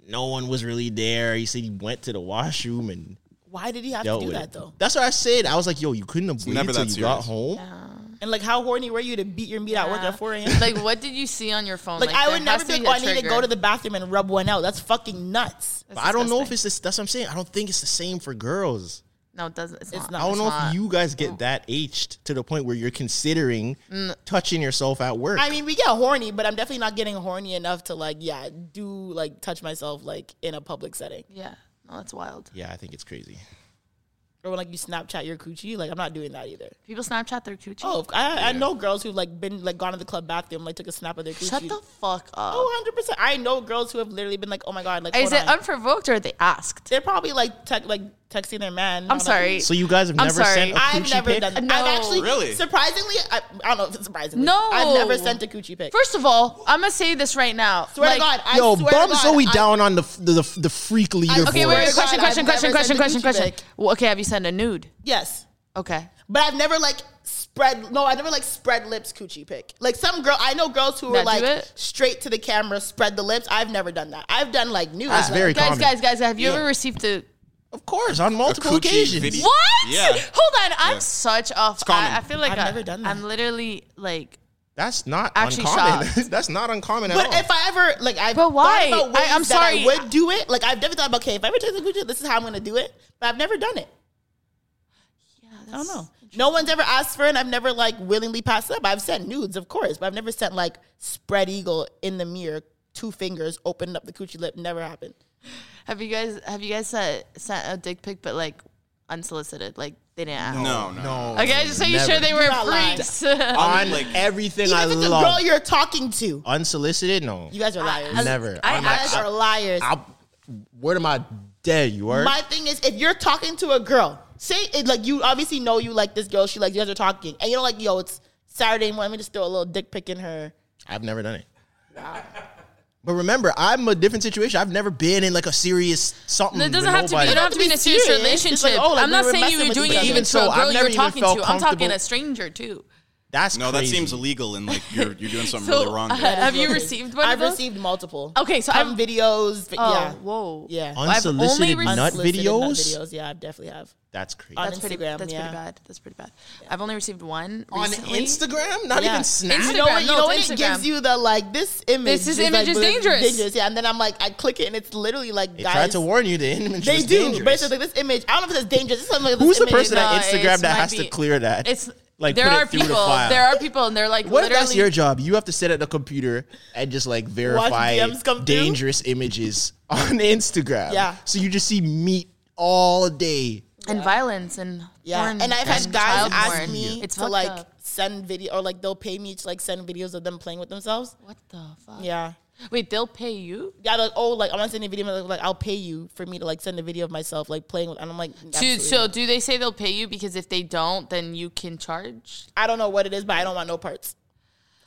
No one was really there. He said he went to the washroom and Why did he have to do that it. though? That's what I said. I was like, yo, you couldn't have waited until till that you got serious. home. And like, how horny were you to beat your meat at work Yeah. at 4 a.m.? like, what did you see on your phone? Like, I would never be like, oh, a I need to go to the bathroom and rub one out. That's fucking nuts. That's But I don't know if it's this. That's what I'm saying. I don't think it's the same for girls. No, it doesn't. It's, It's not. not. I don't know It's if you guys get oh. that aged to the point where you're considering mm. touching yourself at work. I mean, we get horny, but I'm definitely not getting horny enough to like, yeah, do like touch myself like in a public setting. Yeah. No, that's wild. yeah, I think it's crazy. Or when like you Snapchat your coochie, like I'm not doing that either. People Snapchat their coochie. Oh, I, I know girls who've like been like gone to the club bathroom, like took a snap of their coochie. Shut the fuck up. Oh, 100 percent. I know girls who have literally been like, oh my god, like Is it on. unprovoked or they asked? They're probably like te- like texting their man. I'm sorry. So you guys have I'm never sorry. sent a I've coochie never pic? done that. No. I've actually, Really? surprisingly, I, I don't know if it's surprisingly. No. I've never sent a coochie pic. First of all, I'm gonna say this right now. swear Like- to God, I Yo, swear to bump God, Zoe down on the the the, the freak leaderboard. Okay, wait, wait, question, God, question, question, question, question, question. Well, okay, have you sent a nude? Yes, Okay. but I've never like spread. No, I never like spread lips coochie pic. Like some girl, I know girls who That are like straight to the camera, spread the lips. I've never done that. I've done like nude. That's like- very Guys, common. guys, guys, have you Yeah. ever received a Of course, on multiple occasions. video. what? Yeah. Hold on, I'm Yeah. such a. common. I, I feel like I've I, never done that. I'm literally like. That's not Actually uncommon. That's not uncommon at But all. if I ever like, I But why? thought about ways I- I'm that I sorry. would do it. Like I've definitely thought about, okay, if I ever take the coochie, this is how I'm going to do it. But I've never done it. Yeah, I don't know. No one's ever asked for it, and I've never like willingly passed it up. I've sent nudes, of course, but I've never sent like spread eagle in the mirror, two fingers, opened up the coochie lip. Never happened. Have you guys have you guys sent, sent a dick pic but like unsolicited? Like they didn't ask. No, no. no, Okay, just so you never. sure they were not lie. freaks. on like- everything Even I if it's a love. girl you're talking to, Unsolicited, no. you guys are liars. I, Never. I- I'm you guys not- are liars. I, word of my dead, you are. My thing is, if you're talking to a girl, say it like you obviously know you like this girl. She like you guys are talking, and you're like, yo, it's Saturday morning. Let me just throw a little dick pic in her. I've never done it. But remember, I'm a different situation. I've never been in like a serious something. It doesn't have to be. You don't have to be in a serious serious. relationship. Like, oh, like I'm we not saying you messing were doing each it other. even Even to so, a I've girl never you're even talking felt to. I'm talking comfortable- a stranger too. That's No, that seems illegal and like you're you're doing something So, really wrong. uh, have you received one I've of those? received multiple. Okay, so I'm- videos. vi- Oh, yeah, whoa. yeah. I've only Unsolicited nut Unsolicited nut videos. videos. Yeah, I definitely have. That's crazy. On That's pretty. Instagram, That's yeah. pretty bad. That's pretty bad. I've only received one On recently. Instagram, not Yeah. even Snap. You know what? You no, know it gives you the like this image. This is- image like, is really dangerous. Yeah, and then I'm like, I click it and it's literally like They guys. tried to warn you. The image They was do, dangerous. but it's just like this image. I don't know if it's dangerous. It's something like this Who's the image- person No, at Instagram that might has to clear that? It's like there put are it people. the file. There are people, and they're like What if that's your job? You have to sit at the computer and just like verify DMs come through? dangerous images on Instagram. Yeah. So you just see meat all day. And violence and Yeah, porn and I've had guys ask porn. me it's to like up. send video or like they'll pay me to like send videos of them playing with themselves. What the fuck? Yeah. Wait, they'll pay you Yeah, like oh, like I want to send a video. Like, like I'll pay you for me to like send a video of myself like playing with. And I'm like, absolutely So do they say they'll pay you because if they don't, then you can charge? I don't know what it is, but I don't want no parts.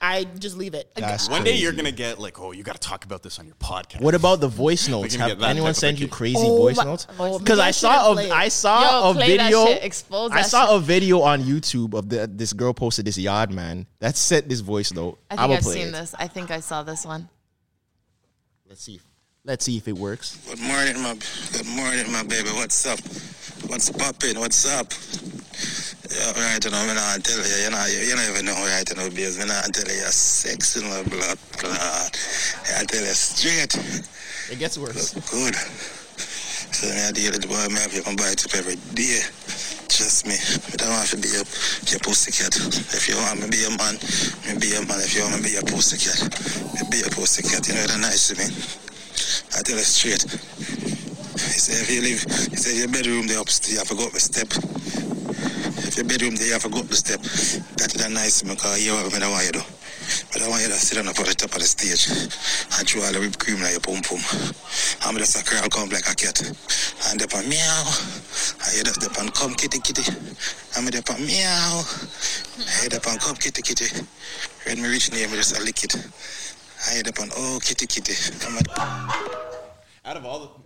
I just leave it. That's One day crazy. you're gonna get like, oh, you got to talk about this on your podcast. What about the voice notes? Have that anyone type of sent you crazy Oh voice my- notes? oh, Because maybe I I saw shouldn't a play. I saw Yo, a play that video. shit, expose I that saw shit. a video on YouTube of the this girl posted this yard man that sent this voice note. I I'ma think I've play seen it. this. I think I saw this one. Let's see. Let's see if it works. Good morning, my good morning, my baby. What's up? What's poppin'? What's up? Right, you know, me not tell you, you know, you, you don't even know right, you know, because me not tell you, sex in my blood, blood. I tell you straight. It gets worse. Good. So I deal with the boy, me have can buy it up every day. Trust me, I don't want to be a, your pussycat. If you want me to be a man, me be a man. If you want me to be a pussycat, me be a pussycat. You know that nice to me. I tell you straight. He say if you live, he say your bedroom there upstairs, have to go up the step. If your bedroom there, you have to go up the step. That is that nice because you have me want you do. But I want you to sit at the top of the stage and throw all the whipped cream like your pum pum. I'm just a crawl come like a cat. And they on meow. And you just dip on come kitty kitty. I'm dip on meow. And you dip on come kitty kitty. When me reach near me just a lick it. And you dip on oh kitty kitty. I'm a, Out of all the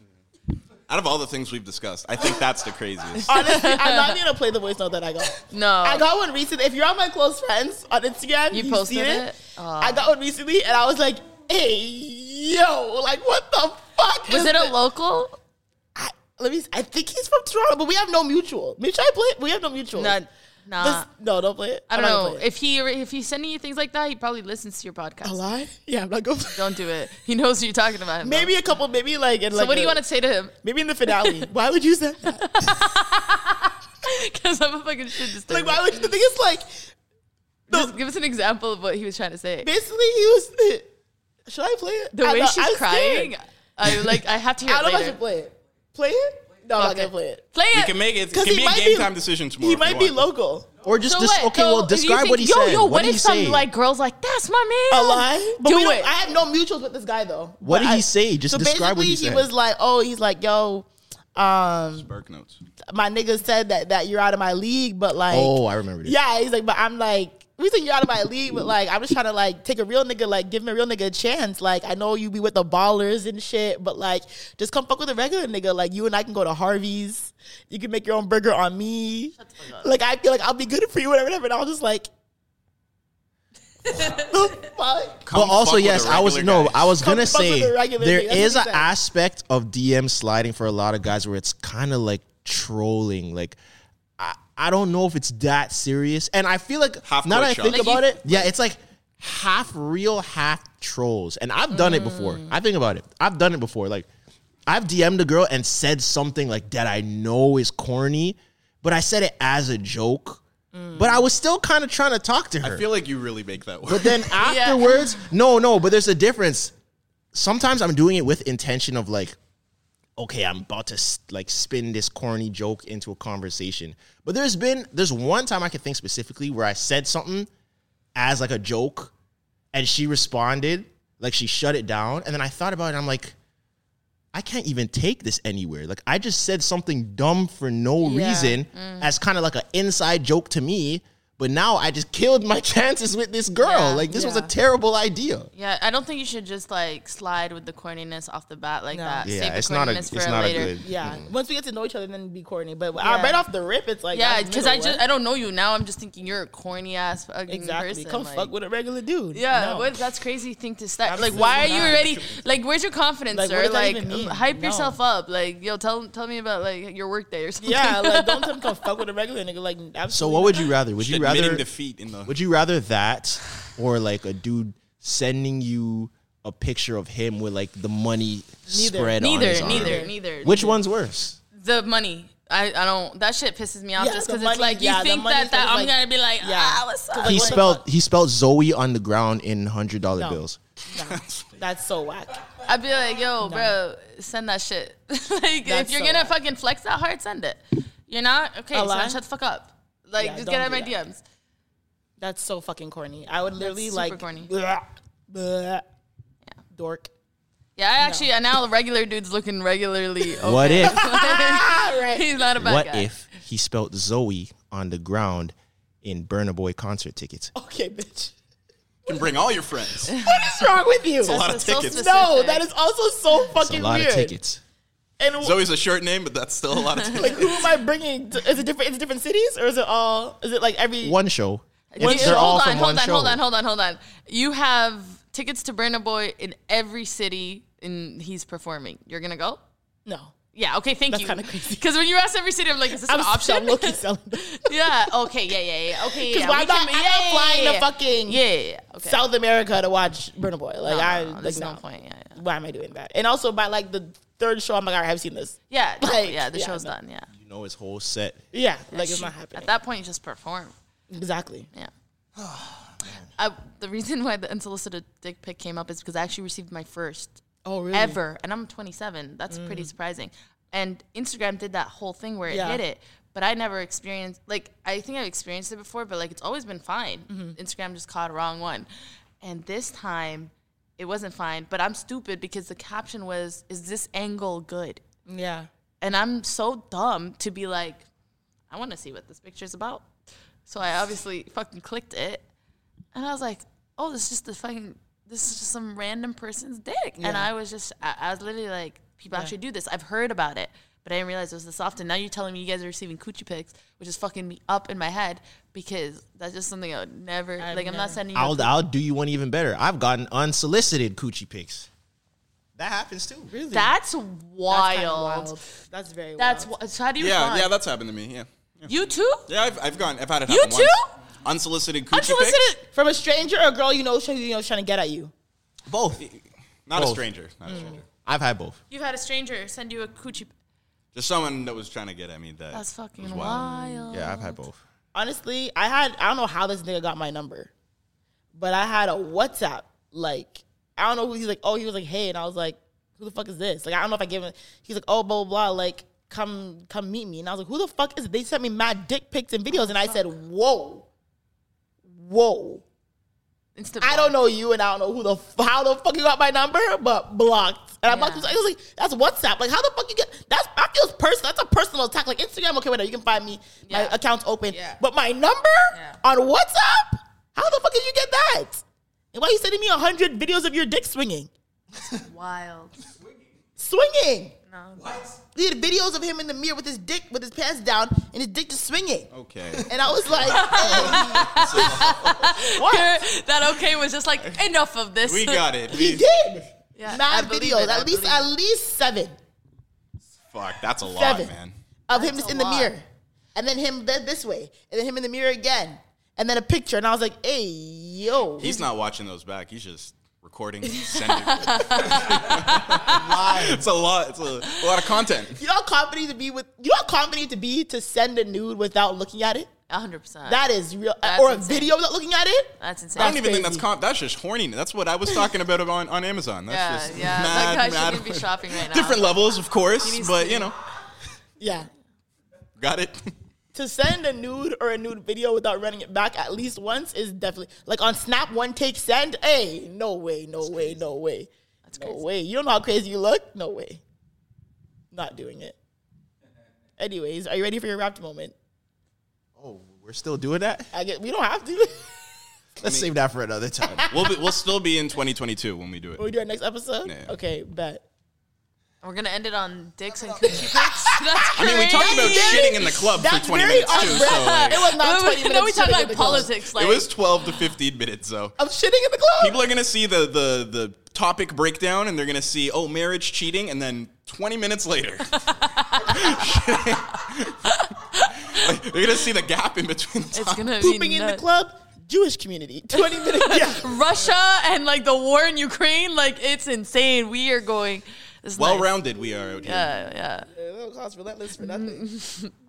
out of all the things we've discussed, I think that's the craziest. Honestly, I'm not gonna play the voice note that I got. No. I got one recently. If you're on my close friends on Instagram, You you've posted seen it? Oh. I got one recently, and I was like, "Hey, yo, like what the fuck?" Was is it a this? local? I, let me. I think he's from Toronto, but we have no mutual. Maybe should I play? We have no mutual. Nah, nah. This- no, don't play it. I don't know if he if he's sending you things like that. He probably listens to your podcast. A lie? Yeah, I'm not going. To Don't do it. He knows what you're talking about. him, Maybe a couple. Maybe like. In So like what do you want to say to him? Maybe in the finale. Why would you say that? Because I'm a fucking shit disturber. Like, why would the thing is like Just give us an example of what he was trying to say. basically he was. Should I play it? The I way know, she's I'm crying, scared. I like. I have to hear I it don't know if I should play it. Play it? No, I'm not gonna play it. Play We it. can make it. It 'Cause can he be a might game be- time decision tomorrow. He if you might be want. local. Or just So dis- what? okay, So well, if you describe think- what he yo, said. Yo, what what did if he some say? like girls like that's my man? A lie? But Do we don't, it. I have no mutuals with this guy though. What But did I- he say? Just so describe what he basically, said. was like, oh, he's like, yo, um, Spark notes. my nigga said that that you're out of my league, but like, oh, I remember this. yeah, he's like, but I'm like. We think you're out of my league, but like I'm just trying to like take a real nigga, like give him a real nigga a chance. Like I know you be with the ballers and shit, but like just come fuck with a regular nigga. Like you and I can go to Harvey's. You can make your own burger on me. Like I feel like I'll be good for you, whatever, whatever. And I was just like, the but also, yes, I was regular no. I was Come gonna say a regular there nigga. That's is what an aspect of DM sliding for a lot of guys where it's kind of like trolling. Like, I, I don't know if it's that serious, and I feel like Half now that I shot. think Like about you- it, yeah, it's like half real, half trolls, and I've done it before. Mm. I think about it, I've done it before. Like, I've DM'd a girl and said something like that I know is corny, but I said it as a joke. Mm. But I was still kind of trying to talk to her. I feel like you really make that work. But then afterwards, no, no, but there's a difference. Sometimes I'm doing it with intention of like, okay, I'm about to like spin this corny joke into a conversation. But there's been there's one time I can think specifically where I said something as like a joke, and she responded like she shut it down, and then I thought about it. and I'm like. I can't even take this anywhere. Like I just said something dumb for no Yeah. reason Mm. as kind of like an inside joke to me, but now I just killed my chances with this girl. Yeah. like this was a terrible idea. Yeah, I don't think you should just like slide with the corniness off the bat like No. that. Yeah, Save the it's not a- corniness it's not a good- Yeah. Once we get to know each other, then be corny. But uh, Yeah. right off the rip, it's like yeah, I'm because I just what? I don't know you now. I'm just thinking you're a corny ass fucking exactly person. come like- fuck with a regular dude. Yeah, No. what, that's crazy thing to start. Like, why are you already like? Where's your confidence, Like, what sir? does that Like, even mean? hype No. yourself up. Like, yo, tell tell me about like your work day or something. Yeah, like don't tell me come fuck with a regular nigga. Like absolutely. So what would you rather? Would you Admitting rather defeat in the Would you rather that or like a dude sending you a picture of him with like the money Neither. spread on Neither, his arm? neither, neither, Which neither. one's worse? the money. I, I don't. That shit pisses me off Yeah, just because it's like you yeah, the think that, that I'm like- gonna be like, yeah. ah, what's up? he what spelled he spelled Zoe on the ground in hundred dollar No. bills. That's so whack. I'd be like, yo, bro, send that shit. like, if you're so gonna whack. fucking flex that hard, send it. You're not okay. A So shut the fuck up. Like, Yeah, just get out of my that. DMs. That's so fucking corny. I would literally super like corny. Blah, blah, dork. Yeah, I actually and now the regular dude's looking regularly. Okay. What if right. He's not a bad what guy. if he spelled Zoe on the ground in Burna Boy concert tickets? Okay, bitch. You can bring all your friends. What is wrong with you? It's a lot of so tickets. No, that is also so fucking It's a fucking lot weird. of tickets. And w- Zoe's a short name, but that's still a lot of tickets. like, who am I bringing? To, is it different? Is it different cities or is it all? Is it like every? One show. You- It's- they're all hold from on, one hold on, show. hold on, hold on, hold on. You have tickets to Burna Boy in every city in he's performing. You're gonna go? No. Yeah. Okay. Thank That's you. kinda crazy. Because when you ask every city, I'm like, is this I'm an option? I'm low-key selling yeah. Okay. Yeah. Yeah. Yeah. Okay. Because yeah, why we not? I'm yeah, not yeah, flying yeah, to fucking Yeah. Yeah. yeah. Okay. South America to watch Burna Boy. Like No, I, no, no, like no no point. Yeah. Yeah. Why am I doing that? And also by like the third show, I'm like, all right, I've seen this. Yeah. Like, yeah. The yeah, show's no. done. Yeah. You know his whole set. Yeah, like it's not happening. At that point, you just perform. exactly. Yeah. I, the reason why the unsolicited dick pic came up is because I actually received my first Oh really? ever, and I'm 27. That's mm. pretty surprising. And Instagram did that whole thing where it Yeah. hit it, but I never experienced. Like I think I've experienced it before, but like it's always been fine. Mm-hmm. Instagram just caught a wrong one, and this time it wasn't fine. But I'm stupid because the caption was, "Is this angle good?" Yeah. And I'm so dumb to be like, I want to see what this picture's about. So I obviously fucking clicked it, and I was like, oh, this is just the fucking, this is just some random person's dick. And I was just, I, I was literally like, people actually do this. I've heard about it, but I didn't realize it was this often. Now you're telling me you guys are receiving coochie pics, which is fucking me up in my head because that's just something I would never, I've like, I'm not never- sending you. a I'll coo- I'll do you one even better. I've gotten unsolicited coochie pics. That happens too. Really? That's That's kinda wild. That's very. That's, wild. wh- so how do you Yeah, respond? yeah, that's happened to me. Yeah, you too? yeah, I've, I've gone, I've had it happen. You happen too? once. Unsolicited coochie pics. Unsolicited. from a stranger or a girl you know, you know, trying to get at you. Both. Not a Both. stranger. Not a mm. stranger. I've had both. You've had a stranger send you a coochie. Just someone that was trying to get at me. That That's fucking was wild. Yeah, I've had both. Honestly, I had I don't know how this nigga got my number, but I had a WhatsApp. Like I don't know who he's like. Oh, he was like, hey, and I was like, who the fuck is this? Like I don't know if I gave him. He's like, oh, blah blah blah. Like come come meet me, and I was like, who the fuck is it? They sent me mad dick pics and videos, and I said, whoa, whoa. I don't know you, and I don't know who the f- how the fuck you got my number, but blocked. And I'm Yeah. to. I was like, that's WhatsApp. Like, how the fuck you get? That's that feels personal. That's a personal attack. Like Instagram, okay, whatever. You can find me. My account's open. Yeah. But my number Yeah. on WhatsApp? How the fuck did you get that? And why are you sending me hundred videos of your dick swinging? Wild. Swinging. No. He had videos of him in the mirror with his dick, with his pants down, and his dick just swinging. Okay. And I was like, hey, what? that okay was just like enough of this. we got it. He We- did. Yeah, I Mad videos, it, at least at least seven. Fuck, that's a lot, Seven. man. of him just a in the mirror, and then him th- this way, and then him in the mirror again, and then a picture, and I was like, "Hey, yo, He's not watching those back. He's just recording, and sending. it's a lot. It's a, a lot of content. you know how confident to be with you know how confident to be to send a nude without looking at it. hundred percent. That is real, That's or a insane. video without looking at it. That's insane. I don't even think that's crazy. con- that's just horny. That's what I was talking about on, on Amazon. That's yeah, just yeah. mad, that guy mad. shouldn't be shopping right now. Different levels, of course, but you know, Yeah, got it. To send a nude or a nude video without running it back at least once is definitely like on Snap one take send. Hey, no way, no way, no way, That's no crazy. way. You don't know how crazy you look. No way, not doing it. Anyways, are you ready for your Raptor moment? Oh, we're still doing that? I get we don't have to. Let's save that for another time. we'll be, we'll still be in 2022 when we do it. When we do our next episode? Yeah. Okay, bet. We're gonna end it on dicks and coochie pics. That's I mean, we talked about crazy. shitting in the club That's for 20 very minutes too. So like, It was not 20 minutes. No, we talked shitting in about the club. politics. Like it was 12 to 15 minutes though. I'm shitting in the club. People are gonna see the the the topic breakdown and they're gonna see oh marriage cheating and then 20 minutes later Like, they're gonna see the gap in between. The it's gonna be Pooping be in the nuts. club, Jewish community. 20 minutes. Yeah. Russia and like the war in Ukraine, like it's insane. We are going. It's well nice. rounded we are out here. Yeah, yeah. It'll cost relentless for nothing.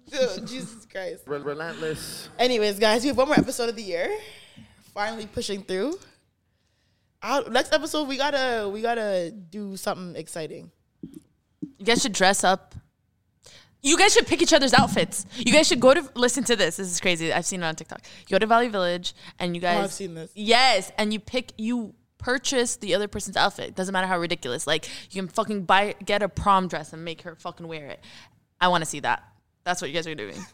Dude, Jesus Christ. Rel- Relentless. Anyways, guys, we have one more episode of the year. Finally pushing through. Our, next episode, we gotta we gotta do something exciting. You guys should dress up. You guys should pick each other's outfits. You guys should go to listen to this. This is crazy. I've seen it on TikTok. You go to Value Village and you guys. Oh, I've seen this. Yes, and you pick you purchase the other person's outfit. Doesn't matter how ridiculous. Like you can fucking buy get a prom dress and make her fucking wear it. I want to see that. That's what you guys are doing.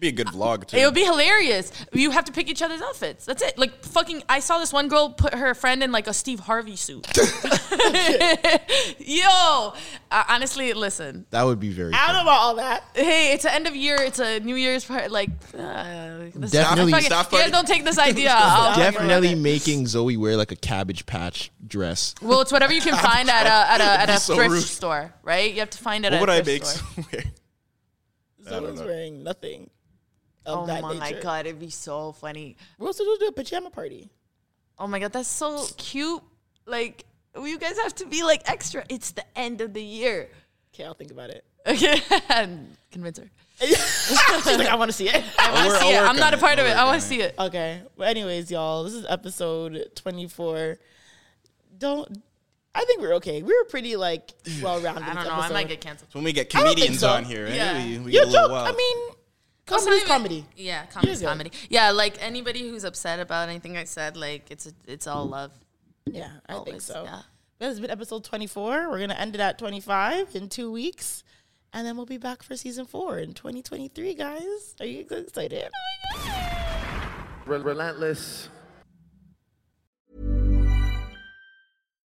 Be a good vlog too. It would be hilarious. You have to pick each other's outfits. That's it. Like fucking, I saw this one girl put her friend in like a Steve Harvey suit. Yo, uh, honestly, listen. That would be very. I don't know about all that. Hey, it's the end of year. It's a New Year's party. Like, uh, this- Definitely- fucking- Staff you guys don't take this idea. Definitely making Zoe wear like a cabbage patch dress. Well, it's whatever you can find at a at a at a so thrift rude. store, right? You have to find it What at would a I thrift make store. Someone's wearing nothing. Of Oh that my nature. god, it'd be so funny. We're also gonna do a pajama party. Oh my god, that's so cute. Like, you guys have to be like extra. It's the end of the year. Okay, I'll think about it. Okay, convince her. She's like, I want to see it. I want to see it. I'm not a part of it. I want to see it. Okay. Well, anyways, y'all, this is episode 24. Don't. I think we're okay. We were pretty like well rounded. I don't know. I might get canceled. When we get I don't think comedians so. on here, right? Yeah. We, we You get a little joke. wild. I mean, Well, it's not Oh, comedy's even- comedy. Yeah, comedy's good. comedy. Yeah, like anybody who's upset about anything I said, like it's a, it's all love. Yeah, I think so. yeah. This has been episode 24. We're going to end it at 25 in two weeks. And then we'll be back for season four in 2023, guys. Are you excited? Rel- Relentless.